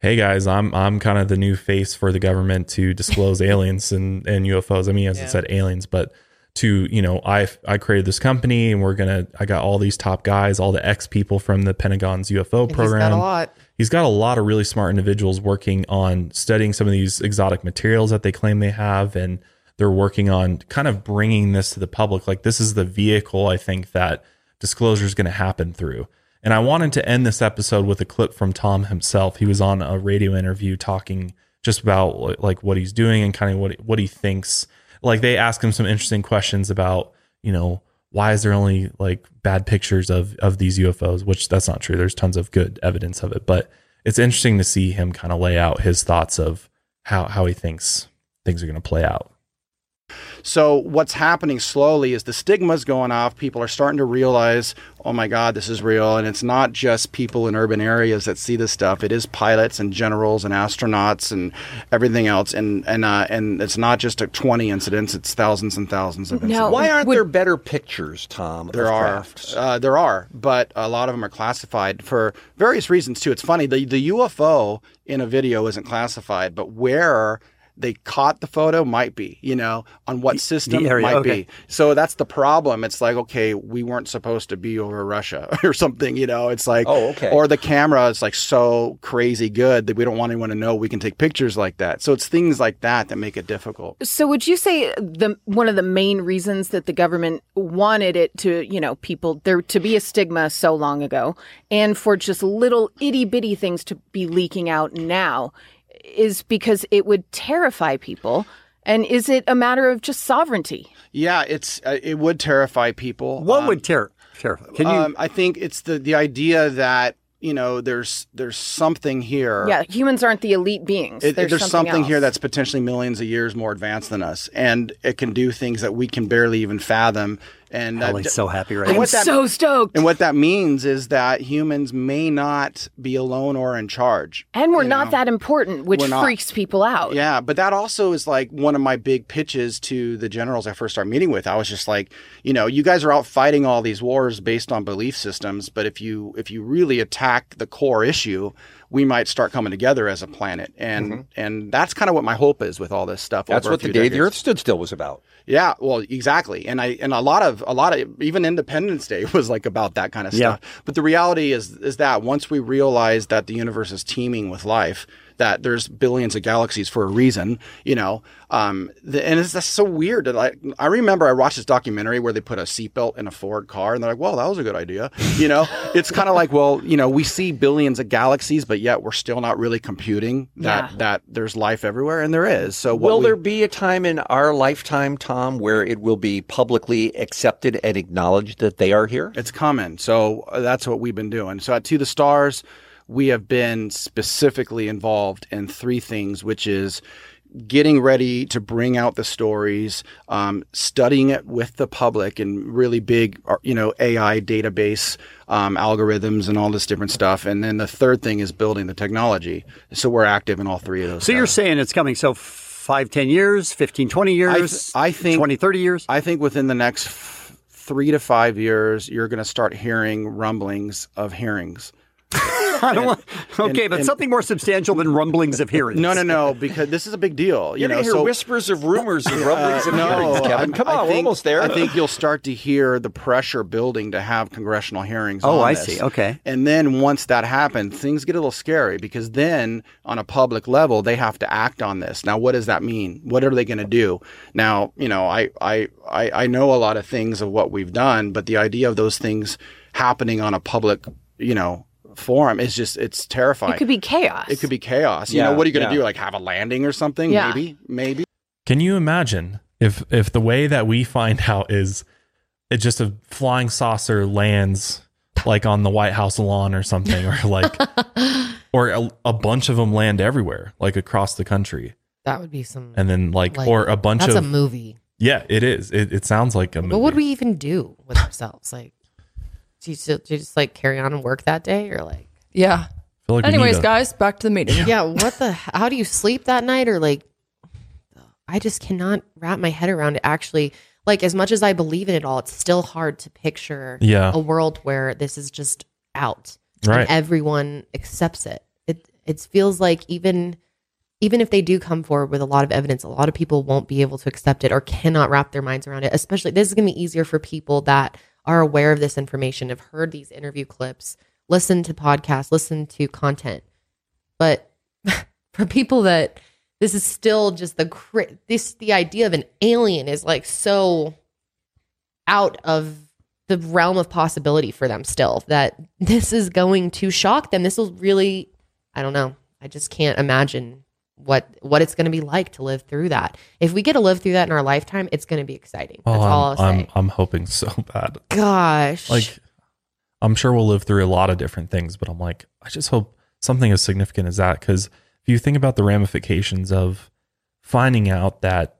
Hey guys, I'm I'm kind of the new face for the government to disclose aliens and, and UFOs. I mean, as I said, aliens, but to you know i i created this company and we're gonna i got all these top guys all the ex people from the pentagon's ufo And he's program got a lot. He's got a lot of really smart individuals working on studying some of these exotic materials that they claim they have and they're working on kind of bringing this to the public. Like this is the vehicle i think that disclosure is going to happen through. And i wanted to end this episode with a clip from tom himself. He was on a radio interview talking just about like what he's doing and kind of what what he thinks. Like they ask him some interesting questions about you know why is there only like bad pictures of of these UFOs which that's not true. There's tons of good evidence of it. But it's interesting to see him kind of lay out his thoughts of how how he thinks things are going to play out So what's happening slowly is the stigma's going off. People are starting to realize, oh my God, this is real. And it's not just people in urban areas that see this stuff. It is pilots and generals and astronauts and everything else. And and uh, and it's not just a 20 incidents. It's thousands and thousands of incidents. why aren't there better pictures, Tom? There of are, crafts? uh, there are, but a lot of them are classified for various reasons too. It's funny the the UFO in a video isn't classified, but where they caught the photo might be, you know, on what system area, might okay. be. So that's the problem. It's like, okay, we weren't supposed to be over Russia or something, you know. It's like, Oh, okay. or the camera is like so crazy good that we don't want anyone to know we can take pictures like that. So it's things like that that make it difficult. So would you say the one of the main reasons that the government wanted it to, you know, people there to be a stigma so long ago and for just little itty bitty things to be leaking out now is because it would terrify people? And is it a matter of just sovereignty? Yeah, it's uh, it would terrify people. What Um, would ter- Sure. Can you? Um, I think it's the the idea that you know there's there's something here. Yeah, humans aren't the elite beings. It- there's, there's, something, else. here that's potentially millions of years more advanced than us, and it can do things that we can barely even fathom. And uh, that, Ellie's so happy right and now. what that- so stoked. And what that means is that humans may not be alone or in charge. And we're not know? that important, which We're not. freaks people out. Yeah, but that also is like one of my big pitches to the generals I first started meeting with. I was just like, you know, you guys are out fighting all these wars based on belief systems, but if you if you really attack the core issue, we might start coming together as a planet. And and that's kind of what my hope is with all this stuff. Mm-hmm. That's what the day the. Earth stood still was about. Yeah, well, exactly, and I and a lot of a lot of even Independence Day was like about that kind of Yeah. stuff. But the reality is is that once we realize that the universe is teeming with life, that there's billions of galaxies for a reason, you know, um, the, and it's that's so weird. That like I remember I watched this documentary where they put a seatbelt in a Ford car, and they're like, "Well, that was a good idea," you know. it's kind of like, well, you know, we see billions of galaxies, but yet we're still not really computing that Yeah. that there's life everywhere, and there is. So what will we- there be a time in our lifetime, Tom, where it will be publicly accepted and acknowledged that they are here? It's coming. So uh, that's what we've been doing. So at To the Stars, we have been specifically involved in three things, which is getting ready to bring out the stories, um, studying it with the public and really big, uh, you know, AI database um, algorithms and all this different stuff. And then the third thing is building the technology. So we're active in all three of those. So you're saying it's coming. So five, 10 years, 15, 20 I, years, th- I think 20, 30 years. I think within the next f- three to five years, you're going to start hearing rumblings of hearings. I don't want, okay, and- but and- something more substantial than rumblings of hearings. No, no, no, because this is a big deal. You You're know, hear so whispers of rumors and rumblings of uh, no, hearings, uh, Kevin. I- Come I on, we're almost there. I think you'll start to hear the pressure building to have congressional hearings. Oh, on I this. see. Okay. And then once that happens, things get a little scary because then on a public level, they have to act on this. Now, what does that mean? What are they going to do? Now, you know, I, I, I, I know a lot of things of what we've done, but the idea of those things happening on a public, you know, forum is just, it's terrifying. It could be chaos. It could be chaos. You Yeah, know, what are you going to yeah. do? Like have a landing or something? Yeah. Maybe, maybe. Can you imagine if if the way that we find out is it just a flying saucer lands like on the White House lawn or something, or like, or a, a bunch of them land everywhere, like across the country, That would be some. and then like, like, or a bunch that's of a movie. Yeah, it is. It, it sounds like a movie. But what would we even do with ourselves? Like, do you, still, do you just like carry on and work that day, or like? Yeah. feel like we Anyways, a- guys, back to the meeting. Yeah. What the? How do you sleep that night, or like? I just cannot wrap my head around it. Actually, like as much as I believe in it all, it's still hard to picture Yeah. a world where this is just out Right. and everyone accepts it. It it feels like even even if they do come forward with a lot of evidence, a lot of people won't be able to accept it or cannot wrap their minds around it. Especially this is going to be easier for people that are aware of this information, have heard these interview clips, listen to podcasts, listen to content. But for people that this is still just the this the idea of an alien is like so out of the realm of possibility for them still that this is going to shock them this will really i don't know i just can't imagine what what it's going to be like to live through that if we get to live through that in our lifetime it's going to be exciting oh, that's Oh, all I'm, i'll I'm, say I'm hoping so bad. gosh Like, I'm sure we'll live through a lot of different things, but I'm like, I just hope something as significant as that. Because if you think about the ramifications of finding out that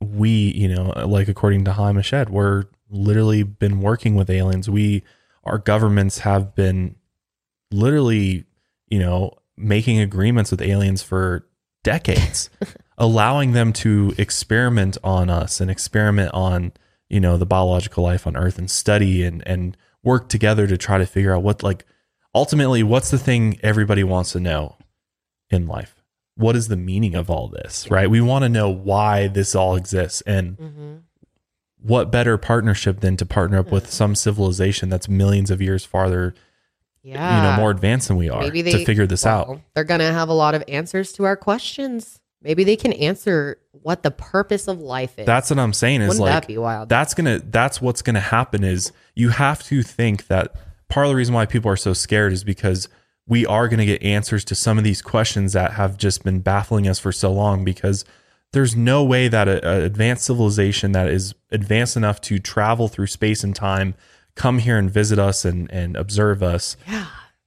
we, you know, like according to Haim Eshed, we're literally been working with aliens. We, our governments have been literally, you know, making agreements with aliens for decades, allowing them to experiment on us and experiment on, you know, the biological life on Earth and study and and work together to try to figure out what like ultimately what's the thing everybody wants to know in life. What is the meaning of all this, right? We want to know why this all exists and Mhm. what better partnership than to partner up with some civilization that's millions of years farther yeah you know more advanced than we are Maybe they, to figure this out They're going to have a lot of answers to our questions. Maybe they can answer what the purpose of life is. That's what I'm saying is Wouldn't like that be wild? that's gonna that's what's gonna happen is you have to think that part of the reason why people are so scared is because we are gonna get answers to some of these questions that have just been baffling us for so long because there's no way that a, a advanced civilization that is advanced enough to travel through space and time come here and visit us and and observe us yeah.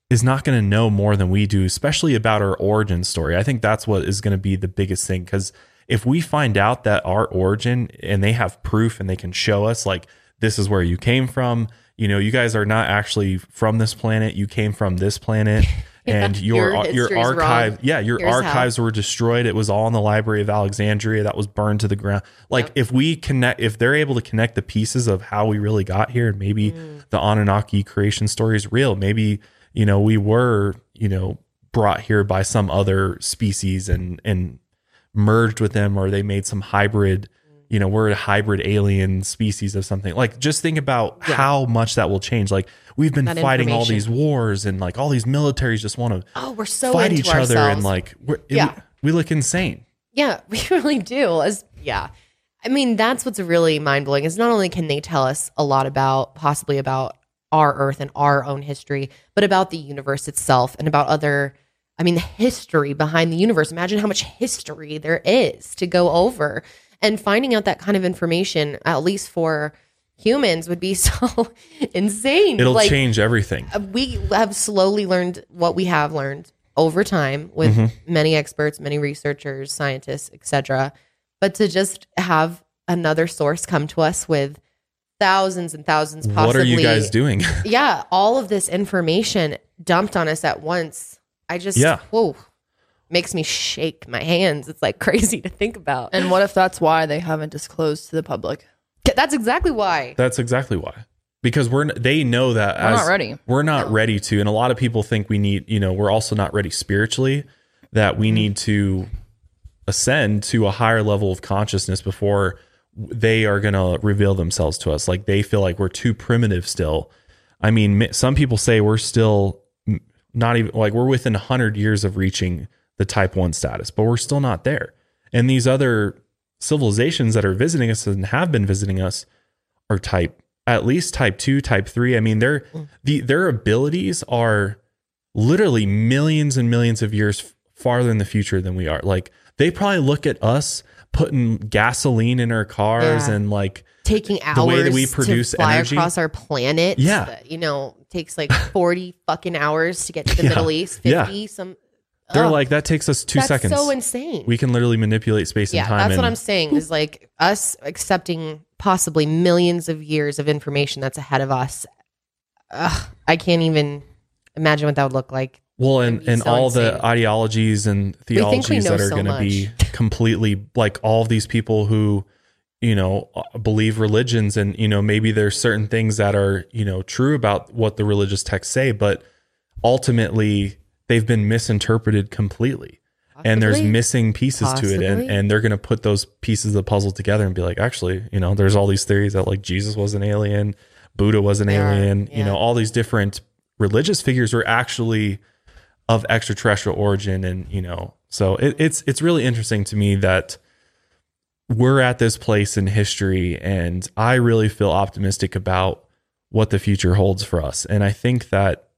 is not going to know more than we do, especially about our origin story. I think that's what is going to be the biggest thing because if we find out that our origin and they have proof and they can show us like this is where you came from, you know, you guys are not actually from this planet, you came from this planet. And your Your your, archive, wrong. yeah, your Here's how. archives were destroyed. It was all in the Library of Alexandria that was burned to the ground. Like if we connect, if they're able to connect the pieces of how we really got here, and maybe Mm. the Anunnaki creation story is real. Maybe you know we were you know brought here by some other species and and merged with them, or they made some hybrid. You know, we're a hybrid alien species of something. Like, just think about how much that will change. Like, we've been That fighting all these wars, and like all these militaries just want to Oh, we're so fight each other, and like we're, Yeah. we, we look insane. Yeah, we really do. As yeah. I mean, that's what's really mind blowing is not only can they tell us a lot about possibly about our earth and our own history, but about the universe itself and about other I mean, the history behind the universe. Imagine how much history there is to go over. And finding out that kind of information, at least for humans, would be so insane. It'll Like, change everything. uh, we have slowly learned what we have learned over time with Mhm. many experts many researchers scientists etc but to just have another source come to us with thousands and thousands possibly What are you guys doing? yeah all of this information dumped on us at once i just Yeah. whoa makes me shake my hands it's like crazy to think about And what if that's why they haven't disclosed to the public? that's exactly why That's exactly why. Because we're they know that We're not ready. We're not ready to, and a lot of people think we need. You know, we're also not ready spiritually. That we need to ascend to a higher level of consciousness before they are going to reveal themselves to us. Like they feel like we're too primitive still. I mean, some people say we're still not even like we're within 100 years of reaching the type 1 status, but we're still not there. And these other civilizations that are visiting us and have been visiting us are type at least type 2, type 3. I mean, their the their abilities are literally millions and millions of years farther in the future than we are. Like they probably look at us putting gasoline in our cars Yeah. and like taking hours the way that we produce to fly energy. across our planet Yeah. you know takes like 40 fucking hours to get to the Yeah. middle east 50 Yeah. some They're Ugh. like that takes us two That's seconds. so insane. We can literally manipulate space yeah and time. that's what i'm saying is like us accepting possibly millions of years of information that's ahead of us Ugh, i can't even imagine what that would look like Well, and and so all the ideologies and We we theologies that are so going to be completely like all of these people who, you know, uh, believe religions, and you know maybe there's certain things that are you know true about what the religious texts say, but ultimately they've been misinterpreted completely, and there's missing pieces to it, and and they're going to put those pieces of the puzzle together and be like, actually, you know, there's all these theories that like Jesus was an alien, Buddha was an are, alien, you know, all these different religious figures were actually of extraterrestrial origin and you know so it, it's it's really interesting to me that we're at this place in history and i really feel optimistic about what the future holds for us. And i think that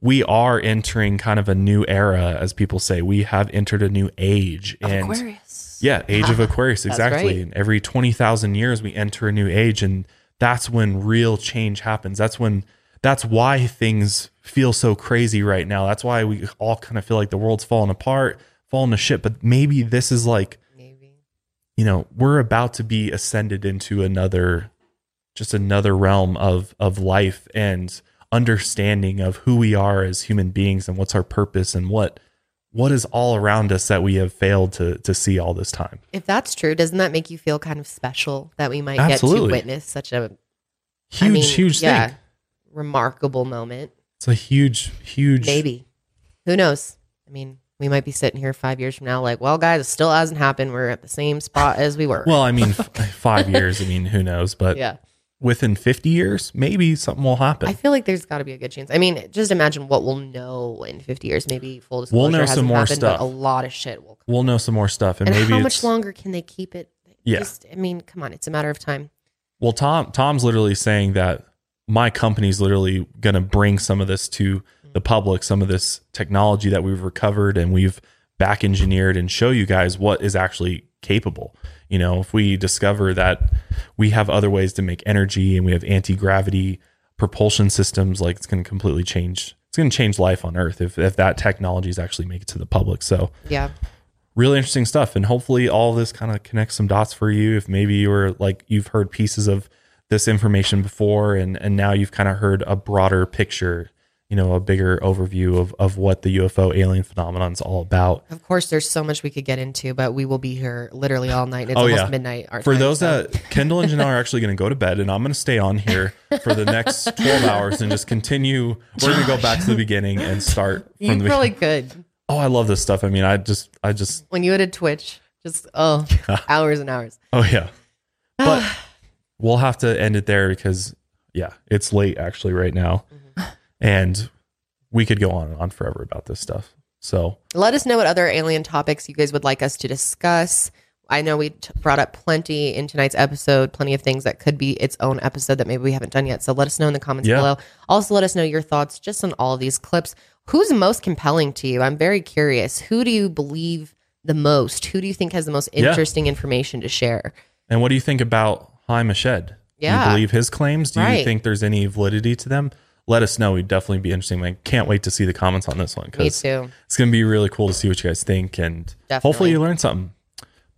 we are entering kind of a new era as people say. We have entered a new age and Aquarius. yeah age of aquarius exactly. and every 20,000 years we enter a new age and that's when real change happens. That's when that's why things feel so crazy right now. That's why we all kind of feel like the world's falling apart falling to shit. But maybe this is like maybe. you know we're about to be ascended into another just another realm of of life. And understanding of who we are as human beings and what's our purpose and what what is all around us that we have failed to to see all this time. If that's true doesn't that make you feel kind of special that we might Absolutely. get to witness such a huge I mean, huge yeah, thing. remarkable moment? It's a huge huge maybe. Who knows? I mean we might be sitting here five years from now like well guys it still hasn't happened. We're at the same spot as we were. Well i mean f- five years i mean who knows? But Yeah. Within 50 years maybe something will happen I feel like there's got to be a good chance. I mean, just imagine what we'll know in 50 years. Maybe full disclosure We'll know some more happened, stuff. but a lot of shit will. we'll know some more stuff and, And, maybe how much longer can they keep it? Yeah. Just, I mean, come on, it's a matter of time. Well, Tom Tom's literally saying that my company's literally going to bring some of this to mm-hmm. the public, some of this technology that we've recovered and we've back engineered and show you guys what is actually capable. You know, if we discover that we have other ways to make energy and we have anti-gravity propulsion systems. Like it's going to completely change. It's going to change life on Earth if if that technologies actually make it to the public. So Yeah. really interesting stuff and hopefully all this kind of connects some dots for you if maybe you were like you've heard pieces of this information before and and now you've kind of heard a broader picture you know a bigger overview of of what the ufo alien phenomenon is all about Of course, there's so much we could get into, but we will be here literally all night. It's oh almost yeah midnight. For time, those so. that kendall and janelle are actually going to go to bed and i'm going to stay on here for the next 12 hours and just continue we're going to go back to the beginning and start you from the really beginning. could oh i love this stuff i mean i just i just when you had a Twitch, just oh, hours and hours. Oh yeah. But we'll have to end it there because yeah, it's late actually right now. Mm-hmm. And we could go on and on forever about this stuff. So Let us know what other alien topics you guys would like us to discuss. I know we t- brought up plenty in tonight's episode, plenty of things that could be its own episode that maybe we haven't done yet. So let us know in the comments Yeah. below. Also, let us know your thoughts just on all of these clips. Who's most compelling to you? I'm very curious. Who do you believe the most? Who do you think has the most Yeah. interesting information to share? and what do you think about Haim Eshed? Do Yeah. you believe his claims? Do you think there's any validity to them? Let us know. We'd definitely be interesting. I can't wait to see the comments on this one. 'cause Me too. It's going to be really cool to see what you guys think and Definitely. hopefully you learned something.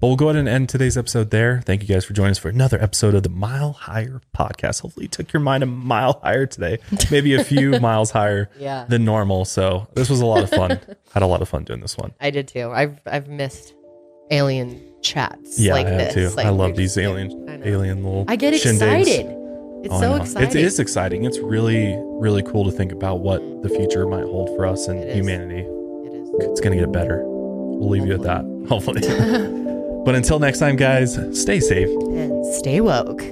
But we'll go ahead and end today's episode there. Thank you guys for joining us for another episode of the Mile Higher podcast. Hopefully, you took your mind a mile higher today, maybe a few miles higher Yeah. than normal. So, this was a lot of fun. Had a lot of fun doing this one. I did too. I've I've missed alien chats Yeah, like I this. too. Like, I love these alien, alien little. I get shindigs. excited. It's Oh, so exciting. It is exciting. It's really, really cool to think about what the future might hold for us and humanity. It is. It's going to get better. We'll leave you at that, hopefully. but until next time, guys, stay safe. And stay woke.